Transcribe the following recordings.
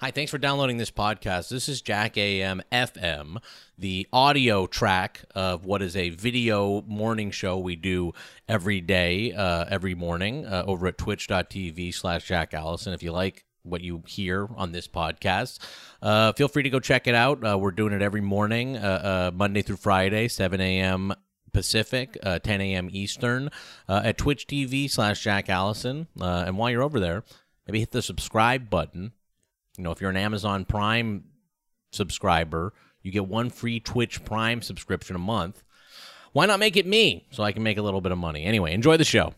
Hi, thanks for downloading this podcast. This is Jack AM FM, the audio track of what is a video morning show we do every day, uh, every morning uh, over at twitch.tv slash Jack Allison. If you like what you hear on this podcast, uh, feel free to go check it out. Uh, we're doing it every morning, uh, uh, Monday through Friday, 7 a.m. Pacific, uh, 10 a.m. Eastern, uh, at Twitch TV slash Jack Allison. And while you're over there, maybe hit the subscribe button. You know, if you're an Amazon Prime subscriber, you get one free Twitch Prime subscription a month. Why not make it me so I can make a little bit of money? Anyway, enjoy the show.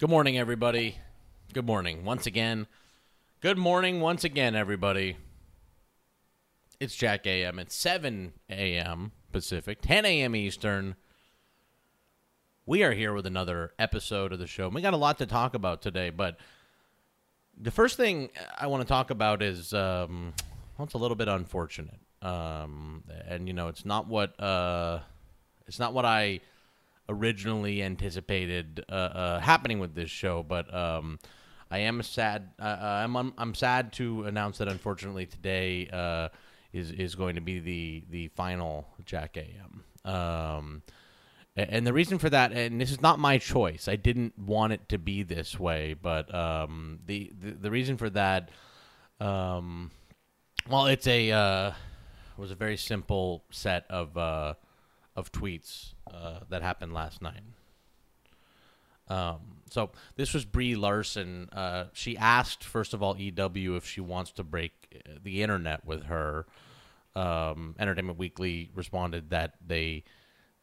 Good morning, everybody. Good morning once again. Good morning once again, everybody. It's Jack AM. It's 7 a.m. Pacific, 10 a.m. Eastern. We are here with another episode of the show. We got a lot to talk about today, but the first thing I want to talk about is um, well, it's a little bit unfortunate, um, and you know, it's not what uh, it's not what I originally anticipated uh, uh, happening with this show, but um, I am sad. I'm, I'm I'm sad to announce that unfortunately today uh, is is going to be the the final Jack AM. Um, and the reason for that, and this is not my choice. I didn't want it to be this way, but um, the, the the reason for that, um, well, it's a uh, was a very simple set of uh, of tweets uh, that happened last night. Um, so this was Brie Larson. Uh, she asked first of all EW if she wants to break the internet with her. Um, Entertainment Weekly responded that they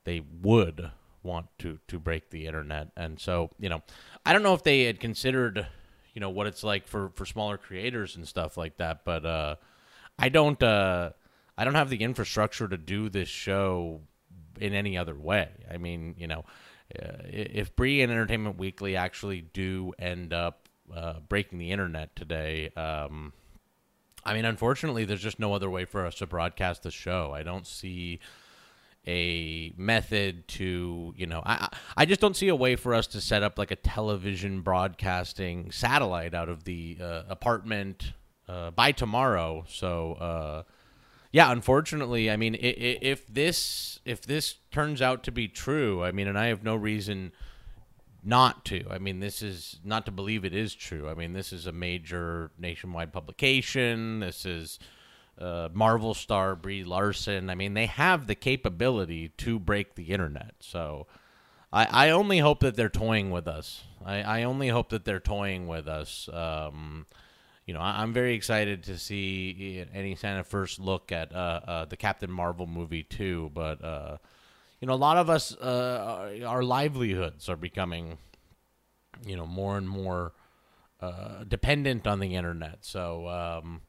they would want to to break the internet, and so you know, I don't know if they had considered you know what it's like for for smaller creators and stuff like that, but uh, I don't uh, I don't have the infrastructure to do this show in any other way. I mean, you know, uh, if Brie and Entertainment Weekly actually do end up uh, breaking the internet today, um, I mean, unfortunately, there's just no other way for us to broadcast the show. I don't see a method to, you know, I I just don't see a way for us to set up like a television broadcasting satellite out of the uh, apartment uh, by tomorrow. So, uh, yeah, unfortunately, I mean, i- i- if this if this turns out to be true, I mean, and I have no reason not to. I mean, this is not to believe it is true. I mean, this is a major nationwide publication. This is uh, Marvel star Brie Larson. I mean, they have the capability to break the internet. So, I, I only hope that they're toying with us. I, I only hope that they're toying with us. Um, you know, I, I'm very excited to see any kind of first look at uh, uh, the Captain Marvel movie too. But uh, you know, a lot of us, uh, our- our livelihoods are becoming, you know, more and more uh, dependent on the internet. So, um,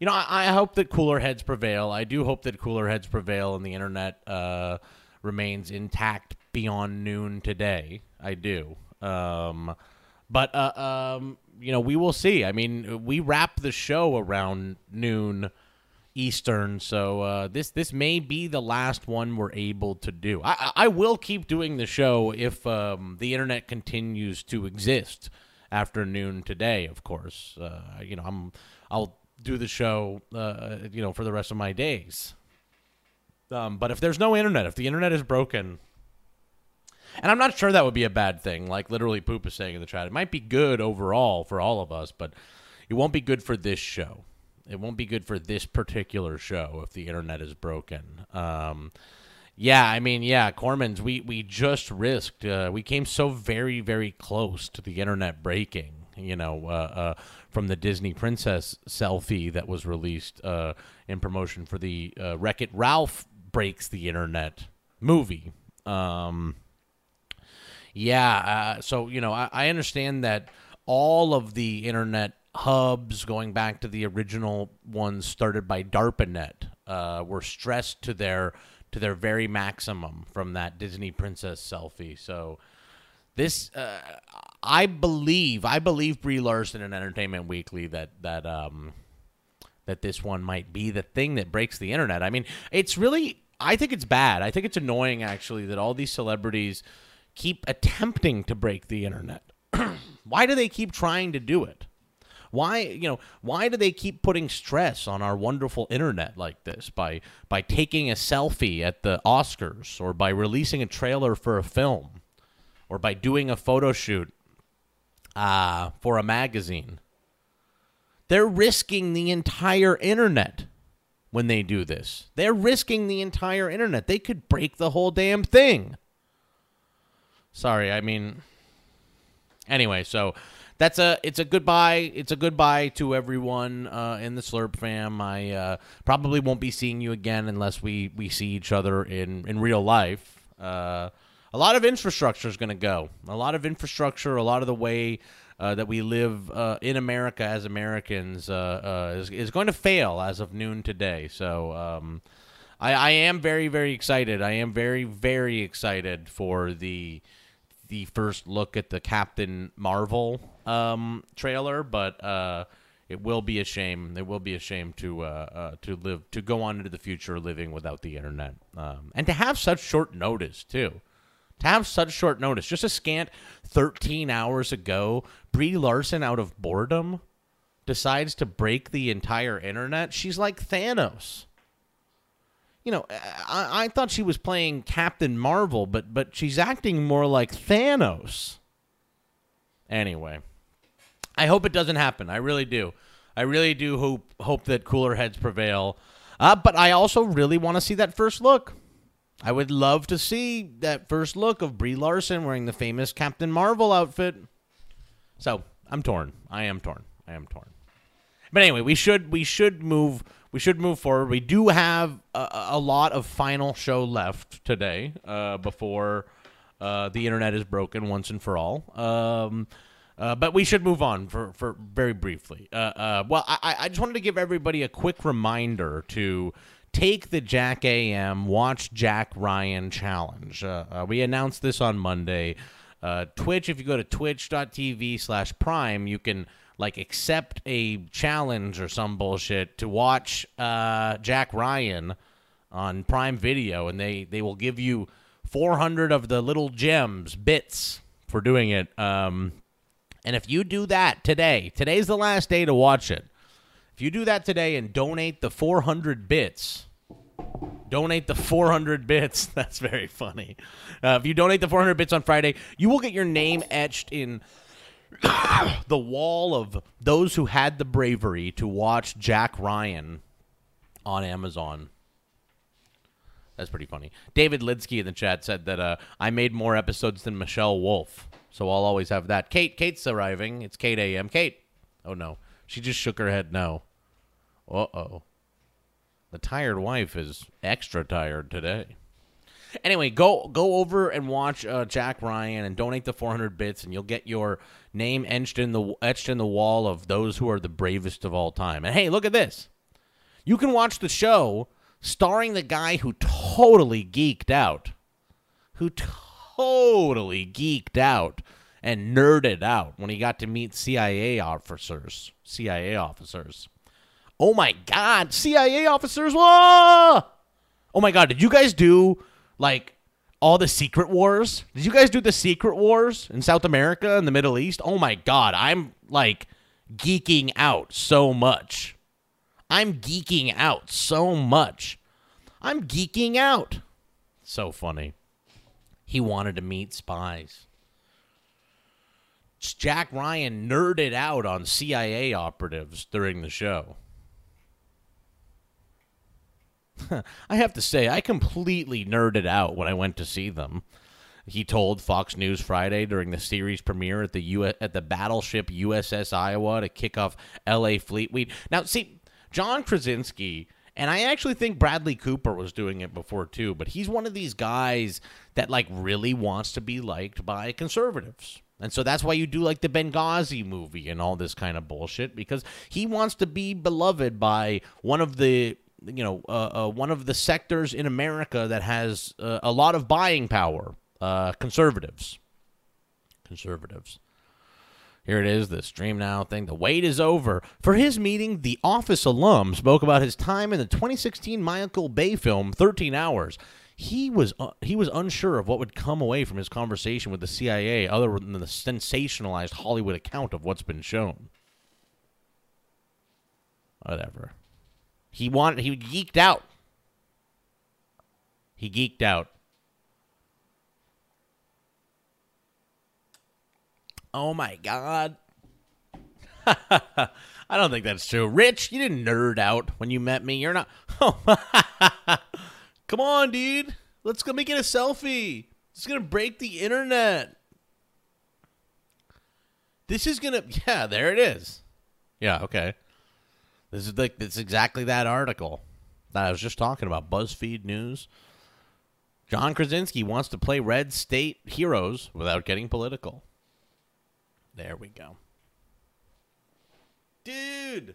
you know, I, I hope that cooler heads prevail. I do hope that cooler heads prevail and the internet uh, remains intact beyond noon today. I do. Um, but uh, um, you know, we will see. I mean, we wrap the show around noon Eastern, so uh, this this may be the last one we're able to do. I, I will keep doing the show if um, the internet continues to exist after noon today. Of course, uh, you know, I'm I'll do the show, uh, you know, for the rest of my days. Um, but if there's no internet, if the internet is broken, and I'm not sure that would be a bad thing. Like literally, Poop is saying in the chat, it might be good overall for all of us, but it won't be good for this show. It won't be good for this particular show if the internet is broken. Um, yeah, I mean, yeah, Cormans, we we just risked. Uh, we came so very very close to the internet breaking. You know, uh, uh, from the Disney princess selfie that was released uh, in promotion for the uh, Wreck It Ralph breaks the internet movie. Um, yeah, uh, so you know, I, I understand that all of the internet hubs, going back to the original ones started by DARPANET, uh, were stressed to their to their very maximum from that Disney princess selfie. So this, uh, I believe, I believe Brie Larson and Entertainment Weekly that that um that this one might be the thing that breaks the internet. I mean, it's really I think it's bad. I think it's annoying actually that all these celebrities keep attempting to break the internet. why do they keep trying to do it? Why, you know, why do they keep putting stress on our wonderful internet like this by by taking a selfie at the Oscars or by releasing a trailer for a film or by doing a photo shoot uh, for a magazine? They're risking the entire internet when they do this. They're risking the entire internet. They could break the whole damn thing. Sorry, I mean anyway, so that's a it's a goodbye. It's a goodbye to everyone uh, in the Slurp fam. I uh, probably won't be seeing you again unless we we see each other in in real life. Uh, a lot of infrastructure is going to go. A lot of infrastructure. A lot of the way uh, that we live uh, in America as Americans uh, is, is going to fail as of noon today. So um, I, I am very, very excited. I am very, very excited for the the first look at the Captain Marvel um, trailer, but uh, it will be a shame. It will be a shame to uh, uh, to live to go on into the future living without the internet, um, and to have such short notice too to have such short notice. Just a scant 13 hours ago, Brie Larson, out of boredom, decides to break the entire internet. She's like Thanos. You know, I, I thought she was playing Captain Marvel, but but she's acting more like Thanos. Anyway, I hope it doesn't happen. I really do. I really do hope hope that cooler heads prevail. Uh, but I also really want to see that first look. I would love to see that first look of Brie Larson wearing the famous Captain Marvel outfit. So I'm torn. I am torn. I am torn. But anyway, we should we should move we should move forward. We do have a, a lot of final show left today uh, before uh, the internet is broken once and for all. Um, uh, but we should move on for, for very briefly. Uh, uh, well, I, I just wanted to give everybody a quick reminder to take the Jack AM Watch Jack Ryan challenge. Uh, uh, we announced this on Monday. Twitch, if you go to twitch.tv slash prime, you can like accept a challenge or some bullshit to watch Jack Ryan on Prime Video, and they, they will give you 400 of the little gems, bits for doing it. Um, and if you do that today, today's the last day to watch it. If you do that today and donate the 400 bits, donate the 400 bits. That's very funny. Uh, if you donate the 400 bits on Friday, you will get your name etched in the wall of those who had the bravery to watch Jack Ryan on Amazon. That's pretty funny. David Lidsky in the chat said that uh, I made more episodes than Michelle Wolf, so I'll always have that. Kate, Kate's arriving. It's Kate AM. Kate. Oh no. She just shook her head no. Uh oh. The tired wife is extra tired today. Anyway, go go over and watch uh, Jack Ryan and donate the 400 bits, and you'll get your name etched in the etched in the wall of those who are the bravest of all time. And hey, look at this! You can watch the show starring the guy who totally geeked out, who totally geeked out and nerded out when he got to meet CIA officers. CIA officers. Oh my God, CIA officers! Whoa! Oh my God, did you guys do like all the secret wars? Did you guys do the secret wars in South America and the Middle East? Oh my God, I'm like geeking out so much. I'm geeking out so much. I'm geeking out. So funny. He wanted to meet spies. Jack Ryan nerded out on CIA operatives during the show. I have to say, I completely nerded out when I went to see them. He told Fox News Friday during the series premiere at the U- at the battleship USS Iowa to kick off L.A. Fleet Week. Now, see, John Krasinski, and I actually think Bradley Cooper was doing it before too, but he's one of these guys that like really wants to be liked by conservatives. And so that's why you do like the Benghazi movie and all this kind of bullshit because he wants to be beloved by one of the you know uh, uh, one of the sectors in America that has uh, a lot of buying power, uh, conservatives. Conservatives. Here it is, the Stream Now thing. The wait is over. For his meeting, the Office alum spoke about his time in the 2016 Michael Bay film 13 Hours. He was uh, he was unsure of what would come away from his conversation with the CIA other than the sensationalized Hollywood account of what's been shown. Whatever. He wanted he geeked out. He geeked out. Oh my god. I don't think that's true. Rich, you didn't nerd out when you met me. You're not. Oh, come on, dude. Let's go make it a selfie. It's gonna break the internet. This is gonna. Yeah, there it is. Yeah, okay. This is like it's exactly that article that I was just talking about. BuzzFeed News. John Krasinski wants to play Red State heroes without getting political. There we go. Dude,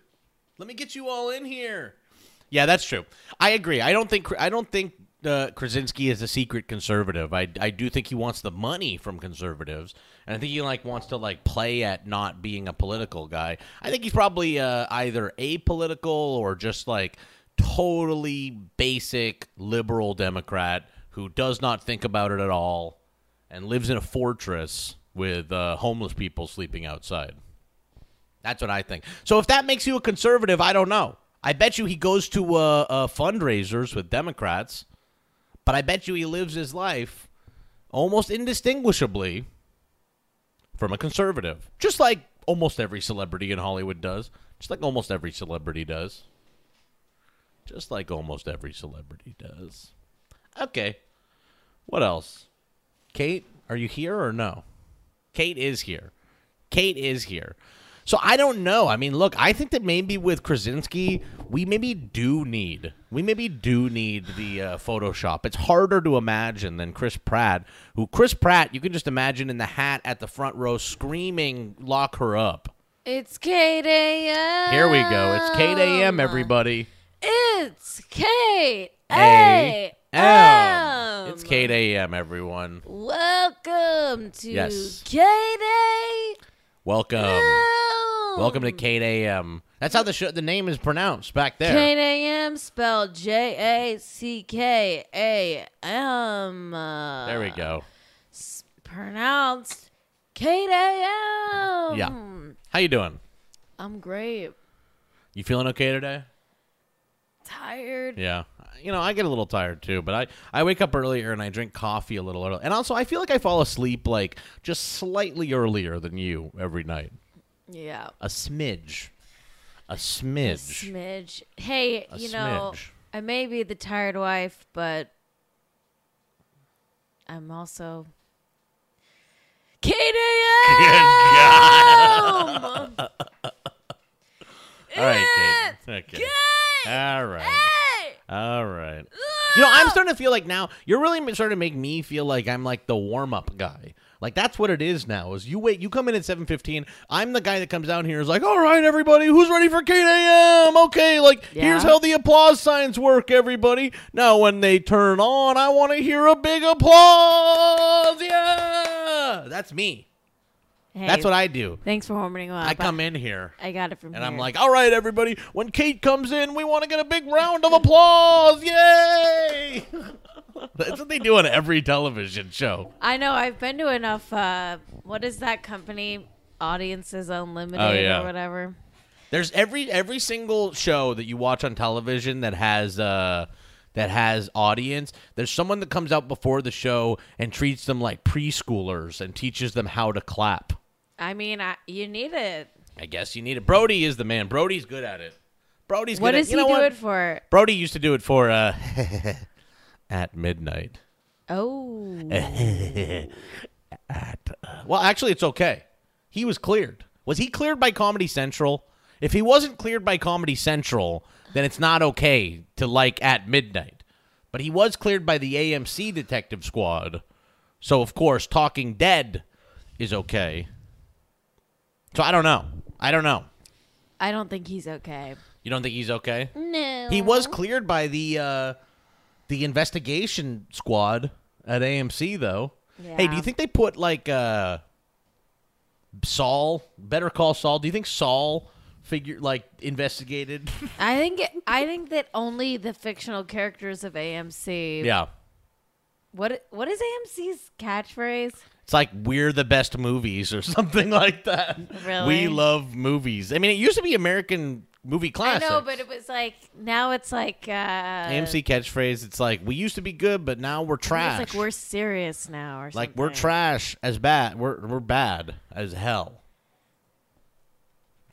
let me get you all in here. Yeah, that's true. I agree. I don't think I don't think uh, Krasinski is a secret conservative. I, I do think he wants the money from conservatives, and I think he like wants to like play at not being a political guy. I think he's probably uh, either apolitical or just like totally basic liberal Democrat who does not think about it at all and lives in a fortress with uh, homeless people sleeping outside. That's what I think. So if that makes you a conservative, I don't know. I bet you he goes to uh, uh, fundraisers with Democrats, but I bet you he lives his life almost indistinguishably from a conservative, just like almost every celebrity in Hollywood does, just like almost every celebrity does, just like almost every celebrity does. Okay, what else? Kate, are you here or no? Kate is here. Kate is here. So I don't know. I mean, look, I think that maybe with Krasinski, we maybe do need, we maybe do need the uh, Photoshop. It's harder to imagine than Chris Pratt, who Chris Pratt, you can just imagine in the hat at the front row screaming, "Lock her up." It's Kate AM. Here we go. It's Kate AM, everybody. It's Kate A AM. It's Kate AM, everyone. Welcome to Yes. Kate Welcome. Welcome to Kate AM. That's how the sh- the name is pronounced back there. Kate AM spelled J A C K A M. There we go. Pronounced Kate AM. Yeah. How you doing? I'm great. You feeling okay today? Tired. Yeah. You know, I get a little tired too, but I, I wake up earlier and I drink coffee a little early. And also, I feel like I fall asleep like just slightly earlier than you every night. Yeah. A smidge. A A smidge. smidge. Hey, A you know. I may be the tired wife, but I'm also AM! All right, Kate. Okay. All right. All right. You know, I'm ah! starting to feel like now you're really starting to make me feel like I'm like the warm up guy. Like that's what it is now. Is you wait, you come in at 7:15. I'm the guy that comes down here is like, "All right, everybody, who's ready for 8 a.m.? Okay, like here's how the applause signs work, everybody. Now when they turn on, I want to hear a big applause. Yeah, that's me. Hey, That's what I do. Thanks for warming up. I come in here. I got it from And here. I'm like, all right, everybody, when Kate comes in, we want to get a big round of applause. Yay! That's what they do on every television show. I know. I've been to enough. Uh, what is that company? Audiences Unlimited Oh, yeah. or whatever. There's every every single show that you watch on television that has uh that has audience. There's someone that comes out before the show and treats them like preschoolers and teaches them how to clap. I mean, I, you need it. I guess you need it. Brody is the man. Brody's good at it. Brody's What good at does you he know do what? it for? Brody used to do it for uh at midnight. Oh, At. Well, actually, it's okay. He was cleared. Was he cleared by Comedy Central? If he wasn't cleared by Comedy Central, then it's not okay to like at midnight. But he was cleared by the AMC Detective Squad. So, of course, Talking Dead is okay. So, I don't know. I don't know. I don't think he's okay. You don't think he's okay? No, He was cleared by the uh, the investigation squad at AMC, though. Yeah. Hey, do you think they put like uh, Saul, Better Call Saul. Do you think Saul figure like investigated? I think I think that only the fictional characters of AMC. yeah. What what is AMC's catchphrase? It's like we're the best movies or something like that. Really? We love movies. I mean, it used to be American movie classics. I know, but it was like now it's like uh AMC catchphrase. It's like we used to be good, but now we're trash. It's like we're serious now, or Like, something. we're trash as bad. We're we're bad as hell.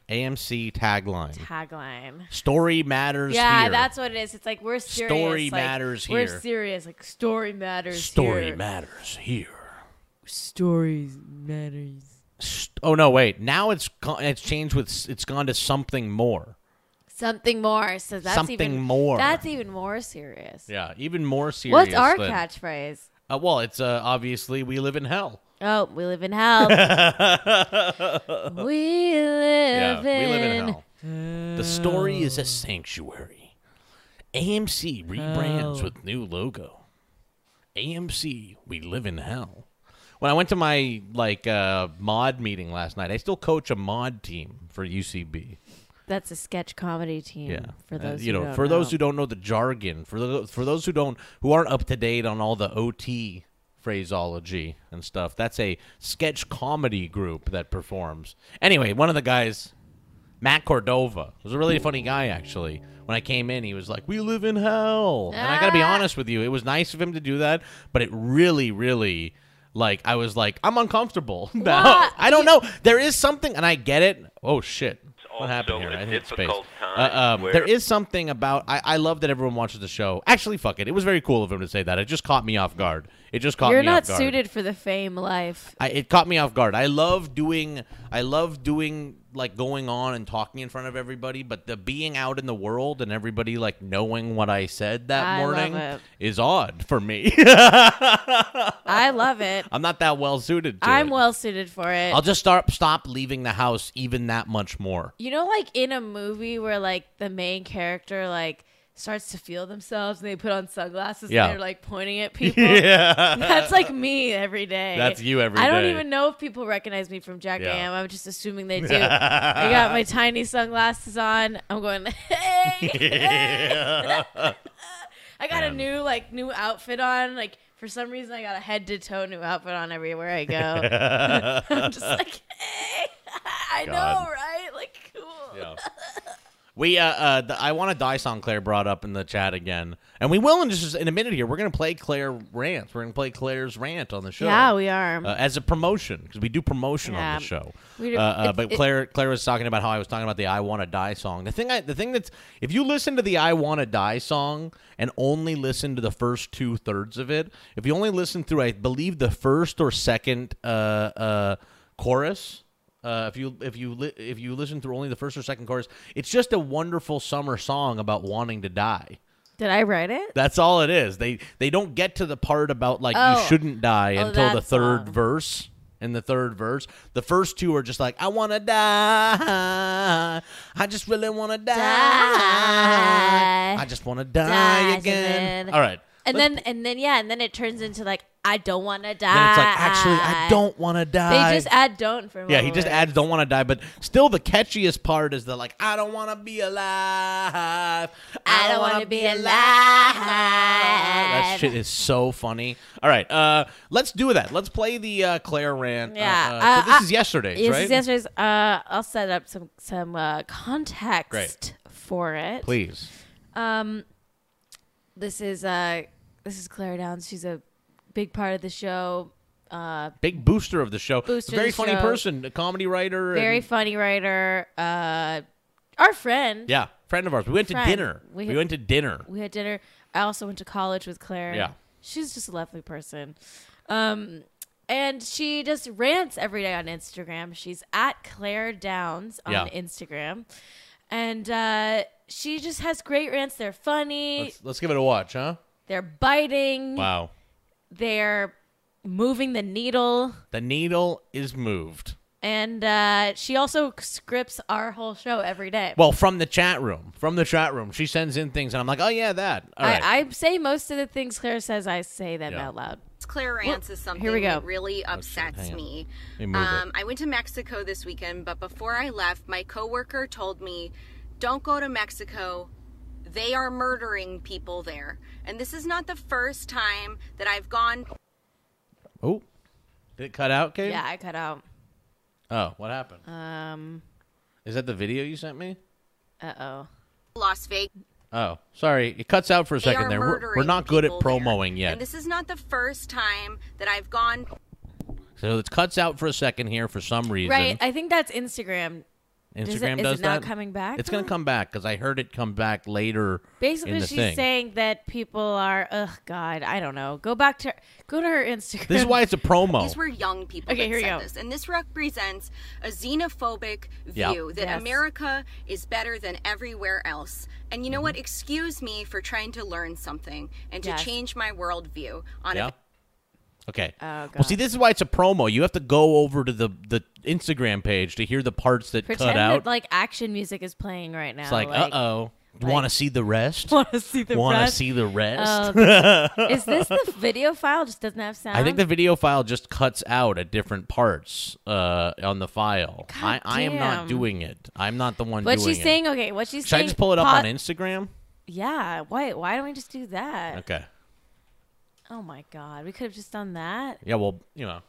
AMC tagline: Tagline. Story matters. Yeah, here. that's what it is. It's like we're serious. Story like, matters here. We're serious. Like story matters. story here. matters here. Stories matters. Oh no, wait. Now it's go- it's changed with it's gone to something more. Something more. So that's Something even more. That's even more serious. Yeah, even more serious. What's our than- catchphrase? Uh, well, it's uh, obviously we live in hell. Oh, we live in hell. we Yeah, live we live in hell. The story is a sanctuary. AMC rebrands with new logo. AMC, we live in hell. When I went to my like uh, mod meeting last night, I still coach a mod team for UCB. That's a sketch comedy team. Yeah, For Uh, those you who know, don't for those know. who don't know the jargon, for those for those who don't who aren't up to date on all the OT phraseology and stuff, that's a sketch comedy group that performs. Anyway, one of the guys, Matt Cordova, was a really funny guy actually. When I came in, he was like, "We live in hell," and I got to be Ah. honest with you, it was nice of him to do that, but it really, really. Like I was like I'm uncomfortable now. What? I don't know. There is something, and I get it. Oh shit! What happened here? a I hit space. Uh, um, where- there is something about I, I love that everyone watches the show. Actually, fuck it. It was very cool of him to say that. It just caught me off guard. It just caught me off. You're not suited for the fame life. I, it caught me off guard. I love doing. I love doing like going on and talking in front of everybody, but the being out in the world and everybody like knowing what I said that I morning is odd for me. I love it. I'm not that well suited. to I'm it. well suited for it. I'll just start stop leaving the house even that much more. you know, like in a movie where like the main character like starts to feel themselves and they put on sunglasses Yeah. and they're like pointing at people. yeah. That's like me every day. That's you every I don't even know if people recognize me from Jack Yeah. AM. I'm just assuming they do. I got my tiny sunglasses on. I'm going, hey. I got a new like new outfit on. Like for some reason, I got a head to toe new outfit on everywhere I go. I'm just like, hey, I God. know, right? Like, cool. Yeah. We uh, uh the I want to die song Claire brought up in the chat again, and we will in just in a minute here. We're gonna play Claire rants. We're gonna play Claire's rant on the show. Yeah, we are. uh, as a promotion because we do promotion on the show. We do- uh, uh, but it- Claire Claire was talking about how I was talking about the "I Want to Die" song. The thing I the thing that's if you listen to the "I Want to Die" song and only listen to the first two thirds of it, if you only listen through, I believe the first or second uh, uh, chorus. Uh, if you if you li- if you listen through only the first or second chorus, it's just a wonderful summer song about wanting to die. Did I write it? That's all it is. They they don't get to the part about like Oh. you shouldn't die Oh, until the that third song. verse. In the third verse, the first two are just like I want to die. I just really want to die. Die. I just want to die, Die, again. all right. And then and then yeah, and then it turns into like I don't want to die. then it's like actually I don't want to die. They just add don't for yeah, he just adds don't want to die, but still the catchiest part is the like I don't want to be alive. I don't wanna be That alive. That shit is so funny. All right, uh, let's do that. Let's play the uh, Claire rant. Uh, Yeah, uh, uh, so this uh, is yesterday's, Yes, right? yes, yesterday's. Uh, I'll set up some some uh, context Great. for it. Please. Um, this is uh, this is Claire Downs. She's a big part of the show. Uh, Big booster of the show. Booster Very funny show. person, a comedy writer. very and- funny writer. Uh, our friend. yeah, friend of ours. We went Friend. to dinner. We- We, went to dinner. We had dinner. I also went to college with Claire. Yeah. She's just a lovely person. Um, and she just rants every day on Instagram. She's at Claire Downs on Yeah. Instagram. And uh, she just has great rants. They're funny. Let's, let's give it a watch, huh? They're biting. Wow. They're moving the needle. The needle is moved. And uh, she also scripts our whole show every day. Well, from the chat room. From the chat room. She sends in things, and I'm like, oh, yeah, that. All right. I, I say most of the things Claire says, I say them Yeah. out loud. clearance is something here we go. that really Oh, upsets hang on. me. Me. Um, I went to Mexico this weekend, but before I left, my coworker told me, "Don't go to Mexico. They are murdering people there." And this is not the first time that I've gone Oh, did it cut out, Kate? Yeah, I cut out. Oh, what happened? Um. Is that the video you sent me? Uh oh. to Las Vegas. Oh, sorry. It cuts out for a They second there. We're, we're not good at people there. promoing yet. And this is not the first time that I've gone So it cuts out for a second here for some reason. Right. I think that's Instagram. Instagram Is it- is does it not that. coming back, It's going to come back because I heard it come back later. Basically, in the she's thing. saying that people are. Ugh, God, I don't know. Go back to go to her Instagram. This is why it's a promo. These were young people Okay, that here we said go. this, and this represents a xenophobic Yeah. view that Yes. America is better than everywhere else. And you know Mm-hmm. what? Excuse me for trying to learn something and to Yes. change my worldview on yeah. a Okay. Oh, well, see, this is why it's a promo. You have to go over to the the Instagram page to hear the parts that Pretend cut out. that like action music is playing right now. it's like, uh oh. like- Want to see the rest? Want to see the Want to see the rest? Oh, is this the video file? Just doesn't have sound. I think the video file just cuts out at different parts uh, on the file. I, I am not doing it. I'm not the one What doing she's it. saying? Okay, what she's Should I just pull it up pa- on Instagram? Yeah. Why? Why don't we just do that? Okay. Oh my God, we could have just done that. Yeah, well, you know.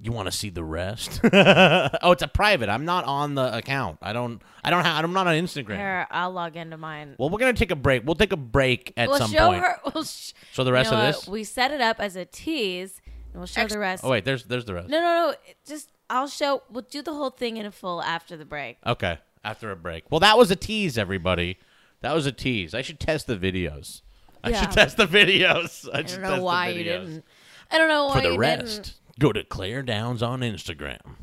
You want to see the rest? oh, it's a private. I'm not on the account. I don't. I don't have. I'm not on Instagram. Here, I'll log into mine. Well, we're gonna take a break. We'll take a break at we'll some show point. her. We'll sh- So the you rest know of what? this. we set it up as a tease, and we'll show Ex- the rest. Oh wait, there's there's the rest. No, no, no. Just I'll show. We'll do the whole thing in a full after the break. Okay, after a break. Well, that was a tease, everybody. That was a tease. I should test the videos. I Yeah. should test the videos. I, I don't know why you didn't. I don't know why. For the rest, didn't. go to Claire Downs on Instagram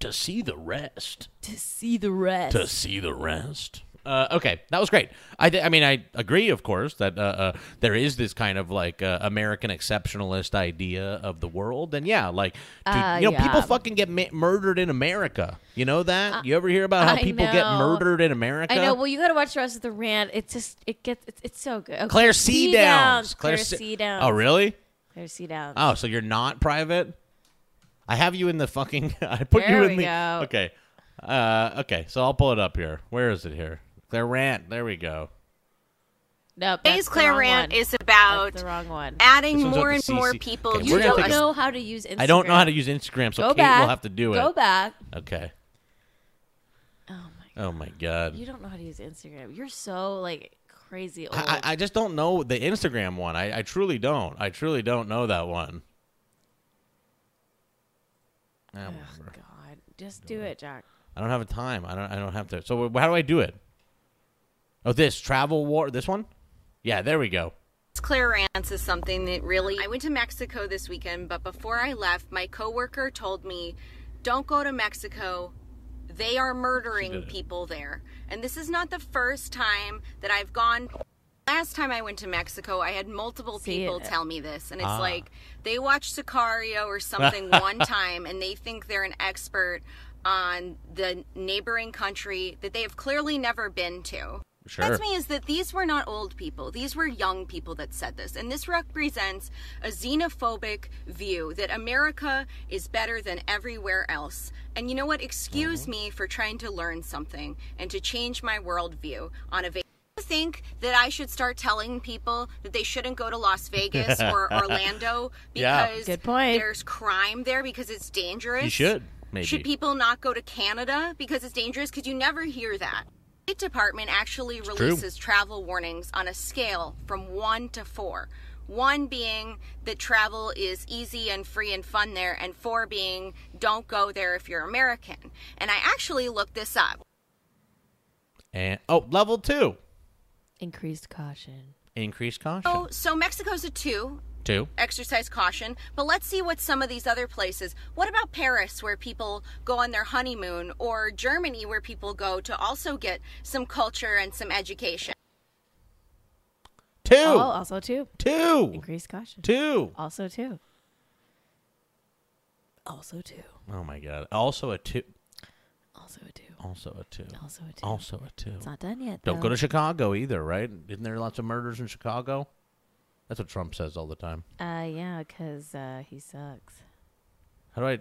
to see the rest. To see the rest. To see the rest. Uh, okay, that was great. I, th- I mean, I agree, of course, that uh, uh, there is this kind of like uh, American exceptionalist idea of the world, and yeah, like, dude, Uh, you know, people fucking get ma- murdered in America. You know that? you ever hear about how I people get murdered in America? I know. Well, you got to watch the rest of the rant. It's just it gets it's, it's so good. Okay, Claire C. Downs. Claire C- C. Downs. Oh, really? Claire C. Downs. Oh, so you're not private? I have you in the fucking. I put There you in the. go. Okay. Uh, okay, so I'll pull it up here. Where is it here? Claire Rant. There we go. Nope. Today's Claire rant one. is about the wrong one. adding more and more people Okay, You don't take a- know how to use Instagram. I don't know how to use Instagram, so Go Kate back. will have to do it. Go back. Okay. Oh my. Oh my god. You don't know how to use Instagram. You're so like crazy old. I, I I just don't know the Instagram one. I, I truly don't. I truly don't know that one. Ugh, whatever. God, just do it, Jack. I don't have a time. I don't. I don't have to. So how do I do it? Oh, this travel war. This one. Yeah, there we go. Clearance is something that really. I went to Mexico this weekend, but before I left, my coworker told me, "Don't go to Mexico. They are murdering people there." And this is not the first time that I've gone. Last time I went to Mexico, I had multiple See, people it- tell me this, and it's Ah. like they watch Sicario or something one time, and they think they're an expert on the neighboring country that they have clearly never been to. Sure. That's me is that these were not old people. These were young people that said this. And this represents a xenophobic view that America is better than everywhere else. And you know what? Excuse mm-hmm. me for trying to learn something and to change my worldview on a vacation. think that I should start telling people that they shouldn't go to Las Vegas or Orlando Yeah. because Good point. there's crime there because it's dangerous? You should maybe. Should people not go to Canada because it's dangerous? Because you never hear that. The State Department actually true. releases travel warnings on a scale from one to four. One being that travel is easy and free and fun there, and four being don't go there if you're American. And I actually looked this up. and oh, level two. Increased caution. Increased caution. Oh, so Mexico's a two, Two. exercise caution. But let's see what some of these other places. What about Paris, where people go on their honeymoon, or Germany, where people go to also get some culture and some education? Two. Oh, also two. Two. Increased caution. Two. Also two. Also two. Oh my god. Also a two. Also a two. Also a two. Also a two. Also a two. It's not done yet. Don't though. go to Chicago either, right? Isn't there lots of murders in Chicago? That's what Trump says all the time. Uh, yeah, because uh, he sucks. How do I?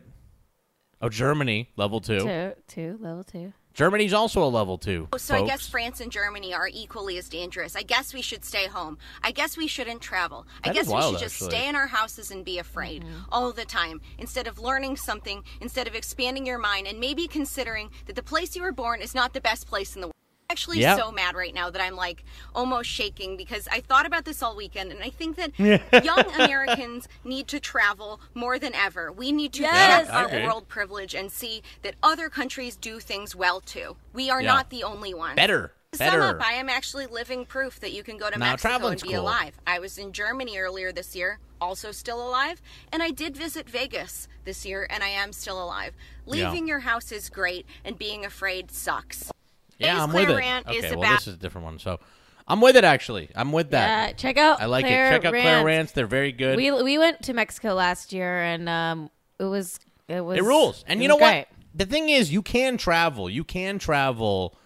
Oh, Germany level two. Two, two, level two. Germany's also a level two. So I guess. France and Germany are equally as dangerous. I guess we should stay home. I guess we shouldn't travel. I That guess is we wild, should just actually. stay in our houses and be afraid all the time instead of learning something, instead of expanding your mind and maybe considering that the place you were born is not the best place in the world. I'm actually Yep. so mad right now that I'm like almost shaking because I thought about this all weekend and I think that young Americans need to travel more than ever. We need to Yes. check our agree. world privilege and see that other countries do things well too. We are Yeah. not the only ones. better, To sum better. up, I am actually living proof that you can go to Now, Mexico and be cool. alive. I was in Germany earlier this year, also still alive, and I did visit Vegas this year, and I am still alive. Yeah. Leaving your house is great, and being afraid sucks. Yeah, I'm with it. rant Okay, well, this is a different one. So, I'm with it. Actually, I'm with that. Yeah, check out. I like Claire it. Check out Claire Rants. Rants. They're very good. We we went to Mexico last year, and um, it was it was it rules. And you know was what? The thing is, you can travel. You can travel.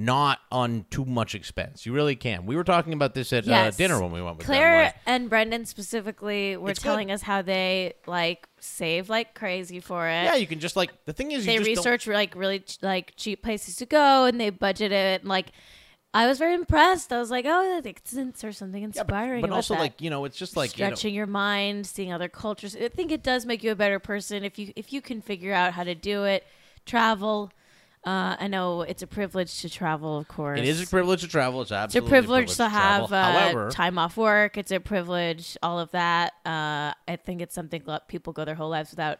Not on too much expense. You really can. We were talking about this at uh, dinner when we went with them, Claire and Brendan specifically were It's good. telling us how they like save like crazy for it. yeah, you can just like the thing is, you they just don't- research like really like cheap places to go, and they budget it. And, like, I was very impressed. I was like, oh, or something Yeah, but- inspiring. but, also that. like you know, it's just like you know, stretching your mind, seeing other cultures. I think it does make you a better person if you if you can figure out how to do it. Travel. Uh, I know it's a privilege to travel, of course. it is a privilege to travel. It's It's a absolutely privilege to have travel. uh, However, time off work. It's a privilege, all of that. Uh, I think it's something people go their whole lives without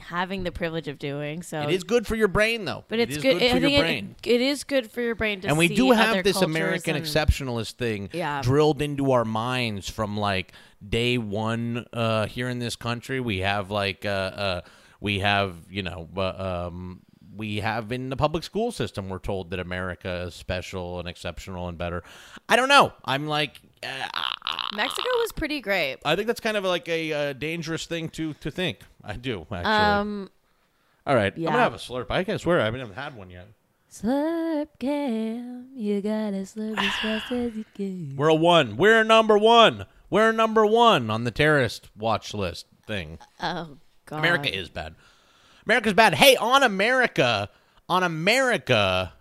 having the privilege of doing. So it is good for your brain, though. but It it's is good. good I for think your it- brain. it is good for your brain to and we do have this American and- exceptionalist thing Yeah. drilled into our minds from like day one uh, here in this country. We have like uh, uh, we have you know uh, um, we have in the public school system. We're told that America is special and exceptional and better. I don't know. I'm like. Uh, Mexico was pretty great. I think that's kind of like a uh, dangerous thing to to think. I do actually. Um, All right, I'm gonna have a slurp. I can swear I haven't even had one yet. slurp cam, you gotta slurp as fast as you can. We're a one. We're number one. We're number one on the terrorist watch list thing. Oh God, America is bad. America's bad. Hey, on America, on America,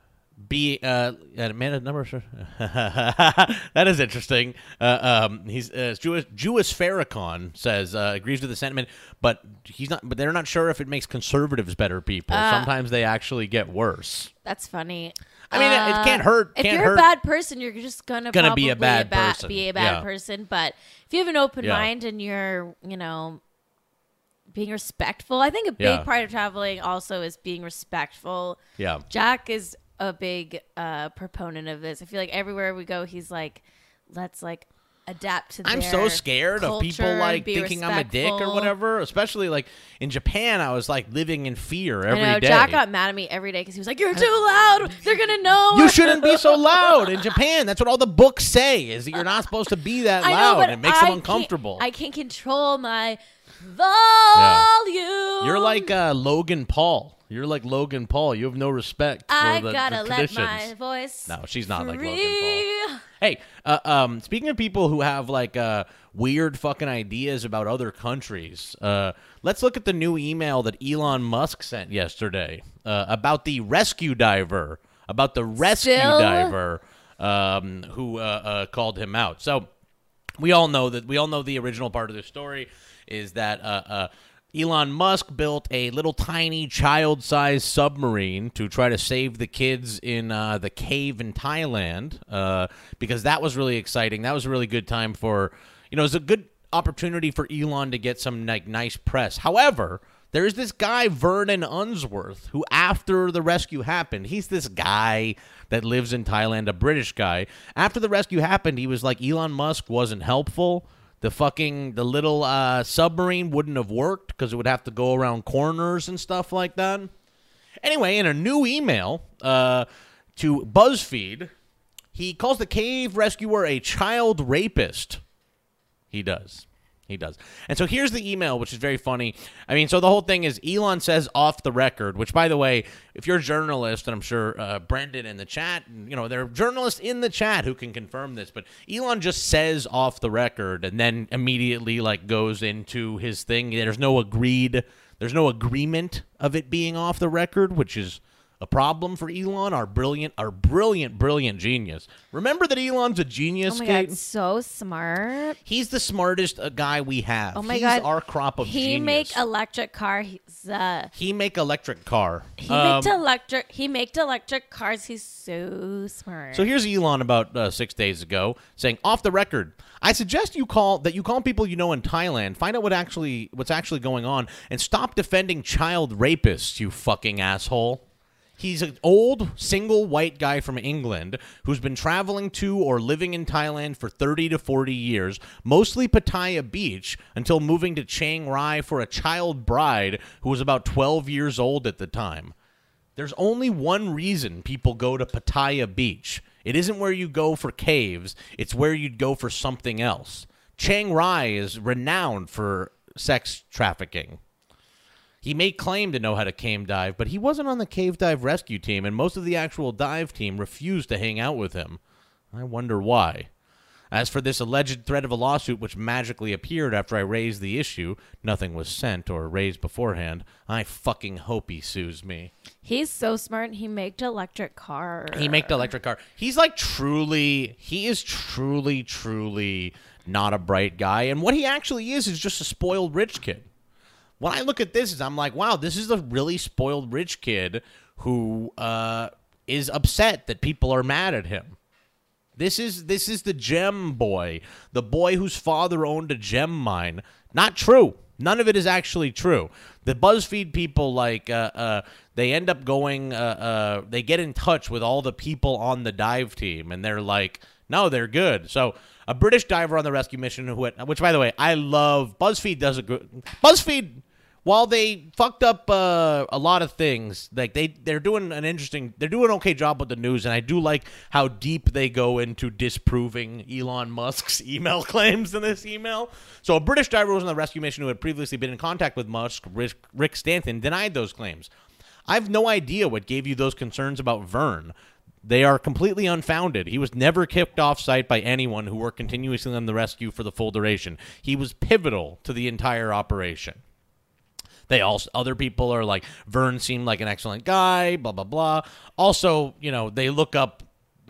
be uh, Amanda number. that is interesting. Uh, um, he's uh, Jewish. Jewish Farrakhan says uh, agrees with the sentiment, but he's not. But they're not sure if it makes conservatives better people. Uh, Sometimes they actually get worse. That's funny. I mean, it- it can't hurt- If can't you're hurt. a bad person, you're just gonna Gonna probably be a bad ba- person. Be a bad Yeah. person, but if you have an open Yeah. mind and you're, you know, being respectful, I think a big Yeah. part of traveling also is being respectful. Yeah. Jack is a big uh, proponent of this. I feel like everywhere we go, he's like, let's like adapt to. The I'm so scared of people like thinking I'm a dick or whatever. Especially like in Japan, I was like living in fear every I day. Jack got mad at me every day because he was like, "You're too loud. They're gonna know." you shouldn't be so loud in Japan. That's what all the books say. Is that you're not supposed to be that I know, loud. it makes I them can't- uncomfortable. I can't control my volume. You're like uh, Logan Paul. You're like Logan Paul. You have no respect for I the, gotta the let my voice. No, she's not like Logan Paul. Hey, uh, um, speaking of people who have like uh, weird fucking ideas about other countries, uh, let's look at the new email that Elon Musk sent yesterday uh, about the rescue diver, about the rescue Still? diver um, who uh, uh, called him out. So we all know that we all know the original part of the story is that uh, uh, Elon Musk built a little tiny child-sized submarine to try to save the kids in uh, the cave in Thailand uh, because that was really exciting. That was a really good time for you know it was a good opportunity for Elon to get some like nice press. However. There's this guy Vernon Unsworth who, after the rescue happened, he's this guy that lives in Thailand, a British guy. After the rescue happened, he was like Elon Musk wasn't helpful. The fucking the little uh, submarine wouldn't have worked because it would have to go around corners and stuff like that. Anyway, in a new email uh, to BuzzFeed, he calls the cave rescuer a child rapist. He does. He does. And so here's the email, which is very funny. I mean, so the whole thing is Elon says off the record, which, by the way, if you're a journalist, and I'm sure uh, Brendan in the chat, you know, there are journalists in the chat who can confirm this, but Elon just says off the record and then immediately, like, goes into his thing. There's no agreed, there's no agreement of it being off the record, which is a problem for Elon, our brilliant, our brilliant, brilliant genius. Remember that Elon's a genius, Oh my Kate? god, so smart. He's the smartest uh, guy we have. Oh my He's god, our crop of he genius. make electric car. He's uh, he make electric car. he Um, make electric. He make electric cars. He's so smart. so here's Elon about uh, six days ago saying, off the record, I suggest you call that you call people you know in Thailand, find out what actually what's actually going on, and stop defending child rapists. You fucking asshole. He's an old, single white guy from England who's been traveling to or living in Thailand for 30 to 40 years, mostly Pattaya Beach, until moving to Chiang Rai for a child bride who was about 12 years old at the time. There's only one reason people go to Pattaya Beach. It isn't where you go for caves, it's where you'd go for something else. Chiang Rai is renowned for sex trafficking. He may claim to know how to cave dive, but he wasn't on the cave dive rescue team, and most of the actual dive team refused to hang out with him. I wonder why. As for this alleged threat of a lawsuit which magically appeared after I raised the issue, nothing was sent or raised beforehand. I fucking hope he sues me. he's so smart. He make electric car. He the electric car. He's like truly, he is truly, truly not a bright guy. And what he actually is is just a spoiled rich kid. When I look at this, is I'm like, wow, this is a really spoiled rich kid who uh, is upset that people are mad at him. This is this is the gem boy, the boy whose father owned a gem mine. Not true. None of it is actually true. The BuzzFeed people like uh, uh, they end up going. Uh, uh, they get in touch with all the people on the dive team, and they're like, no, they're good. So a British diver on the rescue mission, who, which by the way, I love. BuzzFeed does a good. BuzzFeed while they fucked up uh, a lot of things, like they they're doing an interesting, they're doing an okay job with the news, and I do like how deep they go into disproving Elon Musk's email claims in this email. So a British diver was on the rescue mission who had previously been in contact with Musk, Rick, Rick Stanton, denied those claims. I have no idea what gave you those concerns about Vern. They are completely unfounded. He was never kicked off site by anyone who worked continuously on the rescue for the full duration. He was pivotal to the entire operation. They also other people are like Vern seemed like an excellent guy, blah blah blah. Also, you know, they look up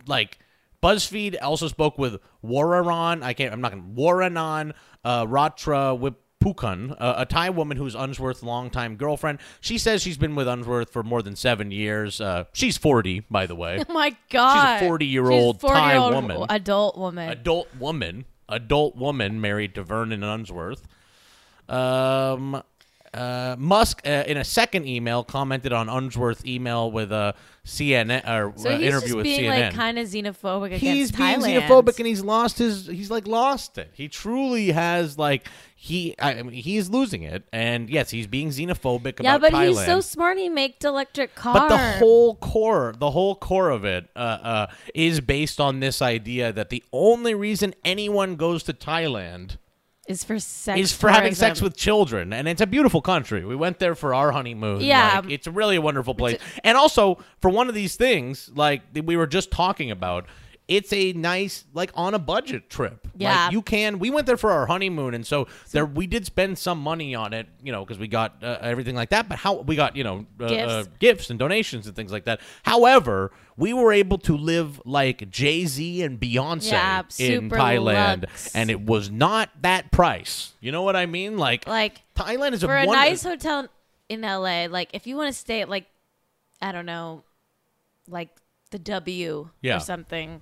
like BuzzFeed also spoke with Wararan. I can't. I'm not going. to Waranan uh, Ratra Wipukan, uh, a Thai woman who's Unsworth's longtime girlfriend. She says she's been with Unsworth for more than seven years. Uh, she's 40, by the way. Oh my god, She's a 40-year-old Thai woman. adult woman. adult woman, adult woman married to Vernon Unsworth. Um, uh, Musk, uh, in a second email, commented on Unsworth's email with a CNN or so uh, he's interview with being CNN. like kind of xenophobic against he's being Thailand. xenophobic and he's lost his. He's like lost it. He truly has like he. I mean, he's losing it, and yes, he's being xenophobic about Thailand. yeah, but Thailand. he's so smart. He makes electric car. But the whole core, the whole core of it, uh, uh, is based on this idea that the only reason anyone goes to Thailand is for sex. is for having sex with children, and it's a beautiful country. We went there for our honeymoon. Yeah. Like, it's really a wonderful place, and also for one of these things, like that we were just talking about. It's a nice, like on a budget trip. Yeah. like, you can. We went there for our honeymoon, and so there we did spend some money on it, you know, because we got uh, everything like that. But how we got, you know, uh, Gifts. Uh, gifts and donations and things like that. However, we were able to live like Jay Z and Beyonce Yeah, in Thailand, luxe. and it was not that price. You know what I mean? Like, like Thailand is a for a a wonder- nice hotel in LA. Like if you want to stay at like I don't know, like the W Yeah. or something.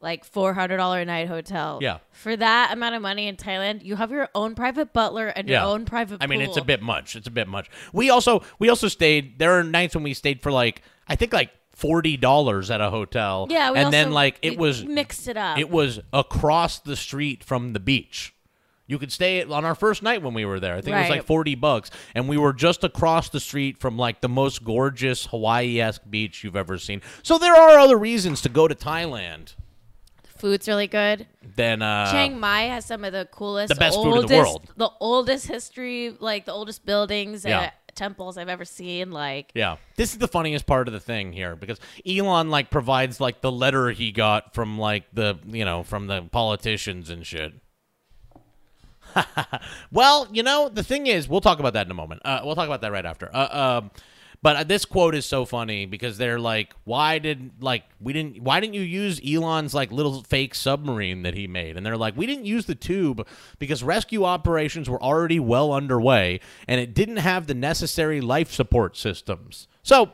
Like four hundred dollar a night hotel. Yeah. For that amount of money in Thailand, you have your own private butler and your own private. I mean, it's a pool. bit much. It's a bit much. We also we also stayed. There are nights when we stayed for like I think like forty dollars at a hotel. Yeah, we and then also- like it we was mixed it up. It was across the street from the beach. You could stay at, on our first night when we were there. I think it was Right. like forty bucks, and we were just across the street from like the most gorgeous Hawaii-esque beach you've ever seen. So there are other reasons to go to Thailand. Food's really good. then uh, Chiang Mai has some of the coolest, the best food in the oldest, world. the oldest history, like the oldest buildings Yeah. and temples I've ever seen. Like, Yeah. This is the funniest part of the thing here because Elon like provides like the letter he got from like the, you know, from the politicians and shit. well, you know, the thing is, we'll talk about that in a moment. Uh, we'll talk about that right after. Uh, um, but uh, this quote is so funny because they're like, "Why did like we didn't? Why didn't you use Elon's like little fake submarine that he made?" And they're like, "We didn't use the tube because rescue operations were already well underway, and it didn't have the necessary life support systems." So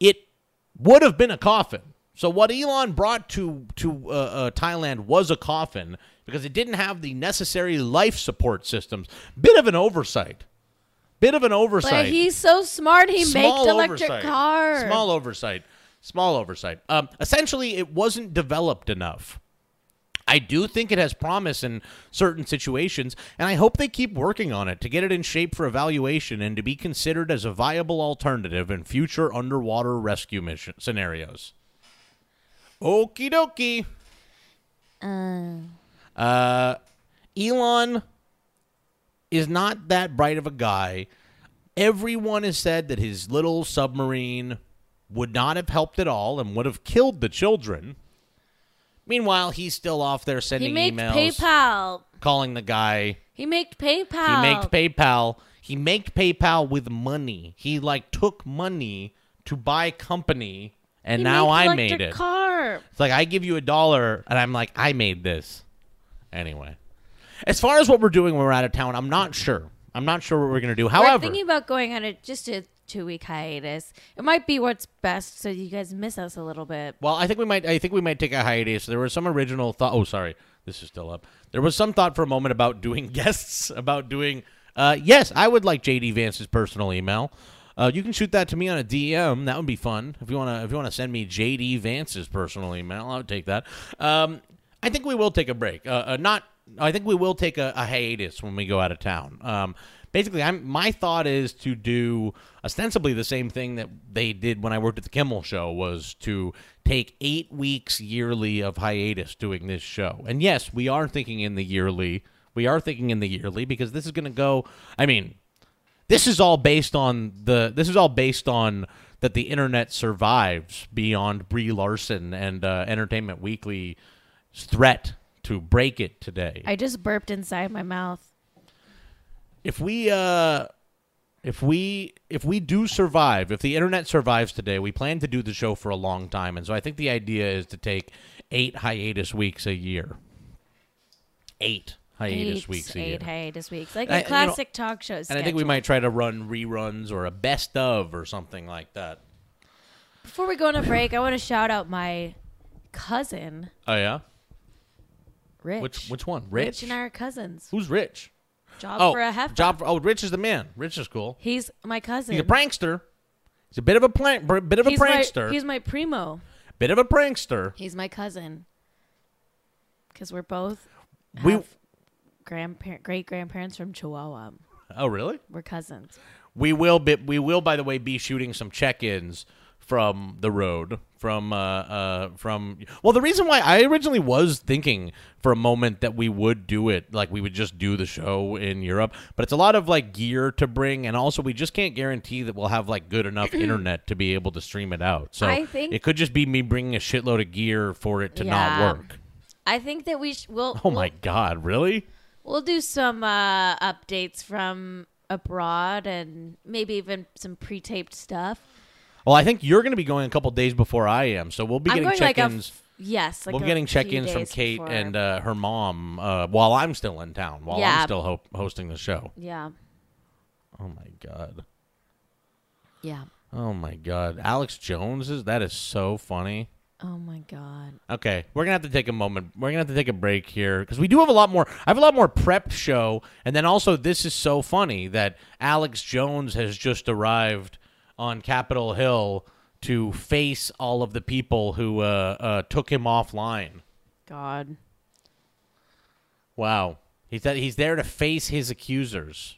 it would have been a coffin. So what Elon brought to to uh, uh, Thailand was a coffin because it didn't have the necessary life support systems. Bit of an oversight. Bit of an oversight. but he's so smart. He Small made electric oversight. cars. Small oversight. Small oversight. Um, essentially, it wasn't developed enough. I do think it has promise in certain situations, and I hope they keep working on it to get it in shape for evaluation and to be considered as a viable alternative in future underwater rescue mission scenarios. Okie dokie. Uh, uh, Elon is not that bright of a guy. Everyone has said that his little submarine would not have helped at all and would have killed the children. Meanwhile, he's still off there he sending made emails, PayPal. calling the guy. He made PayPal. He made PayPal. He made PayPal with money. He like took money to buy company, and He now I made it. Car. It's like I give you a dollar, and I'm like, I made this. Anyway, as far as what we're doing when we're out of town, I'm not sure. I'm not sure what we're gonna do. We're However, thinking about going on a just a two week hiatus. It might be what's best, so you guys miss us a little bit. well, I think we might. I think we might take a hiatus. There was some original thought. Oh, sorry, this is still up. There was some thought for a moment about doing guests, about doing. Uh, yes, I would like JD Vance's personal email. Uh, you can shoot that to me on a DM. That would be fun. If you want to, if you want to send me JD Vance's personal email, I would take that. Um, I think we will take a break. Uh, uh, not. I think we will take a, a hiatus when we go out of town. Um, basically, I'm. My thought is to do ostensibly the same thing that they did when I worked at the Kimmel Show was to take eight weeks yearly of hiatus doing this show. And yes, we are thinking in the yearly. We are thinking in the yearly because this is going to go. I mean, this is all based on the this is all based on that the internet survives beyond Brie Larson and uh, Entertainment Weekly's threat to break it today. I just burped inside my mouth. if we uh if we if we do survive, if the internet survives today, we plan to do the show for a long time, and so I think the idea is to take eight hiatus weeks a year. Eight hiatus eight, weeks a eight year. hiatus weeks, like I- a you know, classic talk show. and I think we might try to run reruns or a best of or something like that. Before we go on a break, I want to shout out my cousin, Oh yeah, Rich. which which one? Rich Rich. and I are cousins. Who's Rich? Job oh, for a heifer. job. For, oh, Rich is the man. Rich is cool. He's my cousin. He's a prankster. He's a bit of a plank, bit of a prankster. My, he's my primo. bit of a prankster. He's my cousin. Because we're both We- grandparent, great grandparents from Chihuahua. Oh really? We're cousins. We will be, we will by the way be shooting some check-ins from the road from uh uh from well the reason why I originally was thinking for a moment that we would do it like we would just do the show in Europe but it's a lot of like gear to bring and also we just can't guarantee that we'll have like good enough internet to be able to stream it out so I think- it could just be me bringing a shitload of gear for it to Yeah. not work I think that we sh- will. oh my god really We'll do some uh, updates from abroad and maybe even some pre-taped stuff. Well I think you're going to be going a couple days before I am so we'll be I'm getting like check-ins f- yes, like we're getting check-ins from Kate before. and uh, her mom uh, while I'm still in town, while I'm still ho- hosting the show. yeah, Oh my god! yeah. Oh my god! Alex Jones is that is so funny. Oh my god. Okay, we're gonna have to take a moment. We're gonna have to take a break here because we do have a lot more. I have a lot more prep show, and then also this is so funny that Alex Jones has just arrived on Capitol Hill to face all of the people who uh, uh, took him offline. God. Wow. He's that he's there to face his accusers.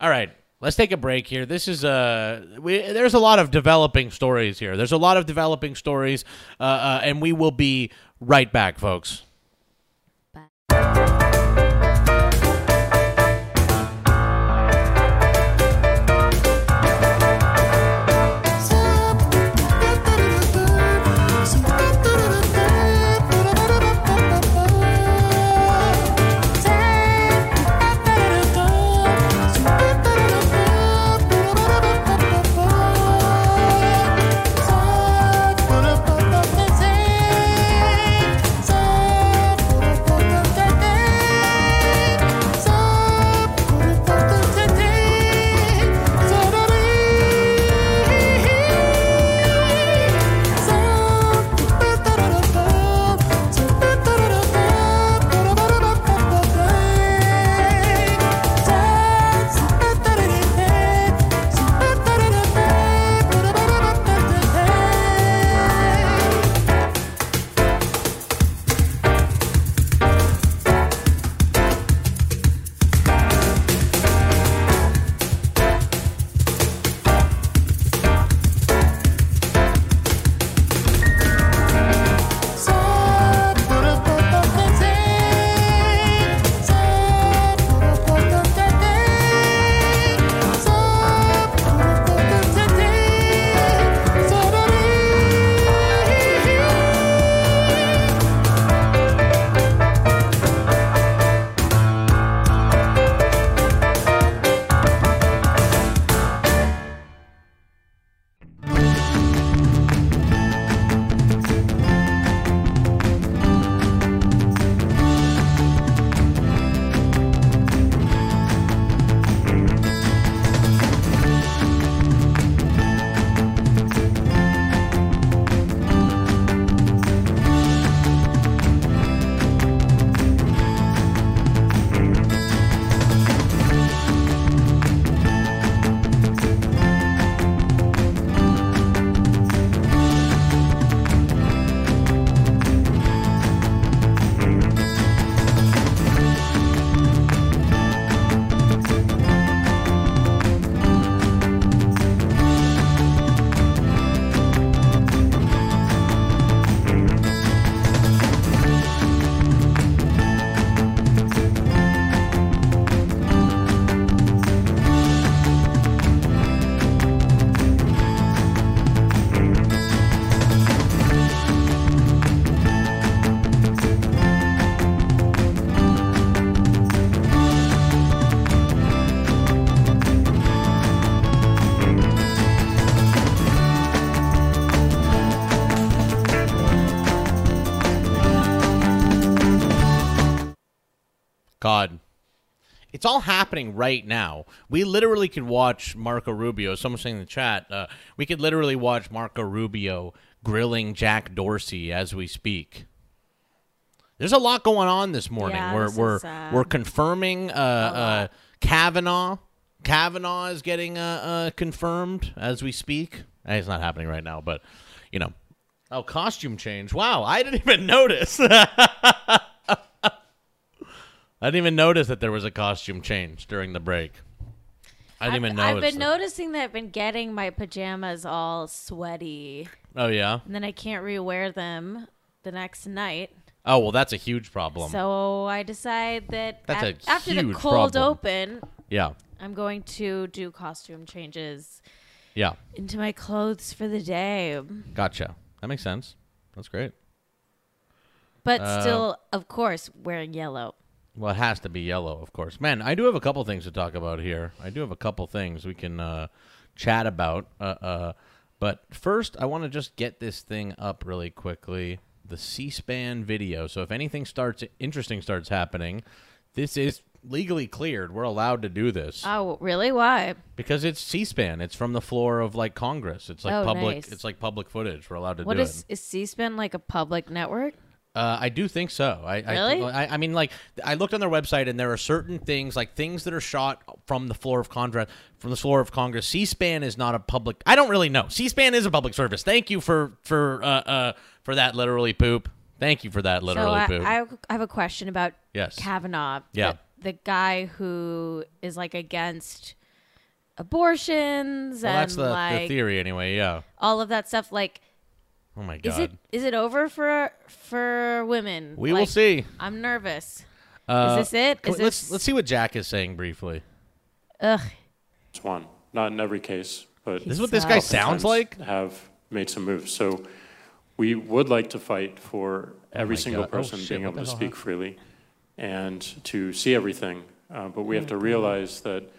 All right. Let's take a break here. This is uh, we, there's a lot of developing stories here. There's a lot of developing stories, uh, uh, and we will be right back, folks. God. It's all happening right now. We literally could watch Marco Rubio. Someone saying in the chat, uh, we could literally watch Marco Rubio grilling Jack Dorsey as we speak. There's a lot going on this morning. Yeah, we're this we're we're confirming uh, uh, Kavanaugh. Kavanaugh is getting uh, uh, confirmed as we speak. Eh, It's not happening right now, but you know. Oh, costume change! Wow, I didn't even notice. I didn't even notice that there was a costume change during the break. I didn't I've, even I've been that. noticing that I've been getting my pajamas all sweaty, oh yeah. and then I can't rewear them the next night. Oh well, that's a huge problem. So I decide that That's af- a after the cold problem. open, yeah, I'm going to do costume changes yeah. into my clothes for the day, Gotcha. That makes sense. That's great. but Uh, still, of course, wearing yellow. Well, it has to be yellow, of course. Man, I do have a couple things to talk about here. I do have a couple things we can uh, chat about. Uh, uh, but first, I want to just get this thing up really quickly. The C-SPAN video. So if anything starts interesting starts happening, this is legally cleared. We're allowed to do this Oh, really? Why? because it's C-SPAN. It's from the floor of like Congress. It's like Oh, public. nice. It's like public footage. We're allowed to What do is it. is C-SPAN like a public network? Uh, I do think so. I, Really? I, I, I mean, like, I looked on their website, and there are certain things, like things that are shot from the floor of Congress. From the floor of Congress, C-SPAN is not a public. I don't really know. C-SPAN is a public service. Thank you for for uh, uh for that literally poop. Thank you for that literally so poop. I I have a question about Yes. Kavanaugh. Yeah. The, the guy who is like against abortions Well, and that's the, the theory anyway. Yeah. all of that stuff. Like, Oh my is god. it is it over for for women? we will see. I'm nervous. Uh, this it? can Is let's let's see what Jack is saying briefly. Ugh. It's one, not in every case, but This is what this guy sounds like. have made some moves. So we would like to fight for every my single God. Oh, person shit, being able to the hell speak freely and to see everything. Uh, but we have to realize that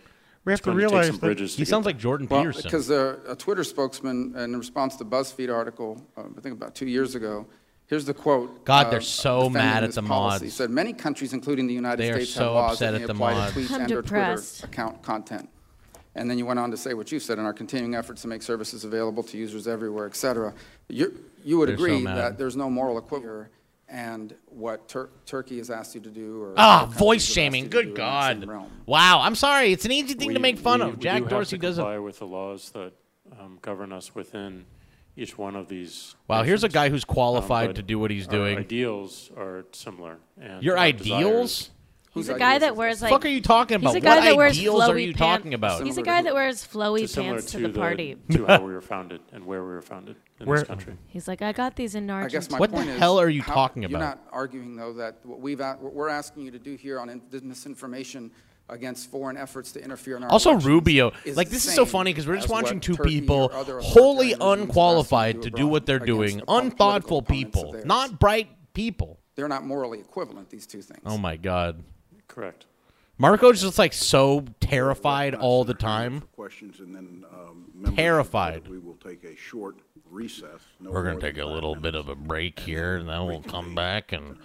We have it's going to take some bridges. he sounds like Jordan Well, Peterson. because uh, a Twitter spokesman, in response to BuzzFeed article, uh, I think about two years ago, here's the quote. God, uh, they're so mad at this the policy. mods. Said many countries, including the United They are States, so have laws upset that may at the apply mods. to tweets I'm and or depressed. Twitter account content. And then you went on to say what you said in our continuing efforts to make services available to users everywhere, et cetera. You, you would They're agree mad. that there's no moral equivalent here and what Tur- Turkey has asked you to do or Ah, voice shaming. you to do Good in that same God. Wow. I'm sorry. It's an easy thing to make fun we- of. we Jack do Dorsey doesn't. comply with the laws that um, govern us within each one of these. Wow. Here's a guy who's Um, qualified but to do what he's our doing. ideals are similar. And Your our ideals? Desires- He's a guy ideas that is wears like fuck are you talking about? He's a guy what that wears ideals flowy are you pants. talking about? He's a guy to that wears flowy to similar pants to to the party. to how we were founded and where we were founded in Where- this country. He's like, I got these in I Argentina. guess my What the point is, hell are you how- talking You're not arguing, though, that what we've a- what we're asking you to do here on in- misinformation against foreign efforts to interfere in our Also, elections Rubio, is like the this is so same funny because we're just as what watching two Turkey people or other wholly authoritarian are asking you unqualified to do abroad what they're against doing, oppo- unthoughtful political opponents of people, theirs. not bright people. They're not morally equivalent. These two things. Oh my God, Correct. Marco's just like so terrified all the time. Questions and then um, members Terrified. We will take a short recess. no We're gonna more take a five little bit of a break here, and then we'll come back and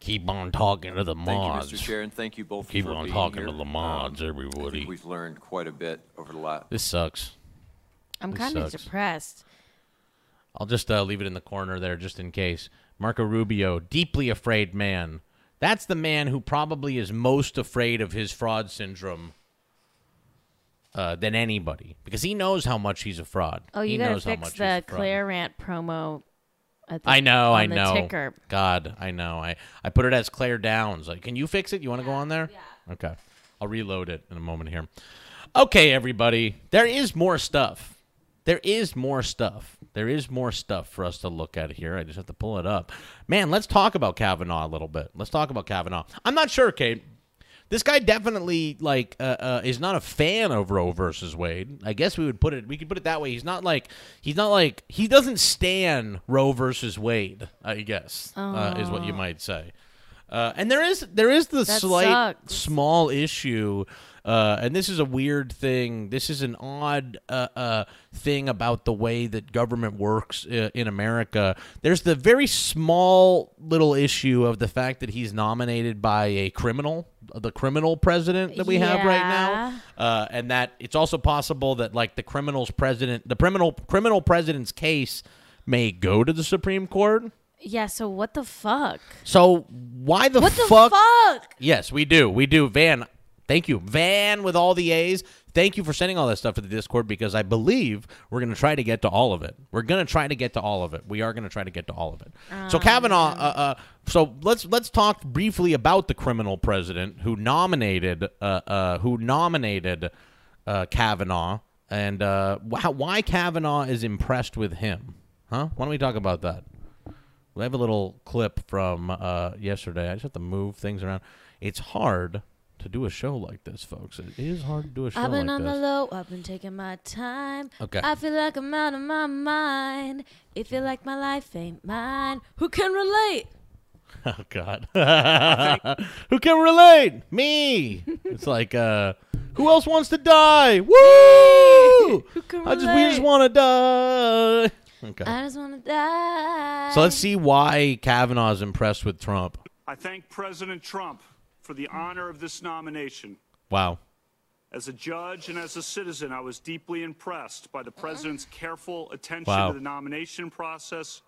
keep on talking to the Thank mods. you, Mr. Chair, and thank you both Keep for on being talking here. to the mods, Um, I everybody. think we've learned quite a bit over the last. This sucks. I'm This kind of sucks. depressed. I'll just uh, leave it in the corner there, just in case. Marco Rubio, deeply afraid man. That's the man who probably is most afraid of his fraud syndrome uh, than anybody because he knows how much he's a fraud. Oh, you he gotta knows fix the. Claire Rant promo. The, I know, I know. Ticker. God, I know. I, I put it as Claire Downs. Like, can you fix it? You want to go on there? Yeah. Okay. I'll reload it in a moment here. Okay, everybody. There is more stuff. There is more stuff. There is more stuff for us to look at here. I just have to pull it up. Man, let's talk about Kavanaugh a little bit. Let's talk about Kavanaugh. I'm not sure, Kate. This guy definitely like uh, uh, is not a fan of Roe versus Wade. I guess we would put it. We could put it that way. He's not like he's not like he doesn't stand Roe versus Wade. I guess uh, is what you might say. Uh, and there is there is the That slight sucks. small issue, uh, and this is a weird thing. This is an odd uh, uh, thing about the way that government works uh, in America. There's the very small little issue of the fact that he's nominated by a criminal, the criminal president that we have right now, uh, and that it's also possible that like the criminal's president, the criminal criminal president's case may go to the Supreme Court. Yeah. So what the fuck? So why the What the fuck? fuck? Yes, we do. We do. Van, thank you. Van with all the A's. Thank you for sending all that stuff to the Discord because I believe we're going to try to get to all of it. We're going to try to get to all of it. We are going to try to get to all of it. so Kavanaugh. Uh, uh, so let's let's talk briefly about the criminal president who nominated uh, uh, who nominated uh, Kavanaugh and uh, wh- why Kavanaugh is impressed with him. Huh? Why don't we talk about that? We have a little clip from uh, yesterday. I just have to move things around. It's hard to do a show like this, folks. It is hard to do a show like this. I've been like on the low. I've been taking my time. Okay. I feel like I'm out of my mind. It feel like my life ain't mine. Who can relate? Oh God, who can relate? Me. It's like, uh, who else wants to die? Woo! Who can relate? I just we just want to die. Okay. I just wanna die. So let's see why Kavanaugh is impressed with Trump. I thank President Trump for the honor of this nomination. Wow. As a judge and as a citizen, I was deeply impressed by the president's careful attention Wow. to the nomination process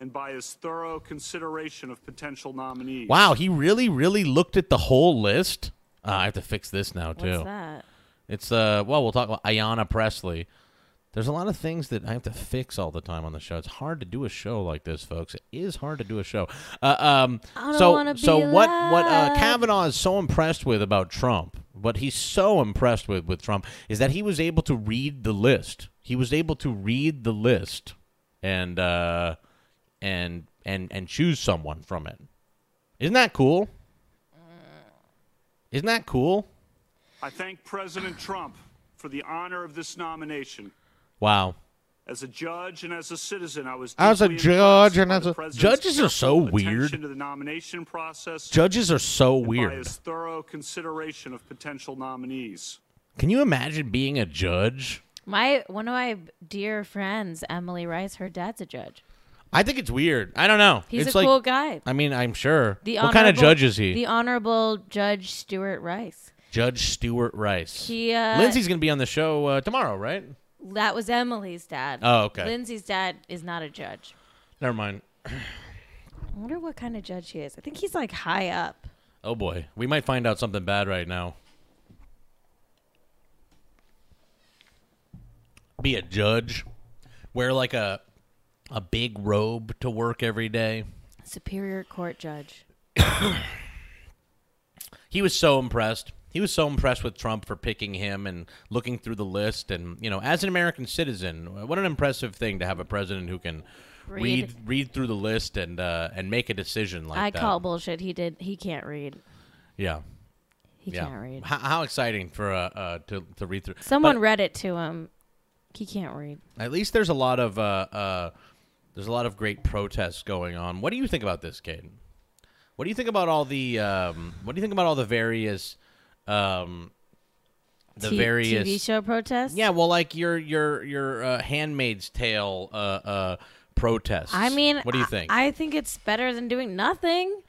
and by his thorough consideration of potential nominees. Wow. He really, really looked at the whole list. Uh, I have to fix this now too. What's that? It's uh well we'll talk about Ayanna Pressley. There's a lot of things that I have to fix all the time on the show. It's hard to do a show like this, folks. It is hard to do a show. Uh, um, I don't so wanna so be what what uh. Kavanaugh is so impressed with about Trump? what he's so impressed with with Trump is that he was able to read the list. He was able to read the list and uh, and and and choose someone from it. Isn't that cool? Isn't that cool? I thank President Trump for the honor of this nomination. Wow. As a judge and as a citizen, I was As a judge and as a- president's judges are so weird. to the nomination process Judges are so and by weird. his thorough consideration of potential nominees. Can you imagine being a judge? My one of my dear friends, Emily Rice, her dad's a judge. I think it's weird. I don't know. He's it's a like, cool guy. I mean, I'm sure. The what kind of judge is he? The Honorable Judge Stuart Rice. Judge Stuart Rice. He uh, Lindsay's going to be on the show uh, tomorrow, right? That was Emily's dad. Oh, okay. Lindsay's dad is not a judge. Never mind. I wonder what kind of judge he is. I think he's like high up. Oh boy, we might find out something bad right now. Be a judge, wear like a a big robe to work every day. Superior Court judge. He was so impressed. He was so impressed with Trump for picking him and looking through the list. And you know, as an American citizen, what an impressive thing to have a president who can read Read. through the list and uh, and make a decision like that. I that. call bullshit. He did. He can't read. yeah, He yeah. can't read. How, how exciting for uh, uh to to read through. Someone But- read it to him. He can't read. At least there's a lot of uh, uh, there's a lot of great protests going on. What do you think about this, Caden? What do you think about all the um, What do you think about all the various um, the T- various TV show protests. Yeah, well, like your your your uh, Handmaid's Tale uh, uh, protests. I mean, what do you I- think? I think it's better than doing nothing.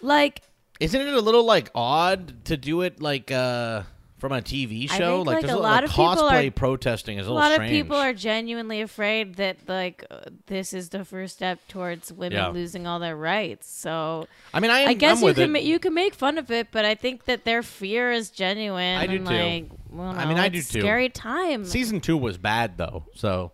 Like Isn't it a little like odd to do it like uh, from a TV show? think, like like, there's a lot of cosplay are- protesting is a, a lot strange. of people are genuinely afraid that like uh, this is the first step towards women Yeah. losing all their rights. So I mean, I, am, I guess I'm you with can ma- you can make fun of it, but I think that their fear is genuine. I do and, too. Like, well, I mean, I do too. Scary time. Season two was bad though, so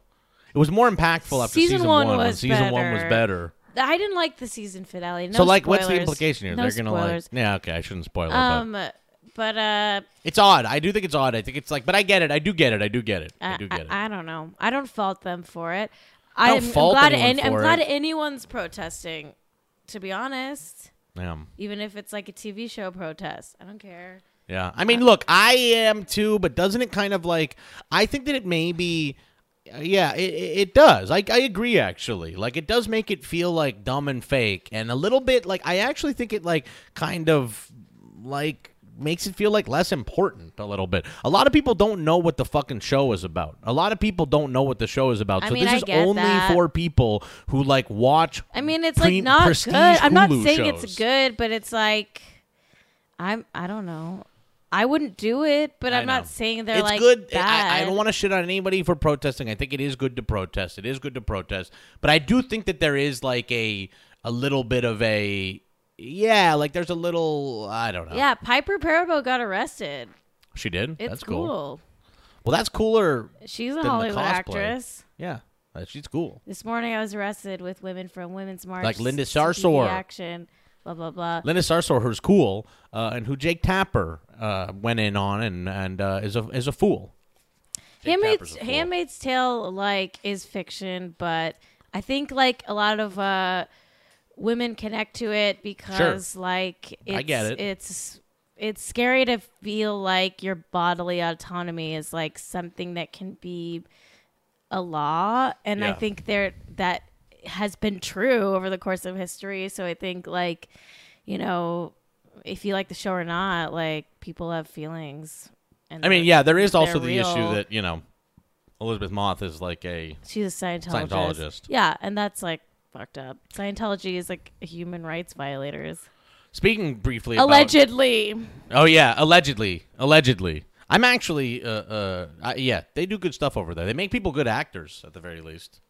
it was more impactful after Season season, one when was season one was better. better. I didn't like the season finale. No so, like, what's the implication here? No They're gonna spoilers. like, yeah, okay, I shouldn't spoil it. Um, but uh, it's odd. I do think it's odd. I think it's like, but I get it. I do get it. I do get it. I, I, do get it. I, I don't know. I don't fault them for it. I I'm glad. any- I'm glad it. anyone's protesting. To be honest, yeah. even if it's like a TV show protest, I don't care. Yeah. I mean, look, I am too, but doesn't it kind of like I think that it may be yeah, it, it it does. I I agree actually. Like it does make it feel like dumb and fake and a little bit like I actually think it like kind of like makes it feel like less important a little bit. A lot of people don't know what the fucking show is about. A lot of people don't know what the show is about. I so mean, this I is only that. for people who like watch I mean, it's pre- like not good. I'm not saying shows. it's good, but it's like I'm. I don't know. I wouldn't do it, but I'm not saying they're it's like good. bad. I, I don't want to shit on anybody for protesting. I think it is good to protest. It is good to protest, but I do think that there is like a a little bit of a yeah, like there's a little I don't know. Yeah, Piper Perabo got arrested. she did. It's that's cool. cool. Well, that's cooler. She's a Hollywood actress. Yeah, uh, she's cool. This morning I was arrested with women from Women's March. Like Linda Sarsour. Action. Blah blah blah. Linda Sarsour, who's cool, uh, and who Jake Tapper uh, went in on, and and uh, is a is a fool. Jake Handmaid's. Handmaid's Tale like is fiction, but I think like a lot of uh, women connect to it because like it's, I get it. It's it's scary to feel like your bodily autonomy is like something that can be a law, and I think there that has been true over the course of history. So I think like you know if you like the show or not, like people have feelings. And I mean, yeah, there is also the issue that you know Elisabeth Moss is like a She's a Scientologist. Scientologist. Yeah, and that's like fucked up. Scientology is like human rights violators. Speaking briefly about Allegedly. Oh yeah, allegedly, allegedly. I'm actually, uh, uh, I, yeah, they do good stuff over there. They make people good actors at the very least.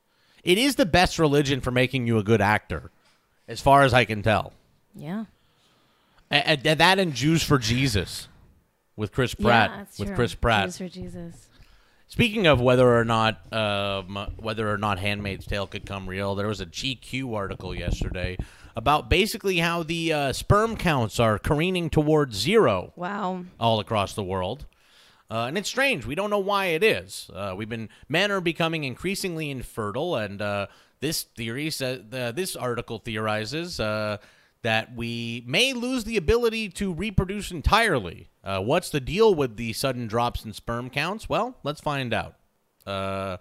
It is the best religion for making you a good actor, as far as I can tell. Yeah. And, and that and Jews for Jesus with Chris Pratt. Yeah, with. Chris Pratt. Jews for Jesus. Speaking of whether or not um, whether or not *Handmaid's Tale* could come real, there was a GQ article yesterday about basically how the uh, sperm counts are careening towards zero Wow. all across the world. Uh, and it's strange. We don't know why it is. Uh, we've been men are becoming increasingly infertile, and uh, this theory says uh, this article theorizes uh, that we may lose the ability to reproduce entirely. Uh, what's the deal with the sudden drops in sperm counts? Well, let's find out. Uh,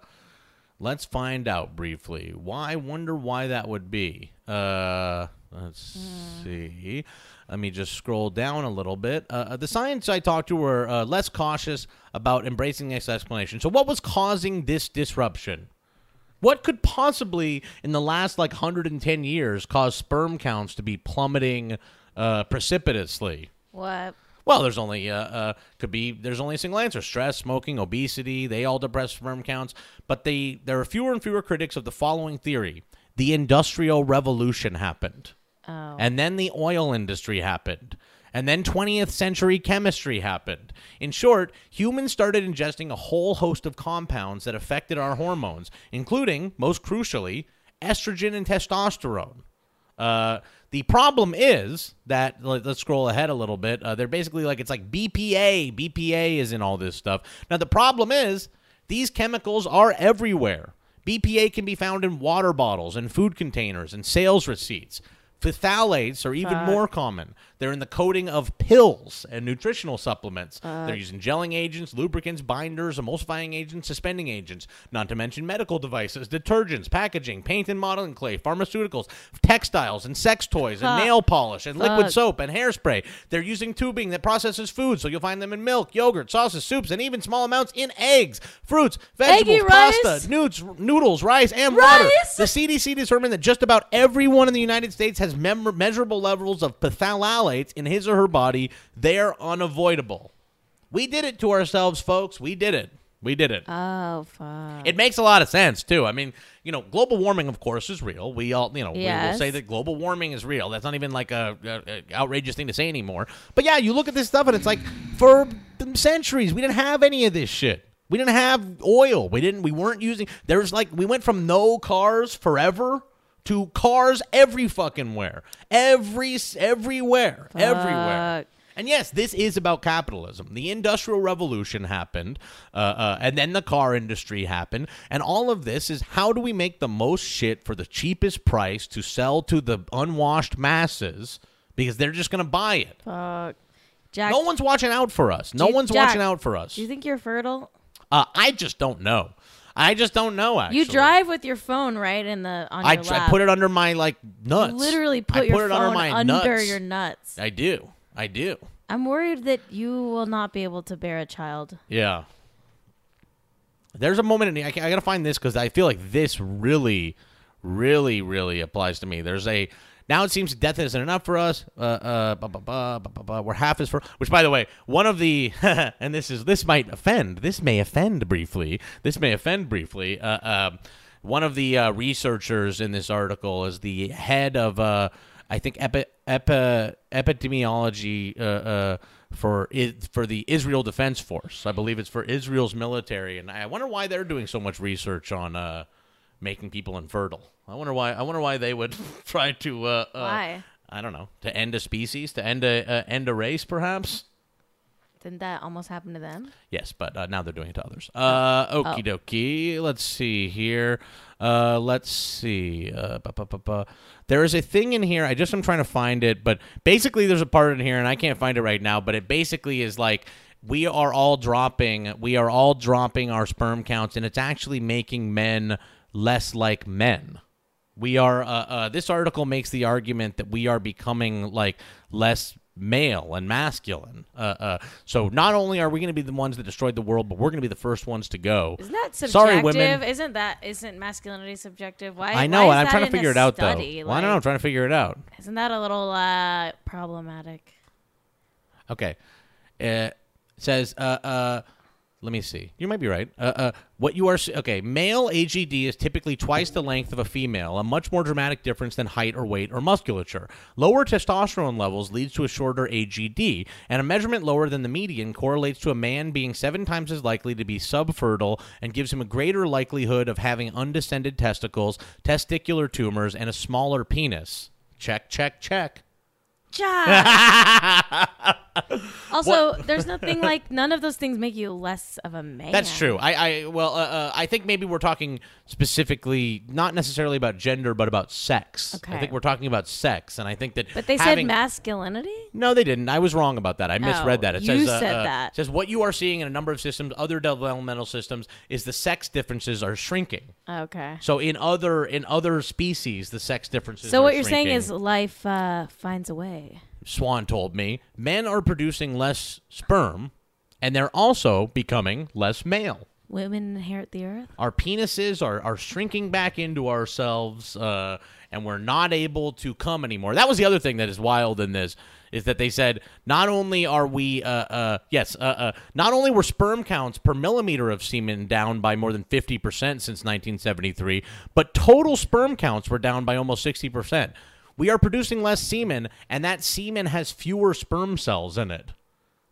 let's find out briefly. Why? I wonder why that would be. Uh, let's see. Let me just scroll down a little bit. Uh, the science I talked to were uh, less cautious about embracing this explanation. So, what was causing this disruption? What could possibly, in the last like 110 years, cause sperm counts to be plummeting uh, precipitously? What? Well, there's only uh, uh, could be there's only a single answer: stress, smoking, obesity. They all depress sperm counts, but they there are fewer and fewer critics of the following theory: the Industrial Revolution happened, Oh. and then the oil industry happened, and then 20th century chemistry happened. In short, humans started ingesting a whole host of compounds that affected our hormones, including, most crucially, estrogen and testosterone. Uh, the problem is that let- let's scroll ahead a little bit. Uh, they're basically like it's like BPA. BPA is in all this stuff. Now the problem is these chemicals are everywhere. BPA can be found in water bottles and food containers and sales receipts. Phthalates are even more common. They're in the coating of pills and nutritional supplements. They're using gelling agents, lubricants, binders, emulsifying agents, suspending agents, not to mention medical devices, detergents, packaging, paint and modeling clay, pharmaceuticals, textiles, and sex toys, and nail polish, and liquid soap, and hairspray. They're using tubing that processes food, so you'll find them in milk, yogurt, sauces, soups, and even small amounts in eggs, fruits, vegetables, pasta, rice? noodles, rice, and water. The CDC determined that just about everyone in the United States has mem- measurable levels of phthalates in his or her body. They're unavoidable. We did it to ourselves, folks. We did it. We did it. Oh fuck. It makes a lot of sense too. I mean, you know, global warming, of course, is real. We all, you know, we will say that global warming is real. That's not even like a, a, a outrageous thing to say anymore. But yeah, you look at this stuff and it's like for centuries we didn't have any of this shit. We didn't have oil. We didn't. We weren't using. There's like we went from no cars forever to cars every fucking where, every everywhere, everywhere. And yes, this is about capitalism. The Industrial Revolution happened, uh, uh, and then the car industry happened. And all of this is how do we make the most shit for the cheapest price to sell to the unwashed masses because they're just going to buy it. Fuck. Jack. No one's watching out for us. No you- one's Jack, watching out for us. Do you think you're fertile? Uh, I just don't know. I just don't know. Actually, You drive with your phone right in the on I, your I lap. put it under my like nuts. You literally put I your put phone under my under nuts. your nuts. I do. I do. I'm worried that you will not be able to bear a child. Yeah. There's a moment in I, I gotta find this because I feel like this really, really, really applies to me. There's a now it seems death isn't enough for us. Uh, uh, ba, ba, ba, ba, ba, ba, we're half as for which, by the way, one of the and this is this might offend. This may offend briefly. This may offend briefly. Uh, uh, one of the uh, researchers in this article is the head of uh, I think epi, epi, epidemiology uh, uh, for for the Israel Defense Force. I believe it's for Israel's military, and I wonder why they're doing so much research on uh, making people infertile. I wonder why. I wonder why they would try to. Uh, uh, Why? I don't know. To end a species, to end a uh, end a race, perhaps. Didn't that almost happen to them? Yes, but uh, now they're doing it to others. Uh, okie dokie. Let's see here. Uh, let's see. Uh, ba, ba, ba. There is a thing in here. I just am trying to find it, but basically there's a part in here, and I can't find it right now. But it basically is like we are all dropping. We are all dropping our sperm counts, and it's actually making men less like men. We are. Uh, uh, this article makes the argument that we are becoming like less male and masculine. Uh, uh, so not only are we going to be the ones that destroyed the world, but we're going to be the first ones to go. Isn't that subjective? Sorry, women. Isn't that isn't masculinity subjective? Why? I know, why and I'm trying to figure it out study? though. Well, I don't know. I'm trying to figure it out. Isn't that a little uh, problematic? Okay. It says uh, uh, let me see. You might be right. Uh, uh, what you are okay? Male AGD is typically twice the length of a female, a much more dramatic difference than height or weight or musculature. Lower testosterone levels leads to a shorter AGD, and a measurement lower than the median correlates to a man being seven times as likely to be subfertile and gives him a greater likelihood of having undescended testicles, testicular tumors, and a smaller penis. Check, check, check. Jack. also, there's nothing like none of those things make you less of a man. That's true. I, I well, uh, uh, I think maybe we're talking specifically, not necessarily about gender, but about sex. Okay. I think we're talking about sex, and I think that. But they having- said masculinity. No, they didn't. I was wrong about that. I misread Oh, that. It you says uh, said uh, that. it says what you are seeing in a number of systems, other developmental systems, is the sex differences are shrinking. Okay. So in other in other species, the sex differences. So what you're saying is life uh, finds a way. Swan told me men are producing less sperm, and they're also becoming less male. Women inherit the earth. our penises are, are shrinking back into ourselves uh, and we're not able to come anymore that was the other thing that is wild in this is that they said not only are we uh, uh, yes uh, uh, not only were sperm counts per millimeter of semen down by more than 50% since 1973 but total sperm counts were down by almost 60% we are producing less semen and that semen has fewer sperm cells in it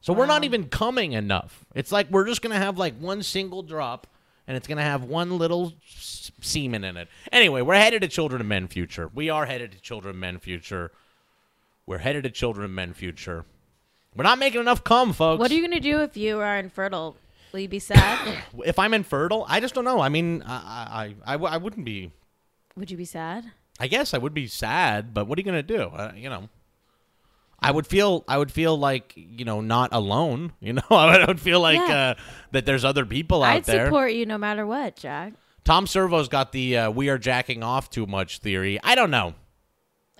so we're not even coming enough. It's like we're just going to have like one single drop and it's going to have one little s- semen in it. Anyway, we're headed to children of men future. We are headed to children of men future. We're headed to children of men future. We're not making enough cum, folks. What are you gonna do if you are infertile? Will you be sad? if I'm infertile, I just don't know. I mean, I, I, I, w- I wouldn't be. Would you be sad? I guess I would be sad, but what are you going to do? Uh, you know, I would feel I would feel like you know not alone. You know, I would feel like Yeah. uh, that there's other people out there. I'd support you no matter what, Jack. Tom Servo's got the uh, "we are jacking off too much" theory. I don't know.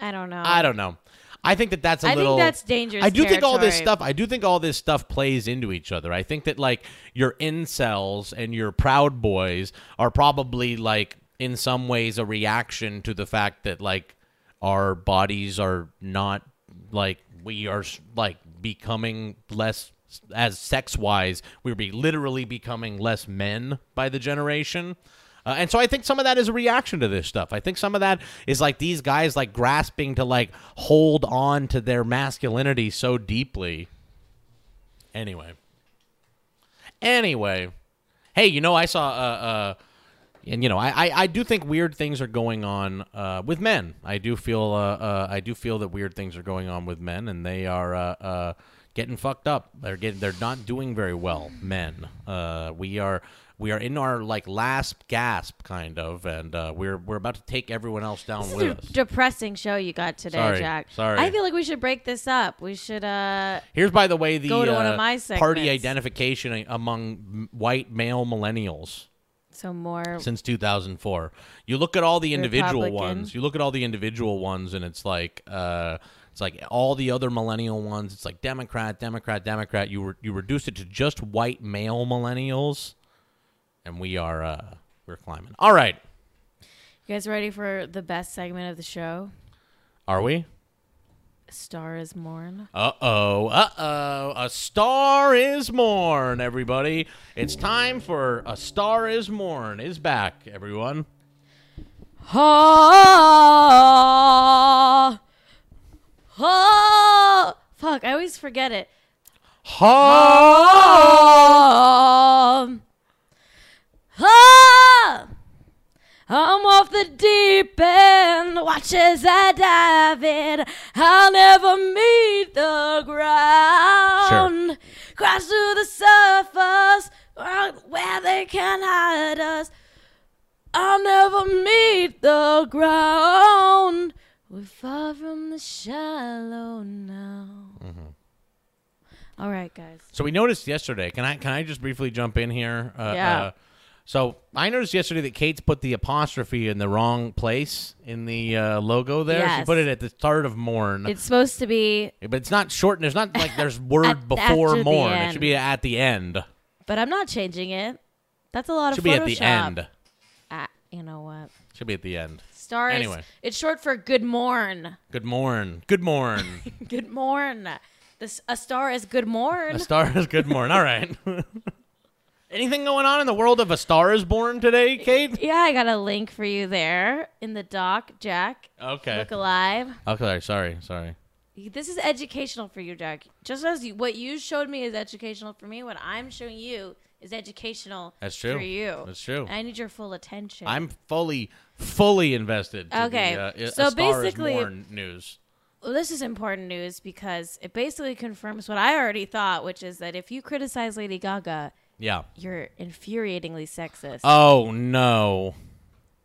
I don't know. I don't know. I think that that's a I think little. that's dangerous I do think all this stuff. I do think all this stuff plays into each other. I think that like your incels and your proud boys are probably like in some ways a reaction to the fact that like our bodies are not like we are like becoming less as sex wise. We're be literally becoming less men by the generation. Uh, and so I think some of that is a reaction to this stuff. I think some of that is like these guys like grasping to like hold on to their masculinity so deeply. Anyway. Anyway. Hey, you know, I saw uh uh and you know, I, I, I do think weird things are going on uh, with men. I do feel uh, uh, I do feel that weird things are going on with men, and they are uh, uh, getting fucked up. They're getting they're not doing very well. Men, uh, we are we are in our like last gasp, kind of, and uh, we're we're about to take everyone else down This is with us. depressing show you got today, Sorry, Jack. sorry. I feel like we should break this up. We should uh Here's, by the way, the Go to one of my party identification among white male millennials. So more since 2004. You look at all the individual Republican. ones. You look at all the individual ones, and it's like uh, it's like all the other millennial ones. It's like Democrat, Democrat, Democrat. You re- you reduce it to just white male millennials, and we are uh, we're climbing. All right, You guys ready for the best segment of the show? are we? Star is Morn. Uh oh, uh oh. A Star is Morn, everybody. It's time for A Star is Morn is back, everyone. Ha! Ha! Fuck, I always forget it. Ha! Um, ah! I'm off the deep end, watch as I dive in. I'll never meet the ground. Crash to the surface, where they can hide us. I'll never meet the ground. We're far from the shallow now. All right, guys. So we noticed yesterday. Can I can I just briefly jump in here? Uh, Yeah. Uh, so I noticed yesterday that Kate's put the apostrophe in the wrong place in the uh, logo there. She put it at the start of morn, It's supposed to be, but it's not short. There's not like there's word At- before morn. It should be at the end. but I'm not changing it. That's a lot. It of should be at the end. Ah, you know what? Should be at the end. Star is- Anyway. it's short for good morn. Good morn. Good morn. Good morn. This a star is good morn. a star is good morn. All right. Anything going on in the world of A Star Is Born today, Kate? Yeah, I got a link for you there in the doc, Jack. Okay. Look alive. Okay, sorry, sorry. This is educational for you, Jack. Just as you, what you showed me is educational for me, what I'm showing you is educational That's true. for you. That's true. And I need your full attention. I'm fully, fully invested. Okay, The, uh, so Star Is basically- Born news. well, this is important news because it basically confirms what I already thought, which is that if you criticize Lady Gaga, Yeah. you're infuriatingly sexist. Oh no.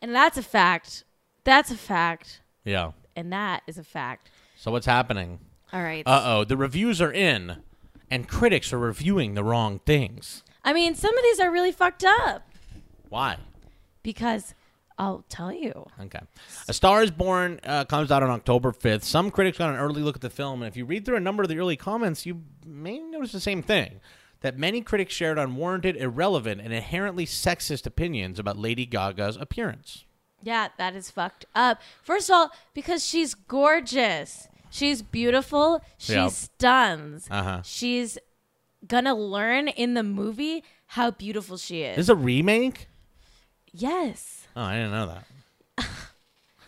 and that's a fact. That's a fact. Yeah. And that is a fact. So what's happening? All right. Uh oh. The reviews are in, and critics are reviewing the wrong things. I mean, some of these are really fucked up Why? because I'll tell you. Okay. A Star is Born uh, comes out on October 5th. Some critics got an early look at the film, and if you read through a number of the early comments, you may notice the same thing. That many critics shared unwarranted, irrelevant, and inherently sexist opinions about Lady Gaga's appearance. Yeah, that is fucked up. First of all, because she's gorgeous. She's beautiful. She Yeah. stuns. Uh-huh. She's gonna learn in the movie how beautiful she is. This is a remake? yes. Oh, I didn't know that.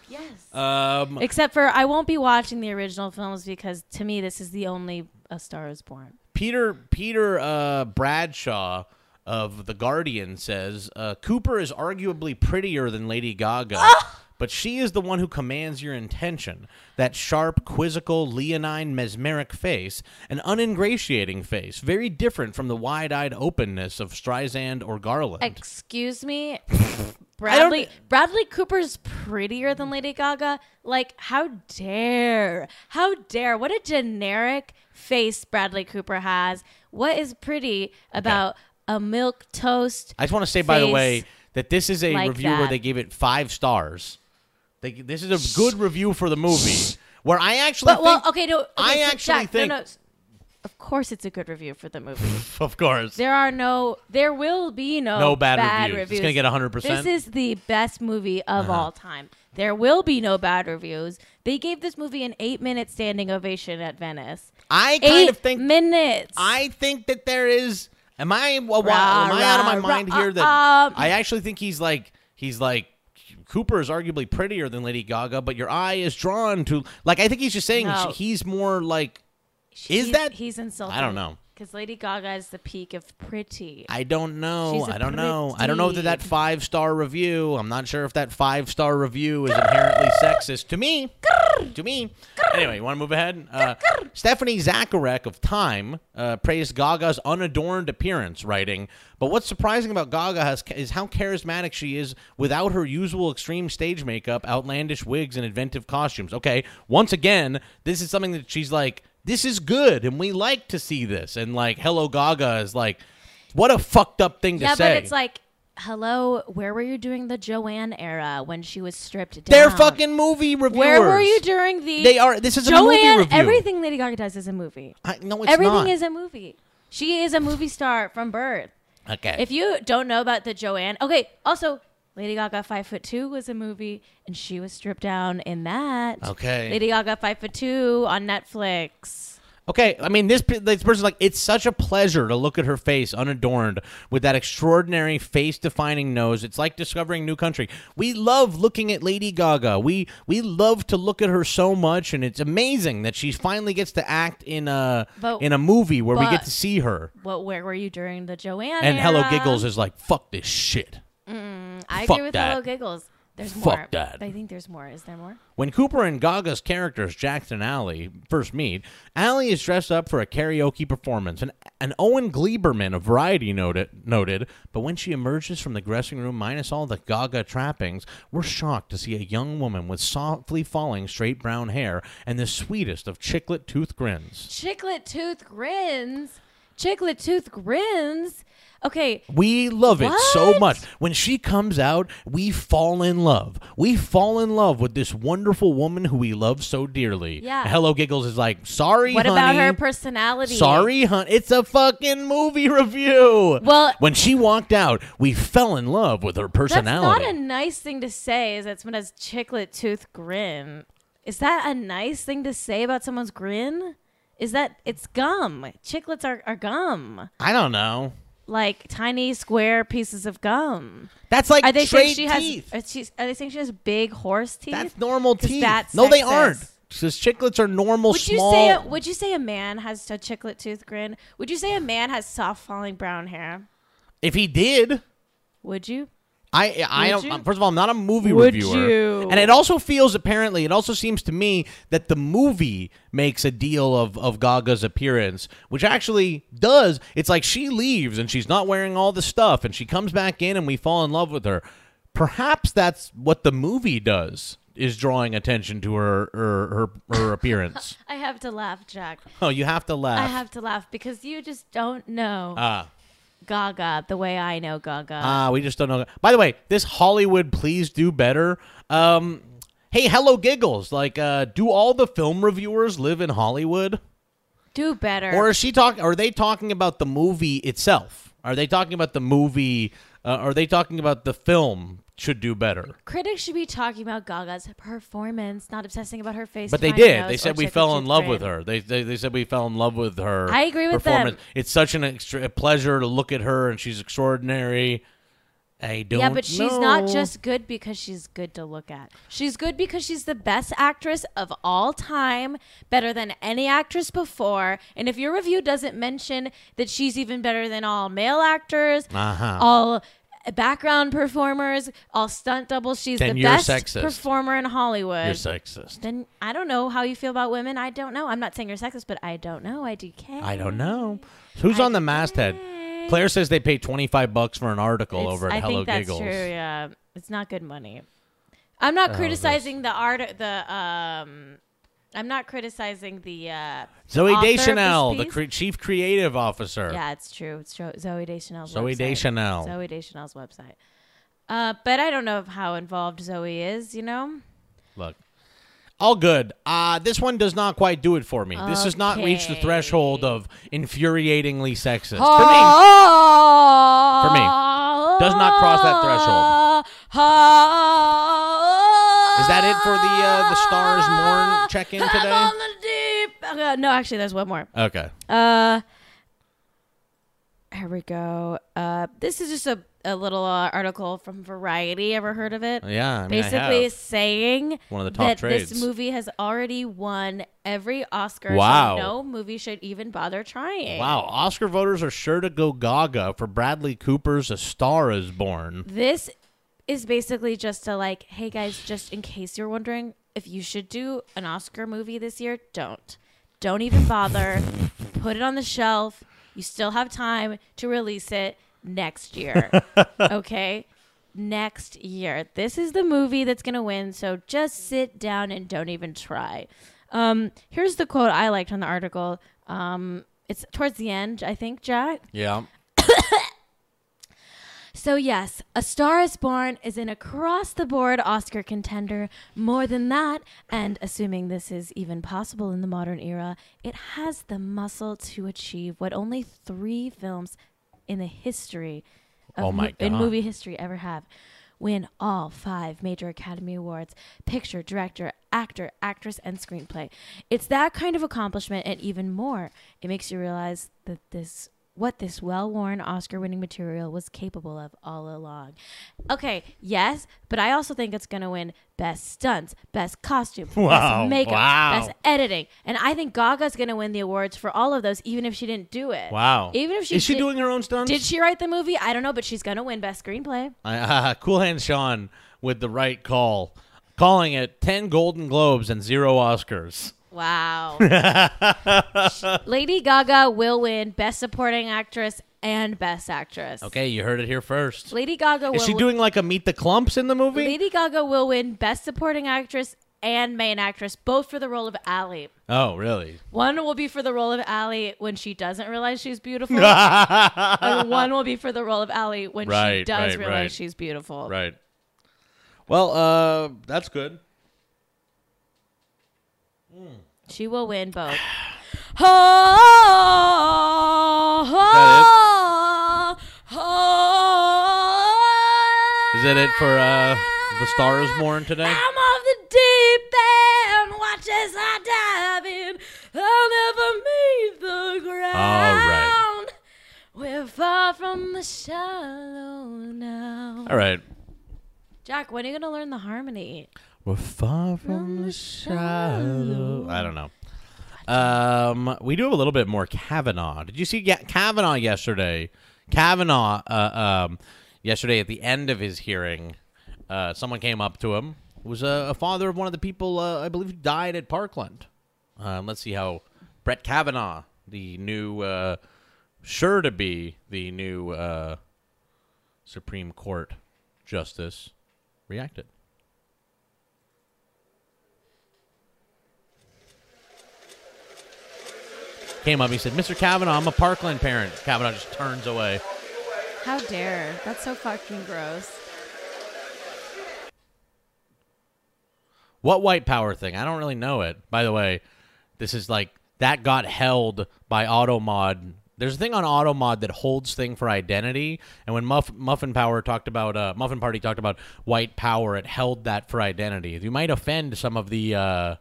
Yes. Um, Except for I won't be watching the original films because to me this is the only A Star is Born. Peter Peter uh, Bradshaw of the Guardian says uh, Cooper is arguably prettier than Lady Gaga, but she is the one who commands your intention. That sharp, quizzical, leonine, mesmeric face, an uningratiating face, very different from the wide-eyed openness of Streisand or Garland. Excuse me. Bradley Bradley Cooper's prettier than Lady Gaga. Like, how dare? How dare? What a generic face Bradley Cooper has. What is pretty about a milk toast? I just want to say, by the way, that this is a like review where they gave it five stars. They, this is a good review for the movie. Where I actually But well, okay, no. Okay, I so actually Jack, think, no, no. Of course, it's a good review for the movie. of course, There are no, there will be no, No bad reviews. It's gonna get 100%? This is the best movie of all time. There will be no bad reviews. They gave this movie an eight-minute standing ovation at Venice. I kind Eight of think minutes. I think that there is. Am I a Rah, am I out of my rah, mind rah, here? That um, I actually think he's like he's like Cooper is arguably prettier than Lady Gaga, but your eye is drawn to like I think he's just saying No. he's more like He's- that- he's insulting? I don't know. because Lady Gaga is the peak of pretty. I don't know. I don't know. I don't know that that five star review. I'm not sure if that five star review is inherently sexist to me. To me. Anyway, you want to move ahead? Uh, Stephanie Zacharek of Time uh, praised Gaga's unadorned appearance, writing, "But what's surprising about Gaga has, is how charismatic she is without her usual extreme stage makeup, outlandish wigs, and inventive costumes." Okay, once again, this is something that she's like, "This is good, and we like to see this." And like, "Hello, Gaga" is like, what a fucked up thing to yeah, say. but it's like, hello, where were you during the Joanne era when she was stripped down? They're fucking movie reviewers. Where were you during the? They are. This is a Joanne. movie review. Everything Lady Gaga does is a movie. I, no, it's Everything not. is a movie. She is a movie star from birth. okay. If you don't know about the Joanne, okay. Also, Lady Gaga Five Foot Two was a movie, and she was stripped down in that. Okay. Lady Gaga Five Foot Two on Netflix. Okay, I mean this this person's like it's such a pleasure to look at her face unadorned with that extraordinary face-defining nose. It's like discovering new country. We love looking at Lady Gaga. We we love to look at her so much and it's amazing that she finally gets to act in a But- in a movie where we get to see her. What? Where were you during the Joanne? And Hello? Giggles is like fuck this shit. I fuck agree with that. Hello Giggles. There's Fuck more. that. I think there's more. Is there more? When Cooper and Gaga's characters, Jackson and Allie, first meet, Allie is dressed up for a karaoke performance. And, and Owen Gleiberman of Variety noted, noted, but when she emerges from the dressing room minus all the Gaga trappings, we're shocked to see a young woman with softly falling straight brown hair and the sweetest of chiclet tooth grins. Chiclet tooth grins. Chiclet tooth grins. Okay. We love it so much. When she comes out, we fall in love. We fall in love with this wonderful woman who we love so dearly. Yeah. Hello Giggles is like, sorry, What about her personality? Sorry, hun. It's a fucking movie review. Well- when she walked out, we fell in love with her personality. That's not a nice thing to say. Is that someone has chiclet tooth grin? Is that a nice thing to say about someone's grin? Is that it's gum? Chiclets are, are gum. I don't know. Like tiny square pieces of gum. That's like Are they saying she has? teeth. Uh, are, she, are they saying she has big horse teeth? That's normal teeth. that's no, they aren't. Because chiclets are normal, Would you small. say? A, would you say a man has a chiclet tooth grin? Would you say a man has soft falling brown hair? if he did, Would you? I I Would don't. you? First of all, I'm not a movie Would reviewer, you? and it also feels apparently it also seems to me that the movie makes a deal of of Gaga's appearance, which actually does. It's like she leaves and she's not wearing all the stuff, and she comes back in, and we fall in love with her. Perhaps that's what the movie does. Is drawing attention to her her her, her appearance. I have to laugh, Jack. oh, you have to laugh. I have to laugh because you just don't know Ah. Gaga the way I know Gaga. Ah, we just don't know. By the way, this Hollywood, please do better. Um, hey, hello, giggles. Like, uh, do all the film reviewers live in Hollywood, Do better. or is she talking? Are they talking about the movie itself? Are they talking about the movie? Uh, are they talking about the film should do better? Critics should be talking about Gaga's performance, not obsessing about her face. But they did. They said we fell in love with her. They, they they said we fell in love with her. I agree with performance. them. It's such an extra pleasure to look at her, and she's extraordinary. I don't. Yeah, but she's not just good because she's good to look at. She's good because she's the best actress of all time, better than any actress before. And if your review doesn't mention that she's even better than all male actors, Uh-huh. all background performers, all stunt doubles, she's Then the best sexist. performer in Hollywood. You're sexist. then I don't know how you feel about women. I don't know. I'm not saying you're sexist, but I don't know. I do care. I don't know. Who's on the masthead? Claire says they paid 25 bucks for an article It's- over at I Hello think that's Giggles. true. Yeah, it's not good money. I'm not Oh, criticizing the art. The um, I'm not criticizing the uh, Zooey author of this Deschanel, the cre- chief creative officer. Yeah, it's true. It's true. Zooey Deschanel's Zooey website. Deschanel. Zooey Deschanel's website. Uh, but I don't know how involved Zooey is. You know. Look, all good. Uh, this one does not quite do it for me. This has not reached the threshold of infuriatingly sexist. Oh. For me, For me. Does not cross that threshold. Is that it for the uh, the Stars Morn check-in I'm today? on the deep. Uh, no, actually, there's one more. Okay. Uh, here we go. Uh, this is just a, a little uh, article from Variety. Ever heard of it? Yeah, I mean, I Basically have. saying One of the top that trades. this movie has already won every Oscar. so Wow. no movie should even bother trying. Wow, Oscar voters are sure to go gaga for Bradley Cooper's A Star Is Born. This is basically just a like, hey guys, just in case you're wondering if you should do an Oscar movie this year, don't. Don't even bother. Put it on the shelf. You still have time to release it next year. okay? Next year. This is the movie that's going to win, so just sit down and don't even try. Um, here's the quote I liked on the article. Um, it's towards the end, I think, Jack. Yeah. So, yes, A Star is Born is an across the board Oscar contender. More than that, and assuming this is even possible in the modern era, it has the muscle to achieve what only three films in the history of Oh my in movie history ever have win all five major Academy Awards picture, director, actor, actress, and screenplay. It's that kind of accomplishment, and even more, it makes you realize that this. What this well worn Oscar winning material was capable of all along. Okay, yes, but I also think it's going to win Best Stunts, Best Costume, Wow, Best Makeup, wow. Best Editing. And I think Gaga's going to win the awards for all of those, even if she didn't do it. Wow. Even if she Is she did- doing her own stunts? Did she write the movie? I don't know, but she's going to win Best Screenplay. Uh, cool Hand Sean with the right call, calling it 10 Golden Globes and zero Oscars. Wow. Lady Gaga will win Best Supporting Actress and Best Actress. Okay, you heard it here first. Lady Gaga will Is she doing like a Meet the Klumps in the movie? Lady Gaga will win Best Supporting Actress and Main Actress, both for the role of Allie. Oh, really? One will be for the role of Allie when she doesn't realize she's beautiful, and one will be for the role of Allie when she does right, realize right. she's beautiful. Right. Well, uh, that's good. She will win both. Is that it for uh, The Star is Born today? I'm off the deep end. Watch as I dive in. I'll never meet the ground. All right. We're far from the shallow now. All right. Jack, when are you gonna learn the harmony? We're far from the shallow. I don't know. Um, we do have a little bit more Kavanaugh. Did you see Kavanaugh yesterday? Kavanaugh, uh, um, yesterday at the end of his hearing, uh, someone came up to him. It was a, a father of one of the people, uh, I believe, who died at Parkland. Uh, let's see how Brett Kavanaugh, the new, uh, sure to be the new uh, Supreme Court justice, reacted. Came up, he said, Mr. Kavanaugh, I'm a Parkland parent. Kavanaugh just turns away. How dare? That's so fucking gross. What white power thing? I don't really know it. By the way, this is like that got held by Automod. There's a thing on Automod that holds thing for identity, and when Muff, Muffin Power talked about uh, Muffin Party talked about white power, it held that for identity. You might offend some of the uh,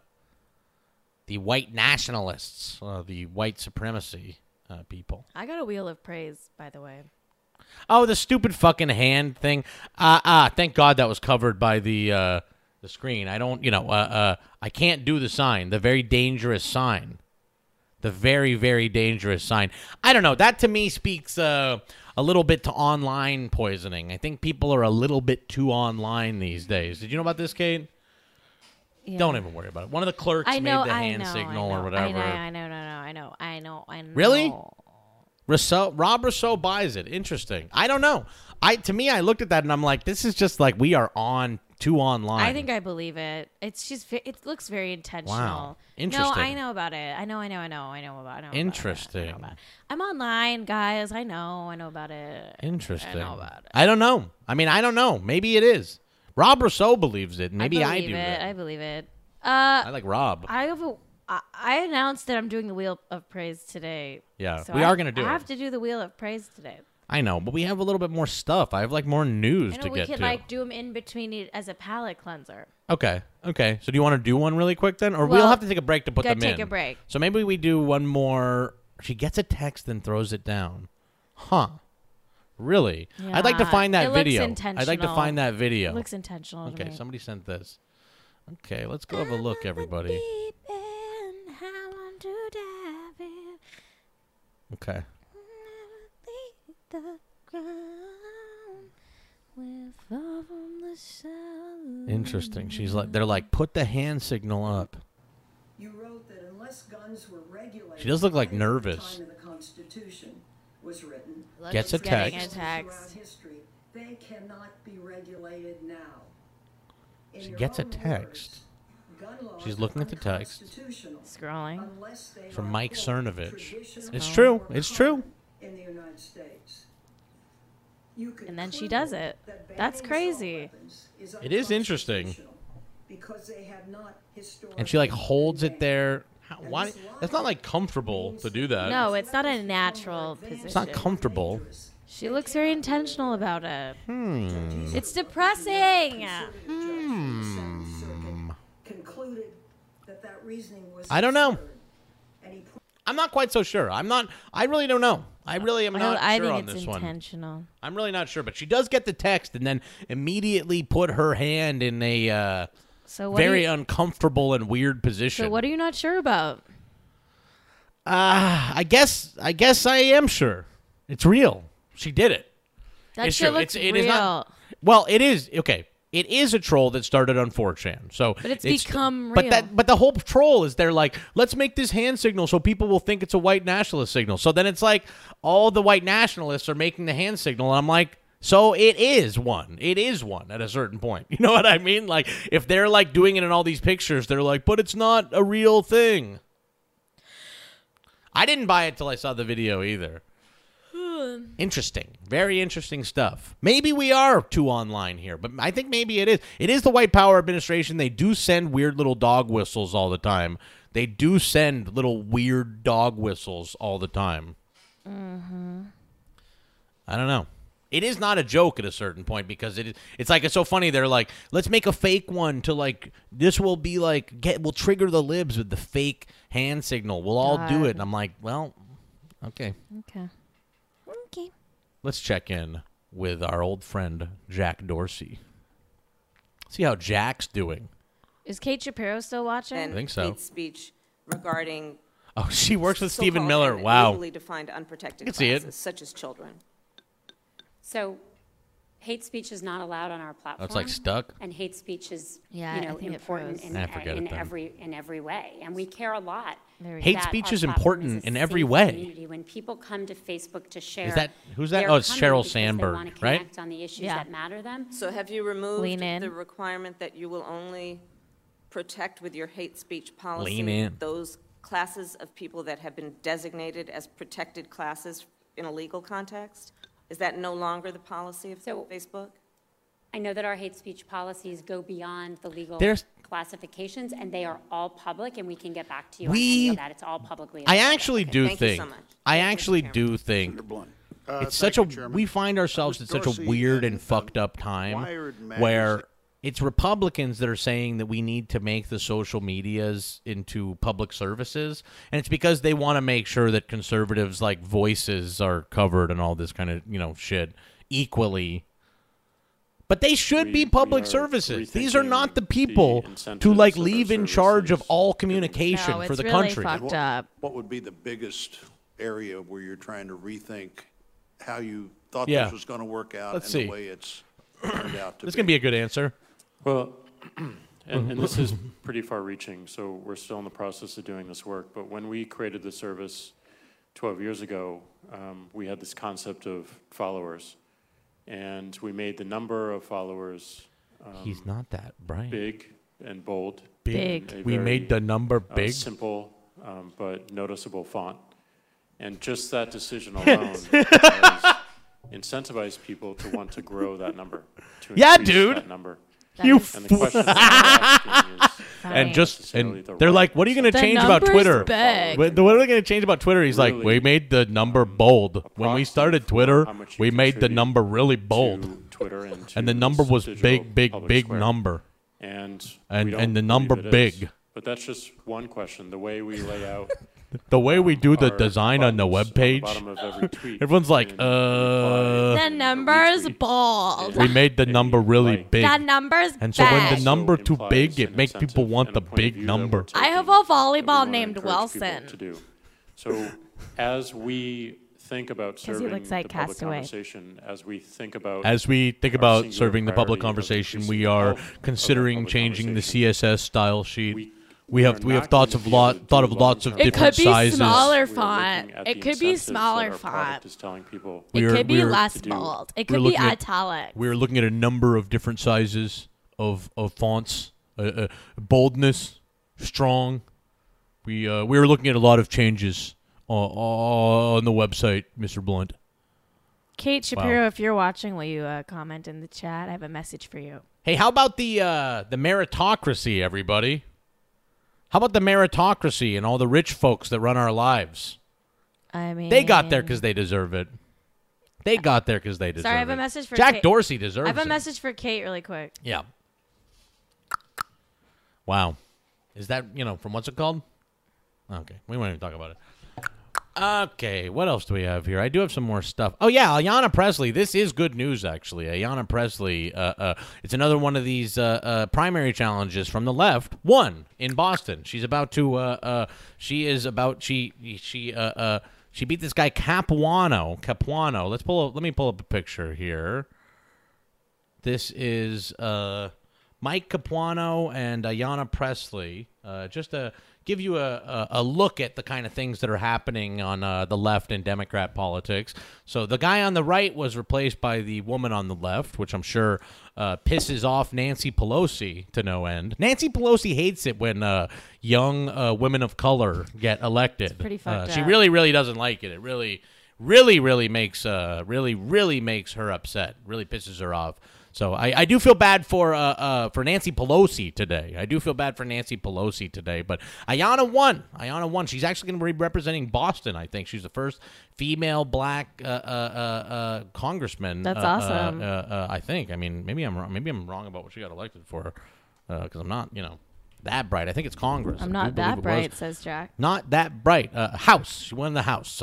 the white nationalists, uh, the white supremacy uh, people. I got a wheel of praise, by the way. Oh, the stupid fucking hand thing. Ah, uh, uh, thank God that was covered by the uh, the screen. I don't, you know, uh, uh, I can't do the sign, the very dangerous sign, the very very dangerous sign. I don't know. That to me speaks uh, a little bit to online poisoning. I think people are a little bit too online these days. Did you know about this, Kate? Yeah. Don't even worry about it. One of the clerks I know. made the I hand know. signal I know, or whatever. I know. I know. No, no. I know. I know. I know. Really? Rousseau, Rob Rousseau buys it. Interesting. I don't know. I to me, I looked at that and I'm like, this is just like we are on too online. I think I believe it. It's just it looks very intentional. Wow. Interesting. No, I know about it. I know. I know. I know. I know about. I know about it. Interesting. I'm online, guys. I know. I know about it. Interesting. I know about it. I don't know. I mean, I don't know. Maybe it is. Rob Rousseau believes it. Maybe I, believe do. it. I believe it. Uh, I like Rob. I have a. I I announced that I'm doing the wheel of praise today. Yeah, So we I- are gonna do I it. have to do the wheel of praise today. I know, but we have a little bit more stuff. I have like more news I know to we get could like do them in between it as a palate cleanser. Okay. Okay. So do you want to do one really quick then, or we'll Well, have to take a break to put them take in? a break. So maybe we do one more. She gets a text and throws it down. Huh. Really? Yeah. I'd like to find that it looks video. I'd like to find that video. It looks intentional. to okay. me. Somebody sent this. Okay. Let's go have a look, everybody. Deep end, I want to dive in, Okay. leave the ground. We're far from the shallow. Interesting. She's like, they're like, put the hand signal up. You wrote that unless guns were regulated. She does look like prior the nervous. time of the Constitution was written. Look, Gets a text. A Throughout text. history, they cannot be regulated now. In She gets a text. words, She's looking at the text. Scrolling. From Mike quote, Cernovich. traditional It's true. It's true. In the United States. You And then she does it. that That's crazy. is It is interesting. Because they have not And she like holds it there. How, why? this That's not like comfortable to do that. No, it's not a natural position. It's not comfortable. She looks very intentional about it. Hmm. It's depressing. Hmm. concluded that that reasoning was I don't know. absurd. And he put I'm not quite so sure. I'm not. I really don't know. I really am I, not I sure think on it's this one. intentional. I'm really not sure, but she does get the text and then immediately put her hand in a uh, So what very you, uncomfortable and weird position. So what are you not sure about? Uh, I guess. I guess I am sure. It's real. She did it. That It's shit true. looks It's- it real. is not- Well, it is okay. It is a troll that started on 4chan. So But it's become But real. that but the whole troll is they're like, let's make this hand signal so people will think it's a white nationalist signal. So then it's like all the white nationalists are making the hand signal and I'm like so it is one. It is one at a certain point. You know what I mean? Like if they're like doing it in all these pictures, they're like, but it's not a real thing. I didn't buy it till I saw the video either. Interesting. Very interesting stuff. Maybe we are too online here, but I think maybe it is. It is the White Power administration. They do send weird little dog whistles all the time. They do send little weird dog whistles all the time. Mm-hmm. I don't know. It is not a joke at a certain point because it is, it's like it's so funny. They're like, let's make a fake one to like this will be like get we'll trigger the libs with the fake hand signal. We'll all do it. And I'm like, well, okay. Okay. Okay. let's check in with our old friend Jack Dorsey. See how Jack's doing. Is Kate Shapiro still watching? and think so. hate speech regarding Oh, she works with Stephen so-called Miller. Wow. legally defined unprotected I can see it. classes, such as children. So, hate speech is not allowed on our platform. Oh, it's like stuck? And hate speech is, Yeah, you I know, think it important froze. in, forget in it then. every in every way, and we care a lot. Very Hate that speech our is platform important a in every safe way. community. When people come to Facebook to share, that- who's that? they're Oh, it's coming Sheryl because they Sandberg, wanna right? connect On the issues Yeah. that matter them. So have you removed Lean in. the requirement that you will only protect with your hate speech policy Lean in. those classes of people that have been designated as protected classes in a legal context? Is that no longer the policy of So- Facebook? I know that our hate speech policies go beyond the legal There's- classifications, and they are all public, and we can get back to you We- on that. It's all publicly. I available. actually do thank you think. so much. I Thank actually do think Uh, it's thank such a you, Chairman. we find ourselves Mr. in such a weird and and, fucked up time where magazine- it's Republicans that are saying that we need to make the social medias into public services, and it's because they want to make sure that conservatives like voices are covered and all this kind of you know shit equally. But they should We- be public services. These are not the people the to like leave in charge of all communication No, for the really country. fucked up. What would be the biggest area where you're trying to rethink how you thought Yeah. this was going to work out Let's and see. the way it's turned out to This is be? gonna be a good answer. Well, and, and this is pretty far reaching, so we're still in the process of doing this work. But when we created the service 12 years ago, um, we had this concept of followers. And we made the number of followers um, He's not that bright. big and bold. Big. in We very, made the number uh, big. simple um, but noticeable font. And just that decision alone has incentivized people to want to grow that number. To Yeah, dude. That number. You And the question that we're asking is, and just necessarily and the they're right like, "What are you going to The change about number's Twitter? big. What what are they going to change about Twitter?" He's like, Really, "We made the number bold when we proxy started Twitter. how much you We made the contribute number really bold, to Twitter and, and the number this was digital big, big, public big square. number. And And- don't and the believe number it is. big. But that's just one question. The way we lay out The way we do the design on the web page, bottom of every tweet everyone's like, uh, The number's retweet bold. we made the number really big." The number's And so when the number too big, it an makes people want the a point of big view that we're number. I have a volleyball that we wanna named Wilson. To do. So as we think about serving looks like the public Castaway. conversation, as we think about As we think about serving the public conversation, we are health of the considering changing the CSS style sheet. We- We we have we have thoughts of to be able lot thought of lots of long-term It different could be sizes. smaller We're font. It could be smaller font. is telling people It are- could be less bold. It could be italic. We're looking at a number of different sizes of of fonts, uh, uh, boldness, strong. We uh, we were looking at a lot of changes on, on the website, Mr. Blunt. Kate Shapiro, if you're watching, will you uh, comment in the chat? I have a message for you. Hey, how about the uh, the meritocracy, everybody? How about the meritocracy and all the rich folks that run our lives? I mean, They got there because they deserve it. They got there because they deserve Sorry, I have it. a message for Jack Kate. Dorsey deserves I have a it. message for Kate, really quick. Yeah. Wow. Is that, you know, from what's it called? Okay. We won't even talk about it. Okay. What else do we have here? I do have some more stuff. Oh, yeah. Ayanna Pressley. This is good news, actually. Ayanna Pressley. Uh, uh, it's another one of these uh, uh, primary challenges from the left. One in Boston. She's about to, uh, uh, she is about, she, she, she beat this guy Capuano. Capuano. Let's pull up, let me pull up a picture here. This is uh, Mike Capuano and Ayanna Pressley. Uh, just to give you a, a, a look at the kind of things that are happening on uh, the left in Democrat politics. So the guy on the right was replaced by the woman on the left, which I'm sure uh, pisses off Nancy Pelosi to no end. Nancy Pelosi hates it when uh, young uh, women of color get elected. pretty Uh, fucked she really, really doesn't like it. It really, really, really makes uh, really, really makes her upset. Really pisses her off. So I, I do feel bad for uh, uh, for Nancy Pelosi today. I do feel bad for Nancy Pelosi today. But Ayanna won. Ayanna won. She's actually going to be representing Boston. I think she's the first female black uh, uh, uh, uh, congressman. That's uh, uh, awesome. Uh, uh, I think. I mean, maybe I'm wrong. Maybe I'm wrong about what she got elected for, because I'm not, you know, that bright. I think it's Congress. I'm not that bright, says Jack. Not that bright. Uh, House. She won the House.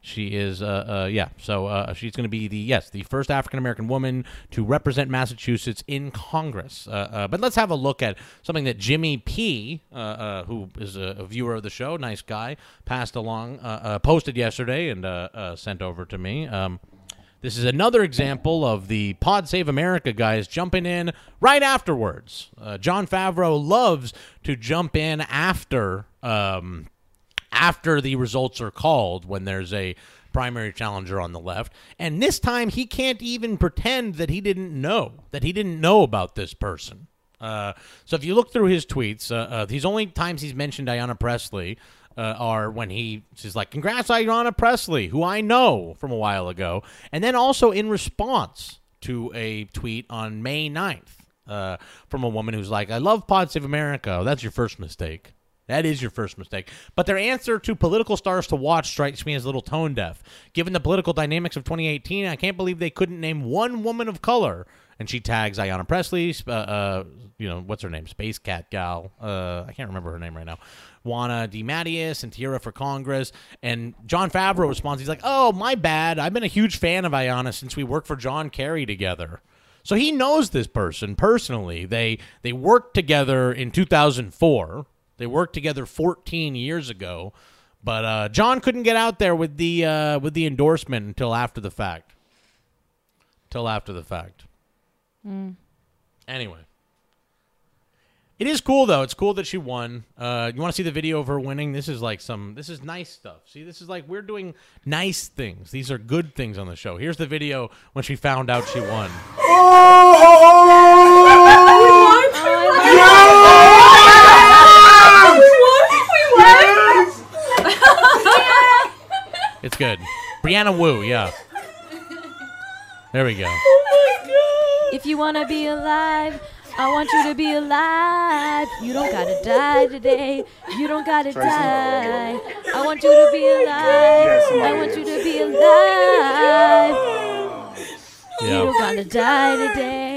She is, uh, uh, yeah. So uh, she's going to be the yes, the first African American woman to represent Massachusetts in Congress. Uh, uh, but let's have a look at something that Jimmy P, uh, who is a, a viewer of the show, nice guy, passed along, posted yesterday and sent over to me. Um, this is another example of the Pod Save America guys jumping in right afterwards. John Favreau loves to jump in after um, after the results are called when there's a primary challenger on the left. And this time he can't even pretend that he didn't know, that he didn't know about this person. Uh, so if you look through his tweets, uh, uh, these only times he's mentioned Ayanna Pressley uh, are when he says like, "Congrats, Ayanna Pressley, who I know from a while ago," and then also in response to a tweet on May 9th uh, from a woman who's like, "I love Pod Save America." Oh, that's your first mistake. That is your first mistake. But their answer to political stars to watch strikes me as a little tone deaf. Given the political dynamics of 2018, I can't believe they couldn't name one woman of color. And she tags Ayanna Pressley, uh, uh, you know, what's her name? Space Cat Gal. Uh, I can't remember her name right now. Juana DiMattias and Tierra for Congress. And John Favreau responds, he's like, oh, my bad. I've been a huge fan of Ayanna since we worked for John Kerry together. So he knows this person personally. They they worked together in 2004. They worked together 14 years ago, but uh, John couldn't get out there with the uh, with the endorsement until after the fact. Till after the fact. Anyway, it is cool though. It's cool that she won. Uh, you want to see the video of her winning? This is like some. This is nice stuff. See, this is like we're doing nice things. These are good things on the show. Here's the video when she found out she won. It's good. Brianna Wu, yeah. There we go. If you wanna be alive, I want you to be alive. You don't gotta die today. You don't gotta die. I want you to be alive. I want you to be alive. You Yeah. don't gotta die today.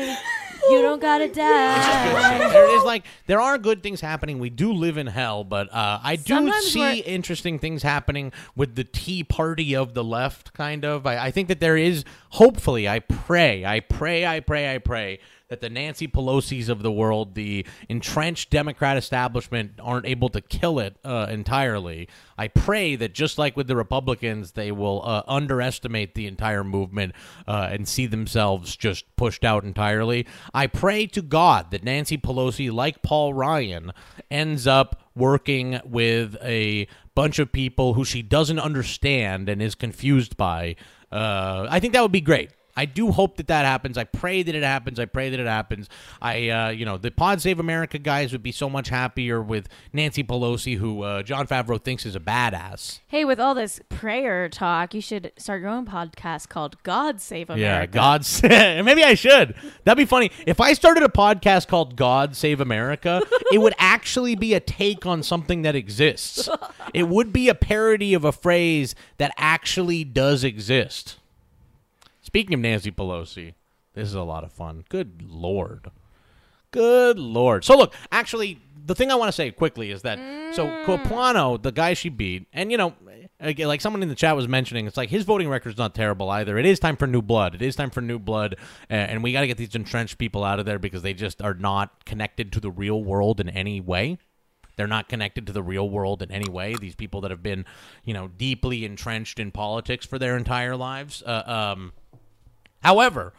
You don't gotta die. there is like there are good things happening. We do live in hell, but uh, I do Sometimes see we're- interesting things happening with the Tea Party of the left. Kind of. I, I think that there is. Hopefully, I pray, I pray, I pray, I pray that the Nancy Pelosi's of the world, the entrenched Democrat establishment, aren't able to kill it uh, entirely. I pray that just like with the Republicans, they will uh, underestimate the entire movement uh, and see themselves just pushed out entirely. I pray to God that Nancy Pelosi, like Paul Ryan, ends up working with a bunch of people who she doesn't understand and is confused by. Uh, I think that would be great. I do hope that that happens. I pray that it happens. I pray that it happens. I, uh, you know, the Pod Save America guys would be so much happier with Nancy Pelosi, who uh, John Favreau thinks is a badass. Hey, with all this prayer talk, you should start your own podcast called God Save America. Yeah, God save. Maybe I should. That'd be funny. If I started a podcast called God Save America, it would actually be a take on something that exists. It would be a parody of a phrase that actually does exist. Speaking of Nancy Pelosi, this is a lot of fun. Good lord. Good lord. So look, actually, the thing I want to say quickly is that so Capuano, the guy she beat, and you know, again, like someone in the chat was mentioning, it's like his voting record's not terrible either. It is time for new blood. It is time for new blood, and we got to get these entrenched people out of there because they just are not connected to the real world in any way. They're not connected to the real world in any way. These people that have been, you know, deeply entrenched in politics for their entire lives. Uh, um, However,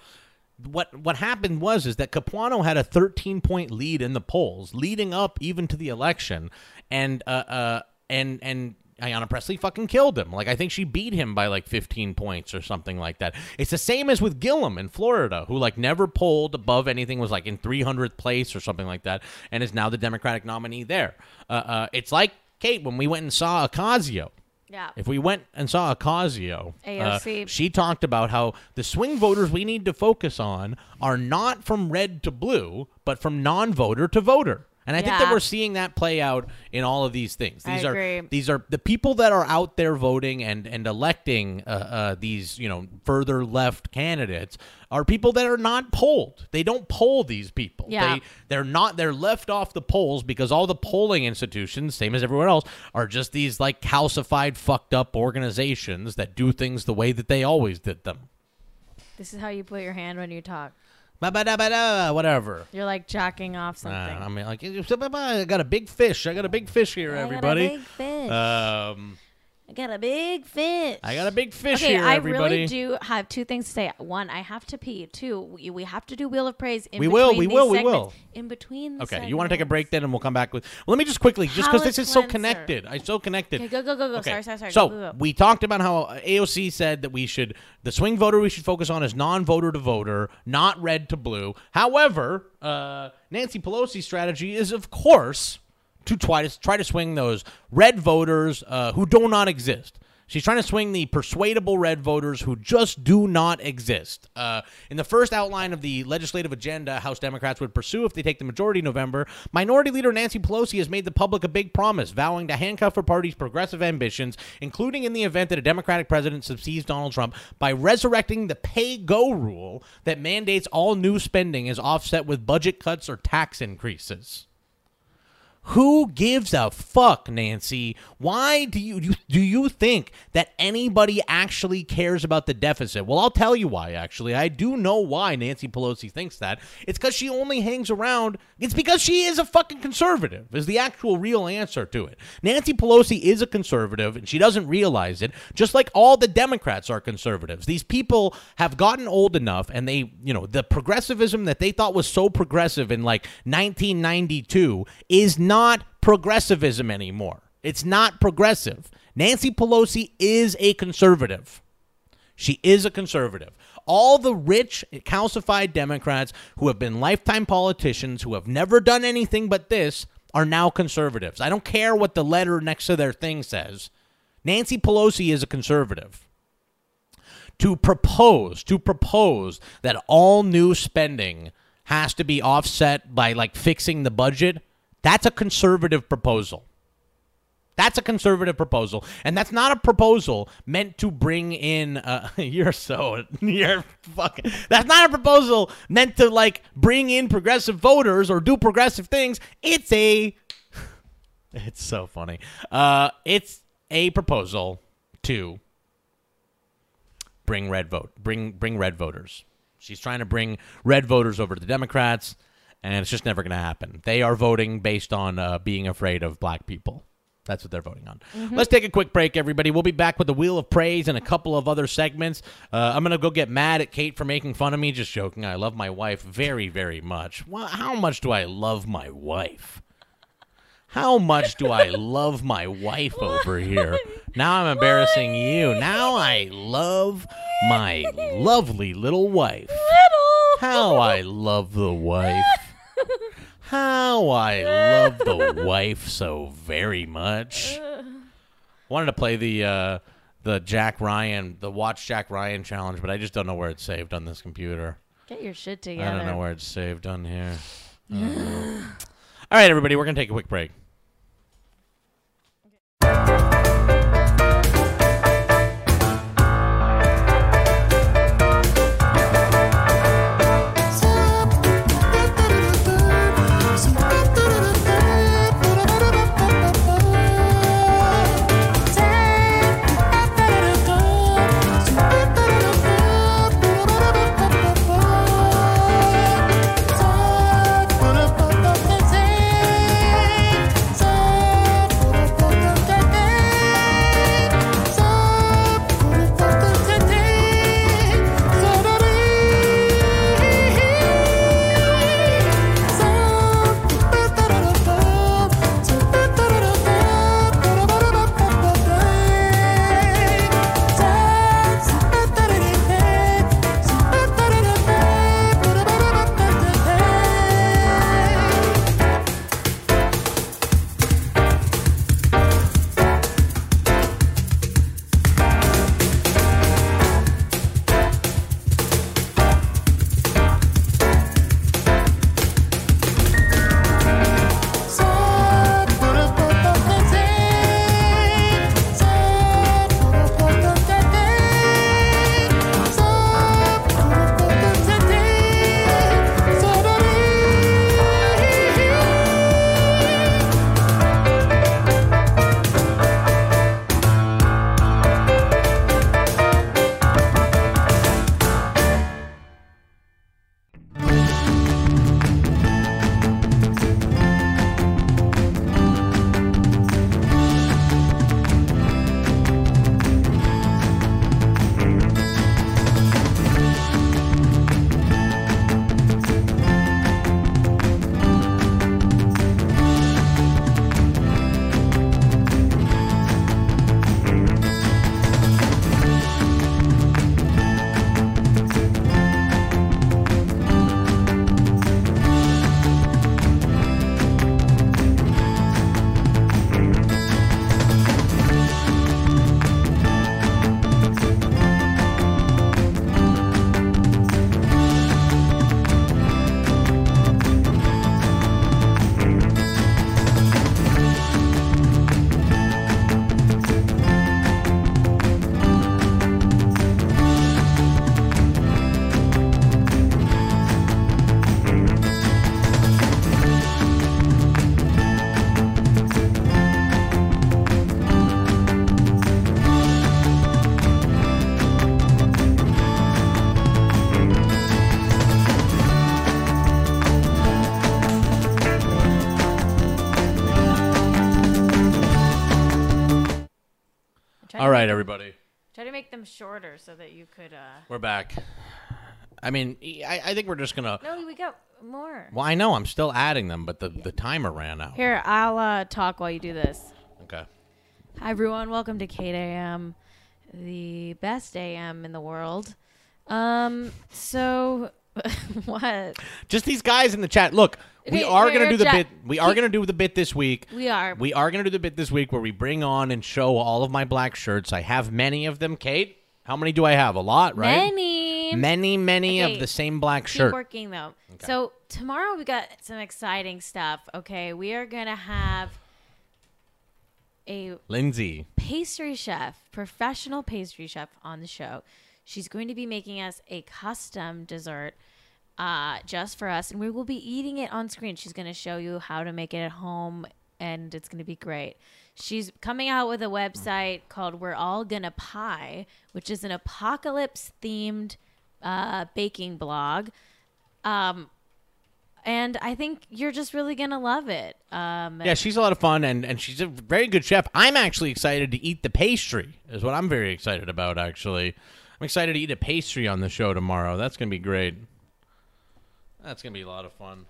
what what happened was is that Capuano had a 13 point lead in the polls leading up even to the election, and uh, uh and and Ayanna Pressley fucking killed him. Like I think she beat him by like 15 points or something like that. It's the same as with Gillum in Florida, who like never polled above anything, was like in 300th place or something like that, and is now the Democratic nominee there. Uh, uh, it's like Kate when we went and saw Ocasio. Yeah. If we went and saw Ocasio, uh, she talked about how the swing voters we need to focus on are not from red to blue, but from non voter to voter. And I think that we're seeing that play out in all of these things. I These are agree. these are the people that are out there voting and and electing uh, uh, these you know further left candidates are people that are not polled. They don't poll these people. Yeah. They they're not they're left off the polls because all the polling institutions, same as everyone else, are just these like calcified, fucked up organizations that do things the way that they always did them. This is how you put your hand when you talk. Whatever. You're like jacking off something. Uh, I mean, like, I got a big fish. I got a big fish here, I got a everybody. big fish. Um, I got a big fish. I got a big fish okay, here, I everybody. really do have two things to say. One, I have to pee. Two, we, we have to do Wheel of Praise. In We will, between we these will, we will. In between. The Okay, you want to take a break then, and we'll come back with. Well, let me just quickly, just because this is so connected. I'm so connected. Okay, go, go, go, go. Okay, Sorry, sorry, sorry. So Go, go, go. we talked about how AOC said that we should the swing voter we should focus on is non-voter to voter, not red to blue. However, uh, Nancy Pelosi's strategy is, of course, to try to try to swing those red voters uh, who do not exist. She's trying to swing the persuadable red voters who just do not exist. Uh, in the first outline of the legislative agenda House Democrats would pursue if they take the majority in November, Minority Leader Nancy Pelosi has made the public a big promise, vowing to handcuff her party's progressive ambitions, including in the event that a Democratic president succeeds Donald Trump, by resurrecting the pay go rule that mandates all new spending is offset with budget cuts or tax increases. Who gives a fuck, Nancy? Why do you, do you think that anybody actually cares about the deficit? Well, I'll tell you why actually. I do know why Nancy Pelosi thinks that. It's cuz she only hangs around. It's because she is a fucking conservative. Is the actual real answer to it. Nancy Pelosi is a conservative and she doesn't realize it, just like all the Democrats are conservatives. These people have gotten old enough and they, you know, the progressivism that they thought was so progressive in like 1992 is not progressivism anymore. It's not progressive. Nancy Pelosi is a conservative. She is a conservative. All the rich, calcified Democrats who have been lifetime politicians, who have never done anything but this, are now conservatives. I don't care what the letter next to their thing says. Nancy Pelosi is a conservative. To propose, to propose that all new spending has to be offset by like fixing the budget, that's a conservative proposal. That's a conservative proposal, and that's not a proposal meant to bring in. Uh, you're so you're fucking. That's not a proposal meant to like bring in progressive voters or do progressive things. It's a. It's so funny. Uh, it's a proposal to bring red vote, bring bring red voters. She's trying to bring red voters over to the Democrats, and it's just never going to happen. They are voting based on uh, being afraid of black people. That's what they're voting on. Let's take a quick break, everybody. We'll be back with the Wheel of Praise and a couple of other segments. Uh, I'm going to go get mad at Kate for making fun of me. Just joking. I love my wife very, very much. Well, how much do I love my wife? How much do I love my wife over here? Now I'm embarrassing you. Now I love my lovely little wife. Little. How I love the wife. How I love the wife so very much. Wanted to play the uh, the Jack Ryan, the Watch Jack Ryan challenge, but I just don't know where it's saved on this computer. Get your shit together. I don't know where it's saved on here. Know. All right, everybody, we're gonna take a quick break. Them shorter so that you could. uh We're back. I mean, I, I think we're just gonna. No, we got more. Well, I know I'm still adding them, but the, the timer ran out. Here, I'll uh, talk while you do this. Okay. Hi everyone, welcome to Kate AM, the best AM in the world. Um, so what? Just these guys in the chat. Look, we Okay, are gonna do the bit. We are gonna do the bit this week. We are. We are gonna do the bit this week where we bring on and show all of my black shirts. I have many of them. Kate, how many do I have? A lot, right? Many. Many, many Okay, of the same black Keep shirt. working though. So tomorrow we got some exciting stuff. Okay, we are gonna have a Lindsay. pastry chef, professional pastry chef on the show. She's going to be making us a custom dessert uh, just for us, and we will be eating it on screen. She's going to show you how to make it at home, and it's going to be great. She's coming out with a website called We're All Gonna Pie, which is an apocalypse themed uh, baking blog. Um, and I think you're just really going to love it. Um, Yeah, she's a lot of fun, and, and she's a very good chef. I'm actually excited to eat the pastry. Is what I'm very excited about. Actually, I'm excited to eat a pastry on the show tomorrow. That's gonna be great. That's gonna be a lot of fun.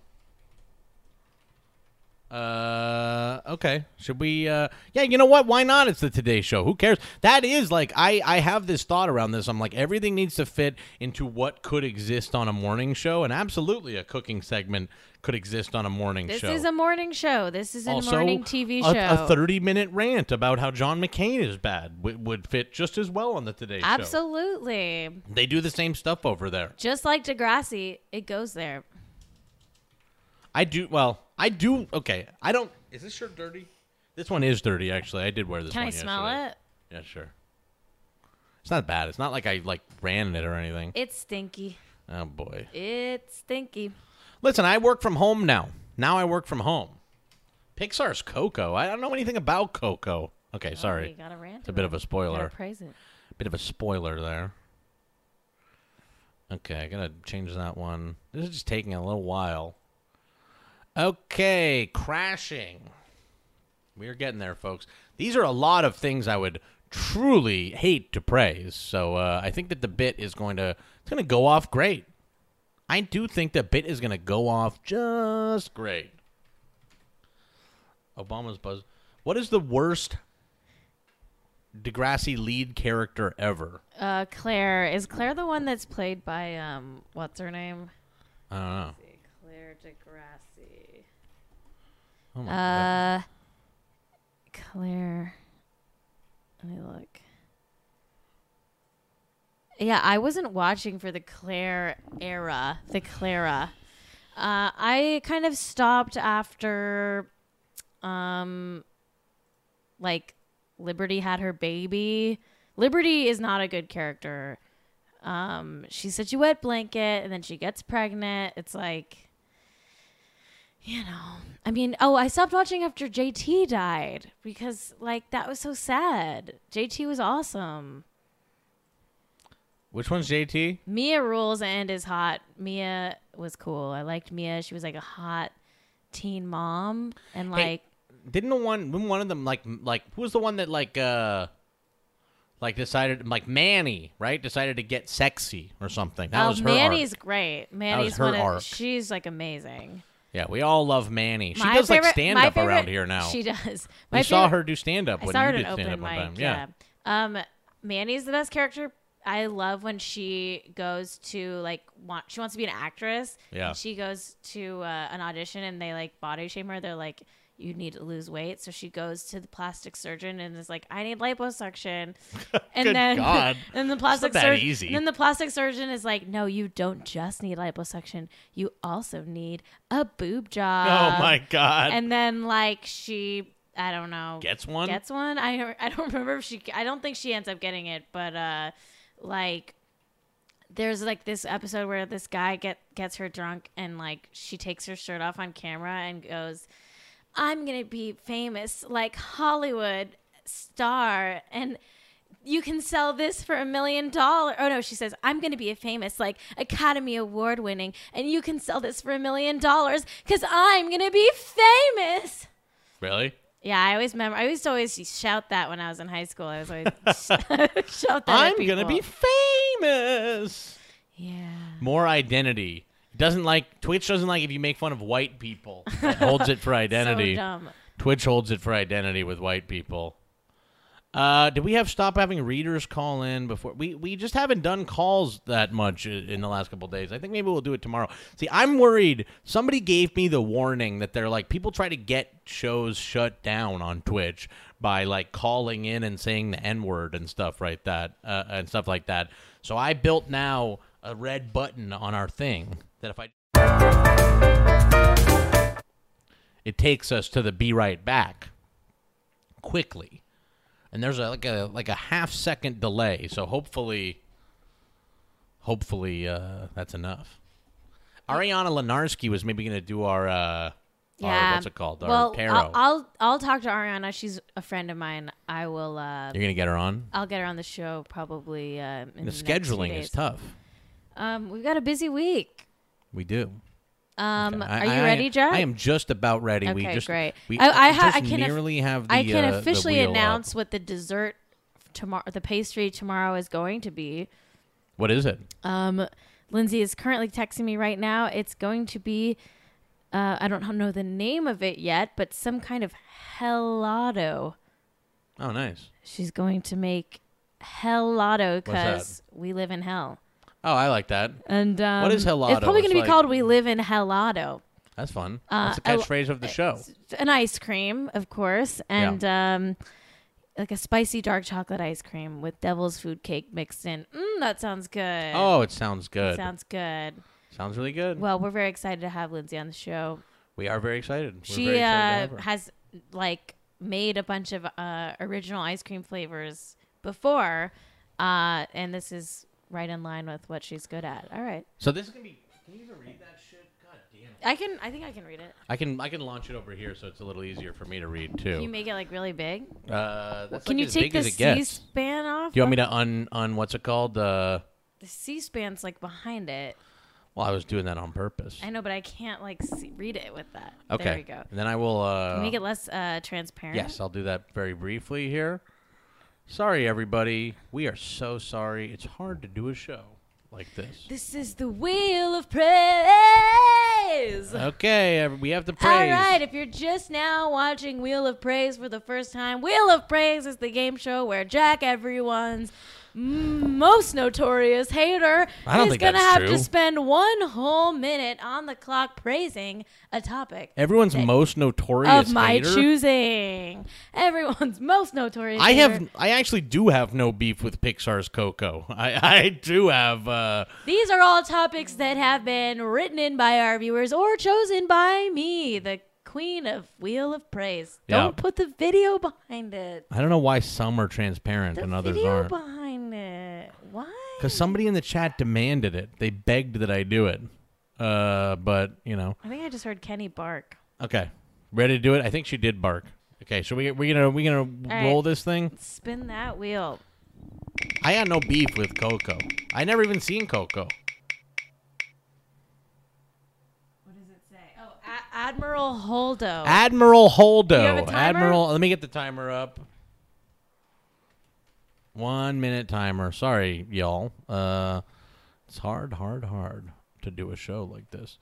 Uh, okay. Should we? Uh, yeah. You know what? Why not? It's the Today Show. Who cares? That is like I. I have this thought around this. I'm like everything needs to fit into what could exist on a morning show, and absolutely a cooking segment could exist on a morning This show. This is a morning show. This is a also, morning TV a, show. a 30 minute rant about how John McCain is bad w- would fit just as well on the Today Show. Absolutely. They do the same stuff over there. Just like Degrassi, it goes there. I do. Well, I do. Okay. I don't. Is this shirt dirty? This one is dirty, actually. I did wear this one. Can I smell yesterday. it? Yeah, sure. It's not bad. It's not like I like ran in it or anything. It's stinky. Oh boy. It's stinky. Listen, I work from home now. Now I work from home. Pixar's Coco. I don't know anything about Coco. Okay, oh, sorry. Oh, rant it's a bit of a spoiler. praise it. Bit of a spoiler there. Okay, I gotta change that one. This is just taking a little while. Okay, crashing. We're getting there, folks. These are a lot of things I would truly hate to praise. So uh, I think that the bit is going to it's going to go off great. I do think the bit is going to go off just great. Obama's buzz. What is the worst Degrassi lead character ever? Uh, Claire is Claire the one that's played by um, what's her name? I don't know. Claire Degrassi. Oh my God. Uh, Claire. Let me look. Yeah, I wasn't watching for the Claire era, the Clara. Uh, I kind of stopped after, um, like Liberty had her baby. Liberty is not a good character. Um, she's such a wet blanket, and then she gets pregnant. It's like, you know, I mean, oh, I stopped watching after JT died because, like, that was so sad. JT was awesome. Which one's JT? Mia rules and is hot. Mia was cool. I liked Mia. She was like a hot teen mom, and Hey, like, Didn't the one didn't one of them like like who was the one that like uh like decided like Manny right decided to get sexy or something that oh, was her Manny's arc. great. Manny's her one of. She's like amazing. Yeah we all love Manny she My does like stand up around here now She does. we saw her do stand up when you did stand up one mic. time Yeah. Um, Manny's the best character. I love when she goes to like want she wants to be an actress. Yeah. And she goes to uh, an audition and they like body shame her. They're like, you need to lose weight. So she goes to the plastic surgeon and is like, I need liposuction. and Good then God. and the not plastic that surgeon then the plastic surgeon is like, no, you don't just need liposuction. You also need a boob job. oh my god And then like she, I don't know, Gets one? Gets one. I I don't remember if she. I don't think she ends up getting it, but uh, like. There's like this episode where this guy get gets her drunk and like she takes her shirt off on camera and goes, "I'm gonna be famous like Hollywood star and you can sell this for a million dollars." Oh no, she says, "I'm gonna be a famous like Academy Award winning and you can sell this for a million dollars because I'm gonna be famous." really Yeah, I always remember. I used to always shout that when I was in high school. I was always shout that. I'm gonna be famous. Yeah. More identity. Doesn't like Twitch doesn't like if you make fun of white people. It holds it for identity. dumb. Twitch holds it for identity with white people. Uh, did we have stop having readers call in before? We we just haven't done calls that much in the last couple days. I think maybe we'll do it tomorrow. See, I'm worried. Somebody gave me the warning that they're like people try to get shows shut down on Twitch by like calling in and saying the N word and stuff right that uh, and stuff like that. So I built now a red button on our thing that if I it takes us to the be right back quickly and there's a, like a like a half second delay so hopefully hopefully uh, that's enough ariana Lenarsky was maybe going to do our uh Yeah. our, what's it called our well, I'll, I'll I'll talk to Ariana. She's a friend of mine. I will. Uh, you're going to get her on I'll get her on the show probably. Uh, in the few scheduling is tough Um, we've got a busy week. we do Um, Okay. I- are you I- ready, Jack? I am just about ready. Okay, we just great. We I, I, ha- I can nearly have the. I can uh, officially wheel up. announce what the dessert tomorrow, the pastry tomorrow is going to be. What is it? Um, Lindsay is currently texting me right now. It's going to be. Uh, I don't know the name of it yet, but some kind of helado. Oh, nice. She's going to make helado because we live in hell. Oh, I like that. And um, what is helado? It's probably going to be like- called "We Live in Helado." That's fun. Uh, That's I- catchphrase of the show. An ice cream, of course, and um, like a spicy dark chocolate ice cream with devil's food cake mixed in. Mm, that sounds good. Oh, it sounds good. sounds good. Sounds really good. Well, we're very excited to have Lindsay on the show. we are very excited. We're she very excited to uh, her. has like made a bunch of uh, original ice cream flavors before, uh, and this is right in line with what she's good at. All right, So this is gonna be. Can you even read that shit? God damn. it. I can. I think I can read it. I can I can launch it over here so it's a little easier for me to read too. Can you make it like really big? uh, that's can like you as take big the as it gets. C-span off? Do you want me to un un what's it called? Uh, The C-span's like behind it. well, I was doing that on purpose. I know, but I can't like see, read it with that. Okay. There we go. And then I will. Uh, make it less uh, transparent. Yes, I'll do that very briefly here. Sorry, everybody. We are so sorry. It's hard to do a show like this. This is the wheel of praise. Okay, we have to praise. All right, if you're just now watching Wheel of Praise for the first time, Wheel of Praise is the game show where Jack, everyone's most notorious hater, I don't is gonna have true. to spend one whole minute on the clock praising a topic Everyone's most notorious of my hater. choosing. Everyone's most notorious. I hater. have. I actually do have no beef with Pixar's Coco. I, I do have. Uh, These are all topics that have been written in by our viewers or chosen by me, the queen of Wheel of Praise. Don't put the video behind it. I don't know why some are transparent The and others video aren't. behind it. Why? Because somebody in the chat demanded it. They begged that I do it. Uh, but you know. I think I just heard Kenny bark. Okay, ready to do it? I think she did bark. Okay, so we we gonna we gonna right. roll this thing. Spin that wheel. I got no beef with Coco. I never even seen Coco. What does it say? Oh, A- Admiral Holdo. Admiral Holdo. You have a timer? Admiral. Let me get the timer up. One minute timer. Sorry, y'all. Uh, it's hard, hard, hard to do a show like this.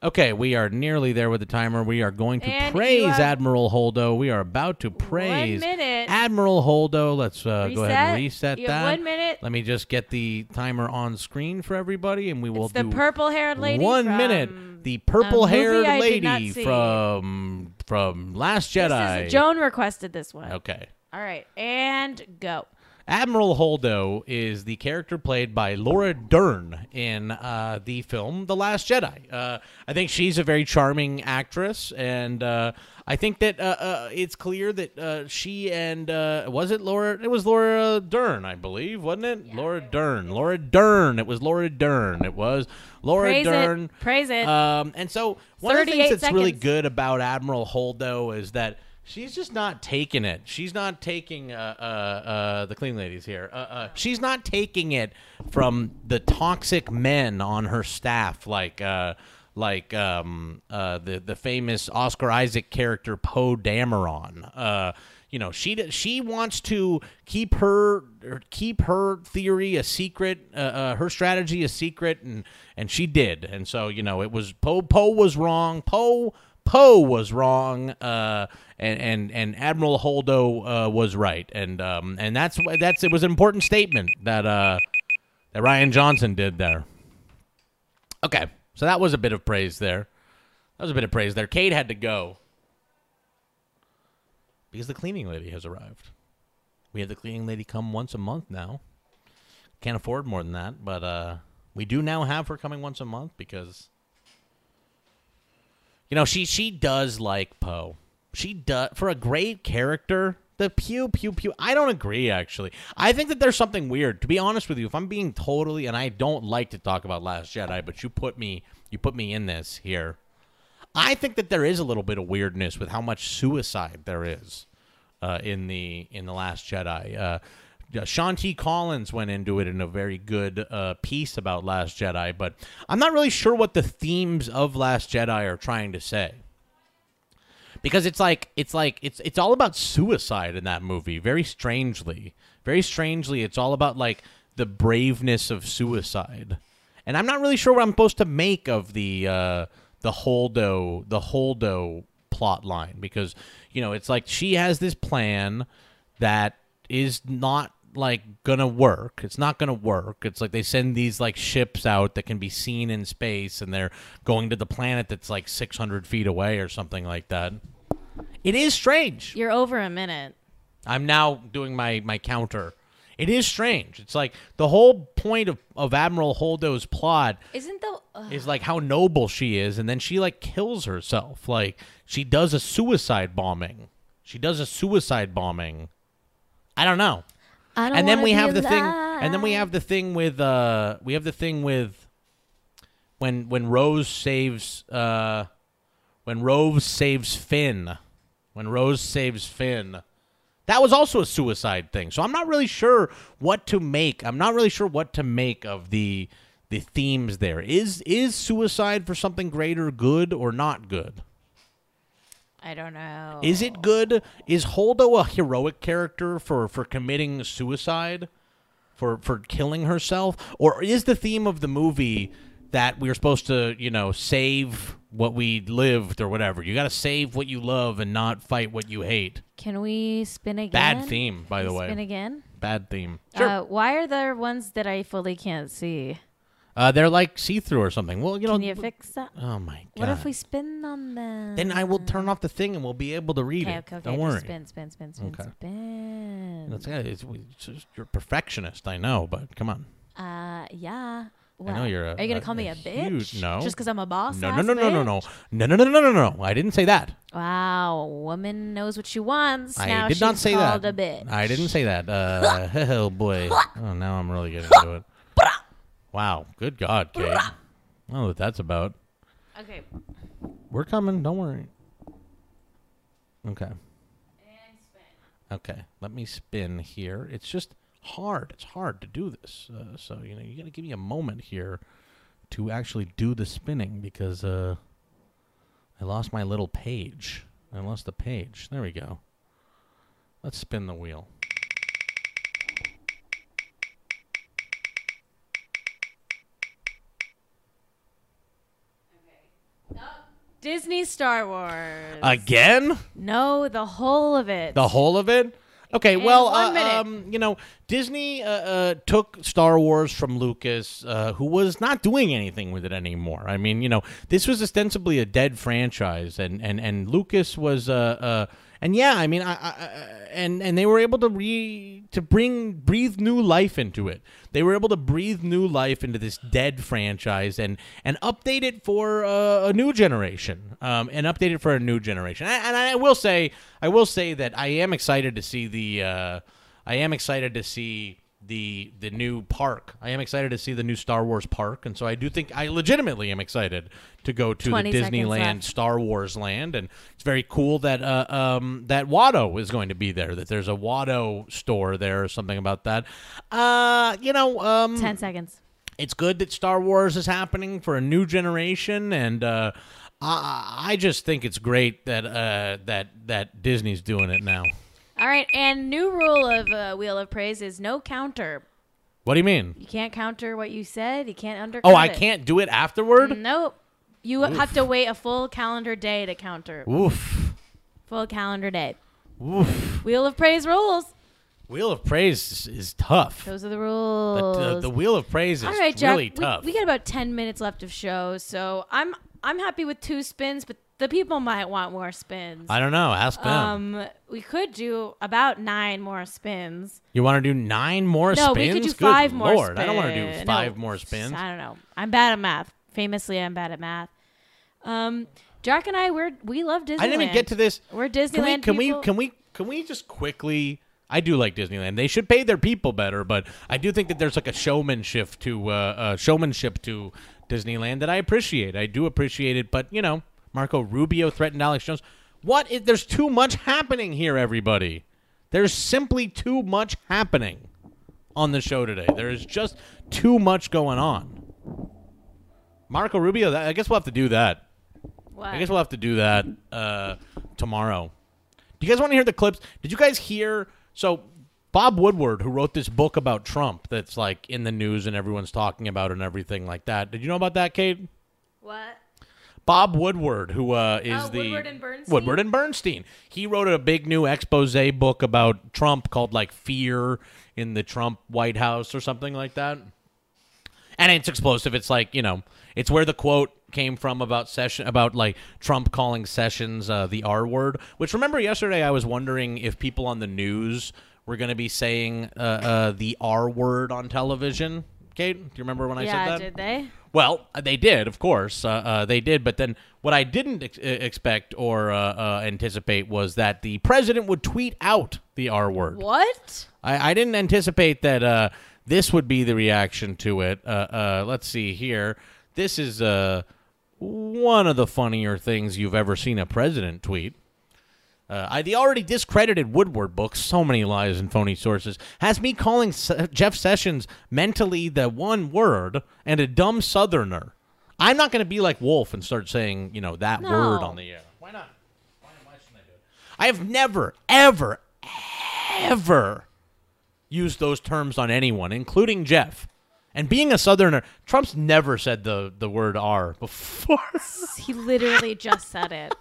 Okay, we are nearly there with the timer. We are going to And praise have- Admiral Holdo. We are about to praise. Admiral Holdo. Let's uh, go ahead and Reset. You that. one minute. Let me just get the timer on screen for everybody, and we will It's the do purple-haired lady One minute. The purple-haired movie I did not lady from from Last Jedi. Joan requested this one. Okay. All right, and go. Admiral Holdo is the character played by Laura Dern in uh, the film The Last Jedi. Uh, I think she's a very charming actress, and uh, I think that uh, uh, it's clear that uh, she and uh, was it Laura? It was Laura Dern, I believe, wasn't it? Laura Dern. Laura Dern. It was Laura Dern. It was Laura Praise it. Dern. Praise it. Um, and so one of the things that's really good about Admiral Holdo is that she's just not taking it. She's not taking uh, uh, uh, the clean ladies here. Uh, uh, she's not taking it from the toxic men on her staff, like uh, like um, the the famous Oscar Isaac character Poe Dameron. You know, she she wants to keep her keep her theory a secret, her strategy a secret, and and she did. And so you know, it was Poe. Poe was wrong. Poe. Poe was wrong, uh, and and and Admiral Holdo uh, was right, and um, and that's that's it was an important statement that uh, that Rian Johnson did there. Okay, so that was a bit of praise there. That was a bit of praise there. Kate had to go because the cleaning lady has arrived. We have the cleaning lady come once a month now. Can't afford more than that, but uh, we do now have her coming once a month because you know she she does like Poe. She does for a great character. The pew pew pew. I don't agree. Actually, I think that there's something weird. To be honest with you, if I'm being totally, and I don't like to talk about Last Jedi, but you put me you put me in this here. I think that there is a little bit of weirdness with how much suicide there is uh, in the in the Last Jedi. Uh, T. Collins went into it in a very good uh, piece about Last Jedi, but I'm not really sure what the themes of Last Jedi are trying to say. Because it's like it's like it's it's all about suicide in that movie. Very strangely, very strangely, it's all about like the braveness of suicide and I'm not really sure what I'm supposed to make of the uh, the Holdo the Holdo plot line because you know it's like she has this plan that is not like gonna work. It's not gonna work. It's like they send these like ships out that can be seen in space, and they're going to the planet that's like 600 feet away or something like that. It is strange. You're over a minute. I'm now doing my my counter. It is strange. It's like the whole point of, of Admiral Holdo's plot Isn't the ugh. is like how noble she is, and then she like kills herself. Like she does a suicide bombing. She does a suicide bombing. I don't know. I don't and then we have the thing. And then we have the thing with uh, we have the thing with when when Rose saves uh, when Rose saves Finn, when Rose saves Finn. That was also a suicide thing. So I'm not really sure what to make. I'm not really sure what to make of the the themes there. Is is suicide for something greater good or not good? I don't know. Is it good? Is Holdo a heroic character for for committing suicide? For for killing herself? Or is the theme of the movie that we are supposed to, you know, save what we lived or whatever? You got to save what you love and not fight what you hate. Can we spin again? Bad theme, by the Can we way. Spin again. Bad theme. Uh, why are there ones that I fully can't see? Uh, they're like see through or something. Well, you know. Can you fix that? Oh my god. What if we spin on them? Then I will turn off the thing and we'll be able to read okay, it. Okay, okay, Don't just worry. Spin, spin, spin, spin, Okay. spin. That's, yeah, it's, it's just, you're a perfectionist, I know, but come on. Uh, yeah. I know you're a. Are you gonna a- call me a huge- bitch? No. Just because I'm a boss? No, no, no, no, no, no, no, no, no, no, no, no, no. I didn't say that. Wow, woman knows what she wants. I now did not say called that. a bitch. I didn't say that. Uh, oh boy. Oh, now I'm really getting into it. Wow. Good God, Kate. I don't know what that's about. Okay. We're coming. Don't worry. Okay. Okay. Let me spin here. It's just hard. It's hard to do this. Uh, so you know, you got to give me a moment here to actually do the spinning because uh, I lost my little page. I lost the page. There we go. Let's spin the wheel. Disney Star Wars. Again? No, the whole of it. The whole of it? Okay, In well, uh, um, you know, Disney uh, uh, took Star Wars from Lucas, uh, who was not doing anything with it anymore. I mean, you know, this was ostensibly a dead franchise, and and and Lucas was, uh, uh, and yeah, I mean, I, I, and and they were able to re to bring breathe new life into it. They were able to breathe new life into this dead franchise and and update it for uh, a new generation, um, and update it for a new generation. I, and I will say, I will say that I am excited to see the, uh, I am excited to see the the new park. I am excited to see the new Star Wars park, and so I do think I legitimately am excited to go to the Disneyland. Star Wars land, and it's very cool that uh, um, that Watto is going to be there. That there's a Watto store there or something about that. Uh, you know, um, Ten seconds. it's good that Star Wars is happening for a new generation, and uh, I, I just think it's great that uh, that that Disney's doing it now. All right, and new rule of uh, Wheel of Praise is no counter. What do you mean? You can't counter what you said. You can't undercut Oh, I it. can't do it afterward. Nope. You have to wait a full calendar day to counter. Oof. Full calendar day. Oof. Wheel of Praise rules. Wheel of Praise is, tough. Those are the The, rules. the, the Wheel of Praise is All right, Jack. really we, we got about ten minutes left of show, so I'm I'm happy with two spins, but the people might want more spins. I don't know. Ask them. Um, we could do about nine more spins. you want to do nine more no, spins? we could do Good five more. Lord, spins. I don't want to do No, five more spins. I don't know. I'm bad at math. Famously, I'm bad at math. Um, Jack and I, we're we love Disneyland. I didn't even get to this. We're Can we? Disneyland Can we? Can we? Can we just quickly? I do like Disneyland. They should pay their people better, but I do think that there's like a showmanship to uh, uh, showmanship to Disneyland that I appreciate. I do appreciate it, but you know, Marco Rubio threatened Alex Jones. What? Is, there's too much happening here, everybody. There's simply too much happening on the show today. There is just too much going on. Marco Rubio, I guess we'll have to do that. What? I guess we'll have to do that uh, tomorrow. Do you guys want to hear the clips? Did you guys hear? So, Bob Woodward, who wrote this book about Trump that's like in the news and everyone's talking about and everything like that. Did you know about that, Kate? what? Bob Woodward, who uh, is Oh, the Woodward and Bernstein? Woodward and Bernstein. He wrote a big new expose book about Trump called like "Fear in the Trump White House" or something like that. And it's explosive. It's like you know, it's where the quote came from about session about like Trump calling Sessions uh, the R word. Which remember yesterday, I was wondering if people on the news were going to be saying uh, uh, the R word on television. Kate, do you remember when I yeah, said that? did they? Well, uh, they did, of course. Uh, uh, they did. But then what I didn't ex- expect or uh, uh, anticipate was that the president would tweet out the R word. What? I, I didn't anticipate that uh, this would be the reaction to it. Uh, uh, let's see here. This is uh, one of the funnier things you've ever seen a president tweet. Uh, I, the already discredited Woodward book, so many lies and phony sources, has me calling Se- Jeff Sessions mentally the one word and a dumb Southerner. I'm not going to be like Wolf and start saying, you know, that No. word on the air. Why not? Why, why shouldn't I do it? I have never, ever, ever used those terms on anyone, including Jeff. And being a Southerner, Trump's never said the, the word R before. He literally just said it.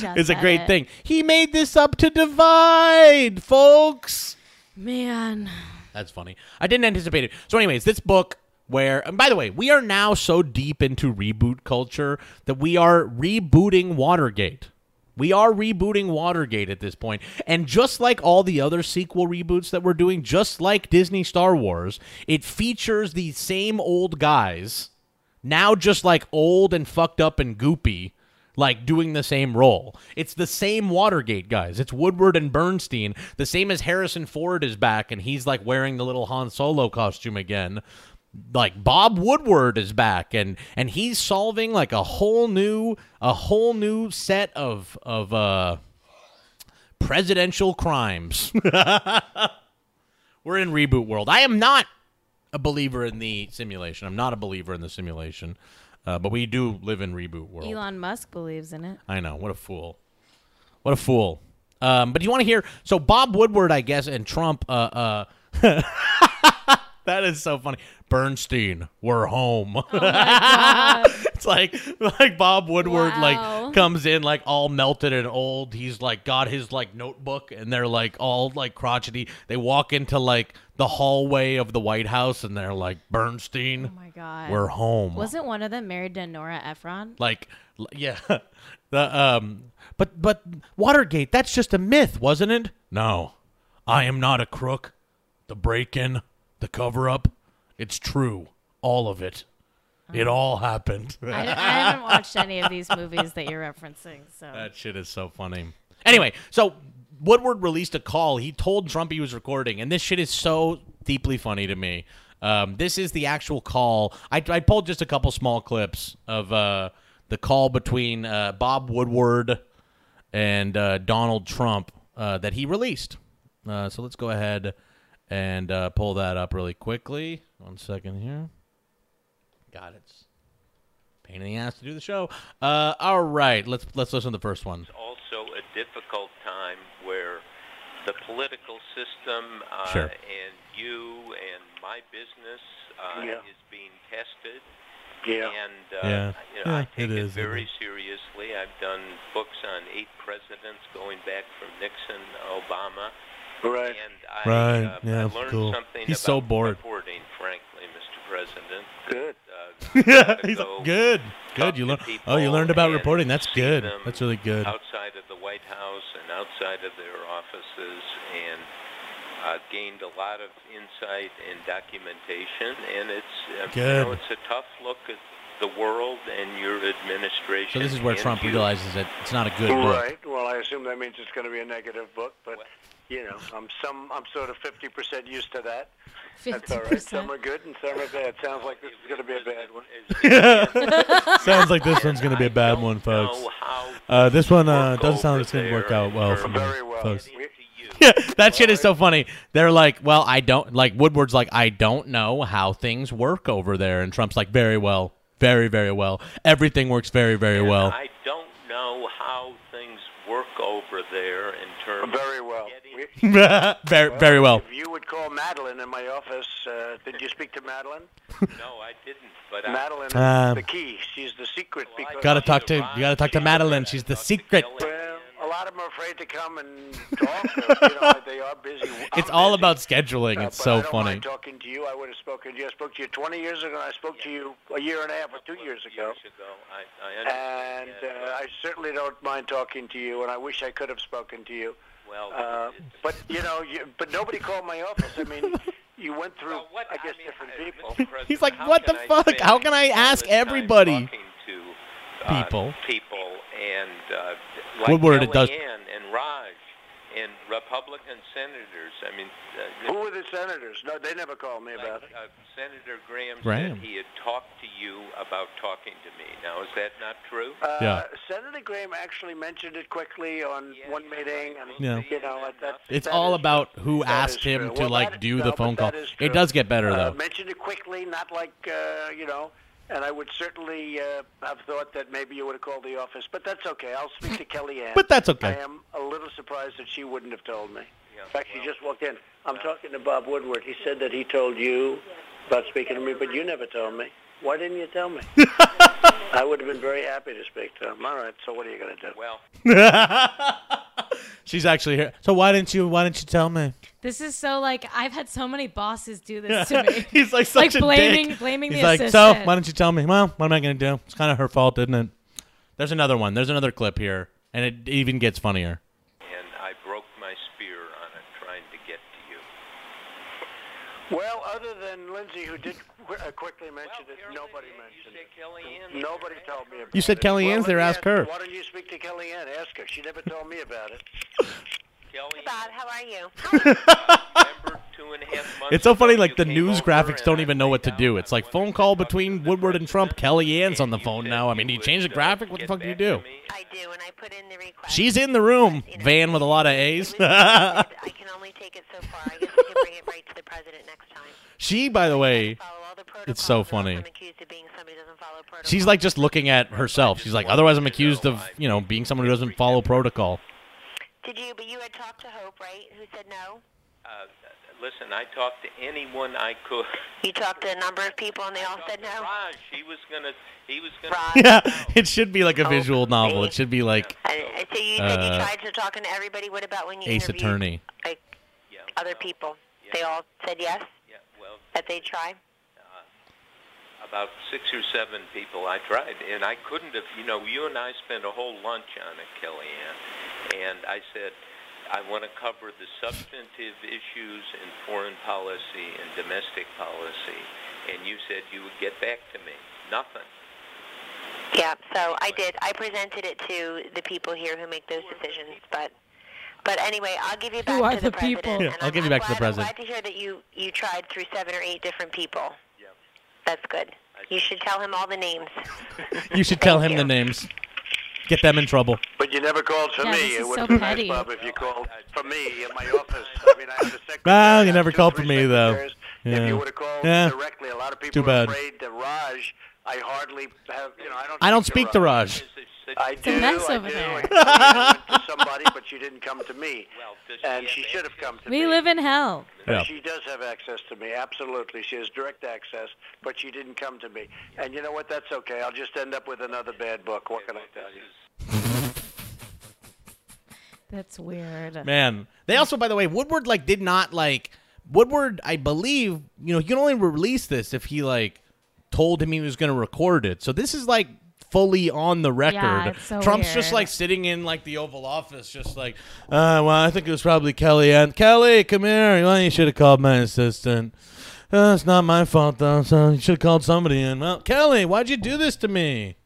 Just it's a great it. thing. He made this up to divide, folks. Man. That's funny. I didn't anticipate it. So, anyways, this book where, and by the way, we are now so deep into reboot culture that we are rebooting Watergate. We are rebooting Watergate at this point. And just like all the other sequel reboots that we're doing, just like Disney Star Wars, it features the same old guys, now just like old and fucked up and goopy, like doing the same role. It's the same Watergate guys. It's Woodward and Bernstein, the same as Harrison Ford is back and he's like wearing the little Han Solo costume again. Like Bob Woodward is back and and he's solving like a whole new a whole new set of of uh presidential crimes. We're in reboot world. I am not a believer in the simulation. I'm not a believer in the simulation. Uh, but we do live in reboot world. Elon Musk believes in it. I know. What a fool. What a fool. Um, but you want to hear? So Bob Woodward, I guess, and Trump. Uh, uh, that is so funny. Bernstein, we're home. it's like like Bob Woodward Wow. like comes in like all melted and old. He's like got his like notebook and they're like all like crotchety. They walk into like the hallway of the White House and they're like Bernstein. Oh my god. We're home. Wasn't one of them married to Nora Ephron? Like, yeah, the um, but but Watergate. That's just a myth, wasn't it? No, I am not a crook. The break-in, the cover-up, it's true, all of it. It all happened. I, I haven't watched any of these movies that you're referencing, so That shit is so funny. Anyway, so Woodward released a call. He told Trump he was recording, and this shit is so deeply funny to me. Um, this is the actual call. I, I pulled just a couple small clips of uh, the call between uh, Bob Woodward and uh, Donald Trump uh, that he released. Uh, so let's go ahead and uh, pull that up really quickly. One second here. God, it's a pain in the ass to do the show. Uh, all right, let's let's listen to the first one. also a difficult time where the political system uh, Sure. and you and my business uh, Yeah. is being tested. Yeah. And uh, Yeah. you know, Yeah, I it take it, is, it very is. seriously. I've done books on eight presidents going back from Nixon, Obama. Right. And I, Right, uh, yeah, I learned cool. something He's about so bored. reporting, frankly, Mr. President. Good. Uh, He's go good, good. You to learn. Oh, you learned about reporting. That's good. That's really good. Outside of the White House and outside of their offices, and uh, gained a lot of insight and documentation. And it's uh, you know it's a tough look at the world and your administration. So this is where Trump you. realizes that it's not a good book. Right. Well, I assume that means it's going to be a negative book, but you know, I'm some I'm sort of 50% used to that. That's all right. Some are good and some are bad. Sounds like this is going to be a bad one. Sounds like this one's going to be a bad one, folks. Uh, this one uh, doesn't sound like it's going to work out well for me, folks. Yeah, that shit is so funny. They're like, well, I don't like Woodward's like, I don't know how things work over there, and Trump's like, very well, very very well. Everything works very very well. I don't know how things work over there in terms. Very well. very very well. If you would call Madeleine in my office, uh, did you speak to Madeleine? no, I didn't. But Madeleine is Um, the key. She's the secret. Because Gotta talk to you. Gotta talk to Madeline. She's the secret. Well, a lot of them are afraid to come and talk. or, you know, they are busy. It's I'm all busy. about scheduling. Uh, It's but so I don't funny. mind talking to you. I would have spoken to you. I spoke to you 20 years ago. and I spoke to you a year and a half or two years ago. I, I. And uh, I certainly don't mind talking to you. And I wish I could have spoken to you. Well, Uh, but you know, you, but nobody called my office. I mean, you went through, I guess, different people. He's like, what the fuck? How can I ask everybody? to uh, People. people and uh, like Woodward, it does- Kellyanne and Raj and Republican senators. I mean, uh, Who were the senators? No, they never called me about it. uh, Senator Graham, Graham. said he had talked to you about talking to me. Now, is that not true? Uh, Yeah. Senator Graham actually mentioned it quickly on one meeting, and Yeah. you know, that, It's that all is- about who that asked him true. to Well, like that- do no, the phone call. It does get better Uh, though. mentioned it quickly, not like uh, you know. And I would certainly uh, have thought that maybe you would have called the office, but that's okay. I'll speak to Kellyanne. But that's okay. I am a little surprised that she wouldn't have told me. In fact, she just walked in. I'm talking to Bob Woodward. He said that he told you about speaking to me, but you never told me. Why didn't you tell me? I would have been very happy to speak to him. All right, so what are you going to do? Well, She's actually here. So why didn't you? Why didn't you tell me? This is so like I've had so many bosses do this to me. He's like such a blaming dick. blaming He's the like, assistant. so why don't you tell me? Well, what am I gonna do? It's kind of her fault, isn't it? There's another one. There's another clip here, and it even gets funnier. and I broke my spear on it trying to get to you. Well, other than Lindsay, who did qu- uh, quickly mention it, nobody mentioned it. Nobody told me about You said. Kellyanne's well, there, ask her. Why don't you speak to Kellyanne? Ask her. She never told me about it. Bob, how are you? Two and a half months It's so funny. Like the news graphics don't even know what to do. It's like phone call between Woodward and Trump. Kellyanne's on the phone now. I mean, do you change the graphic? What the fuck do you do? I do, and I put in the request. She's in the room. Van with a lot of A's. I can only take it so far. I guess I can bring it right to the president next time. she, by the way, it's so funny. Accused of being somebody who doesn't follow protocol. She's like just looking at herself. She's like, otherwise, I'm accused of you know being someone who doesn't follow protocol. Did you? But you had talked to Hope, right? Who said no? Uh, listen, I talked to anyone I could. You talked to a number of people, and they all said no. Raj, he was gonna, he was gonna. Yeah, it should be like a visual novel. It should be like And, and so you said you Uh, tried to talking to everybody. What about when you Ace Attorney. like other people? They all said yes. Yeah, well, That they try. About six or seven people I tried, and I couldn't have. You know, you and I spent a whole lunch on it, Kellyanne, and I said. I want to cover the substantive issues in foreign policy and domestic policy, and you said you would get back to me. Nothing. Yeah, so I did. I presented it to the people here who make those decisions, but but anyway, I'll give you back are to the, the people? president. Yeah, I'll I'm- give you I'm back to the president. I'm glad to hear that you you tried through seven or eight different people. Yeah. That's good. You should tell him all the names. you should tell him the names. Get them in trouble. But you never called for Yeah, me. this It is would so have been petty. nice, Bob, if you called for me in my office. I mean, I have a secretary. Well, I you never two, called for me though. secretaries. If Yeah. you would have called Yeah. directly, a lot of Too bad. are afraid that Raj I hardly have, you know, I don't. I don't speak to Raj. I a do. mess I over do. there. I went to somebody, but she didn't come to me, and she should have come to me. We live in hell. Yeah. She does have access to me, absolutely. She has direct access, but she didn't come to me. And you know what? That's okay. I'll just end up with another bad book. What can I tell you? That's weird. Man, they also, by the way, Woodward like did not like Woodward. I believe you know he can only release this if he like told him he was going to record it. So this is like fully on the record. Yeah, so Trump's just like sitting in like the Oval Office, just like, uh, well, I think it was probably Kelly. And Kelly, come here. Well, you should have called my assistant. Uh, it's not my fault though. So you should have called somebody in. Well, Kelly, why'd you do this to me?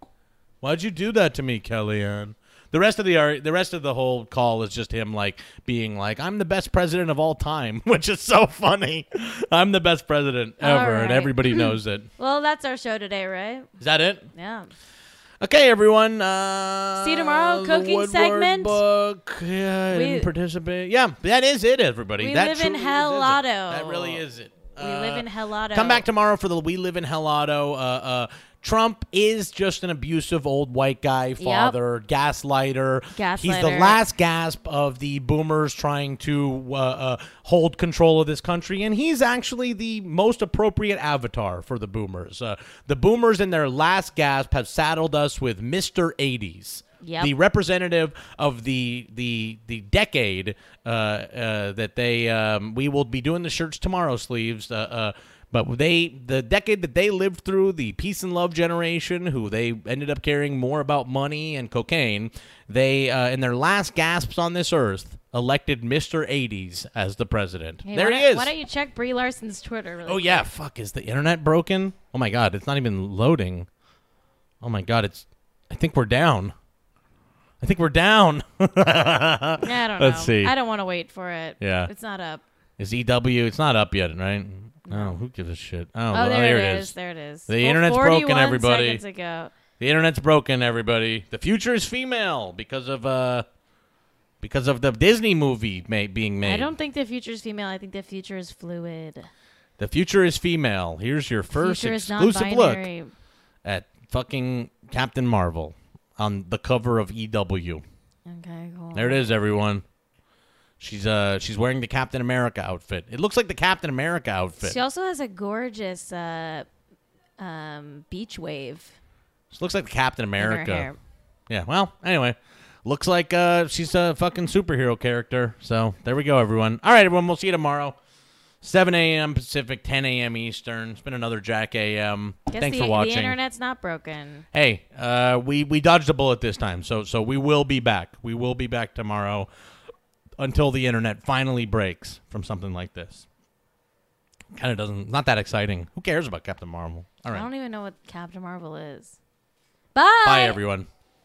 Why'd you do that to me, Kellyanne? The rest of the the rest of the whole call is just him like being like, "I'm the best president of all time," which is so funny. I'm the best president ever, and everybody knows it. Well, that's our show today, right? Is that it? Yeah. Okay, everyone. Uh, See you tomorrow, cooking Woodward segment. Book. Yeah, We- participate. Yeah, that is it, everybody. We that live in Hell. That really is it. We live in Helado. Come back tomorrow for the We Live in Helado. Uh, uh, Trump is just an abusive old white guy, father, gaslighter. He's the last gasp of the boomers trying to uh, uh, hold control of this country, and he's actually the most appropriate avatar for the boomers. Uh, the boomers, in their last gasp, have saddled us with Mister 80s. Yep. The representative of the the the decade uh, uh, that they um, we will be doing the shirts tomorrow sleeves. Uh, uh, but they the decade that they lived through, the peace and love generation, who they ended up caring more about money and cocaine. They uh, in their last gasps on this earth elected Mister 80s as the president. Hey, there he is. Why don't you check Brie Larson's Twitter? Really Oh yeah, fuck! Is the internet broken? Oh my god, it's not even loading. Oh my god, it's. I think we're down. I think we're down. I don't know. Let's see. I don't want to wait for it. Yeah. It's not up. Is EW? It's not up yet, right? No, who gives a shit? Oh, Oh, well, there there it is. is. There it is. The Well, internet's broken, everybody. seconds ago. The internet's broken, everybody. The future is female because of uh, because of the Disney movie ma- being made. I don't think the future is female. I think the future is fluid. The future is female. Here's your first exclusive look at fucking Captain Marvel on the cover of EW. Okay, cool. There it is, everyone. She's uh she's wearing the Captain America outfit. It looks like the Captain America outfit. She also has a gorgeous uh, um, beach wave. She looks like the Captain America. Yeah. Well, anyway, looks like uh she's a fucking superhero character. So there we go, everyone. All right, everyone. We'll see you tomorrow. 7 a.m. Pacific, 10 a.m. Eastern. It's been another Jack AM. Guess Thanks the, for watching. The internet's not broken. Hey, uh, we we dodged a bullet this time, so so we will be back. We will be back tomorrow until the internet finally breaks from something like this. Kind of doesn't not that exciting. Who cares about Captain Marvel? All I don't even know what Captain Marvel is. Bye. bye everyone.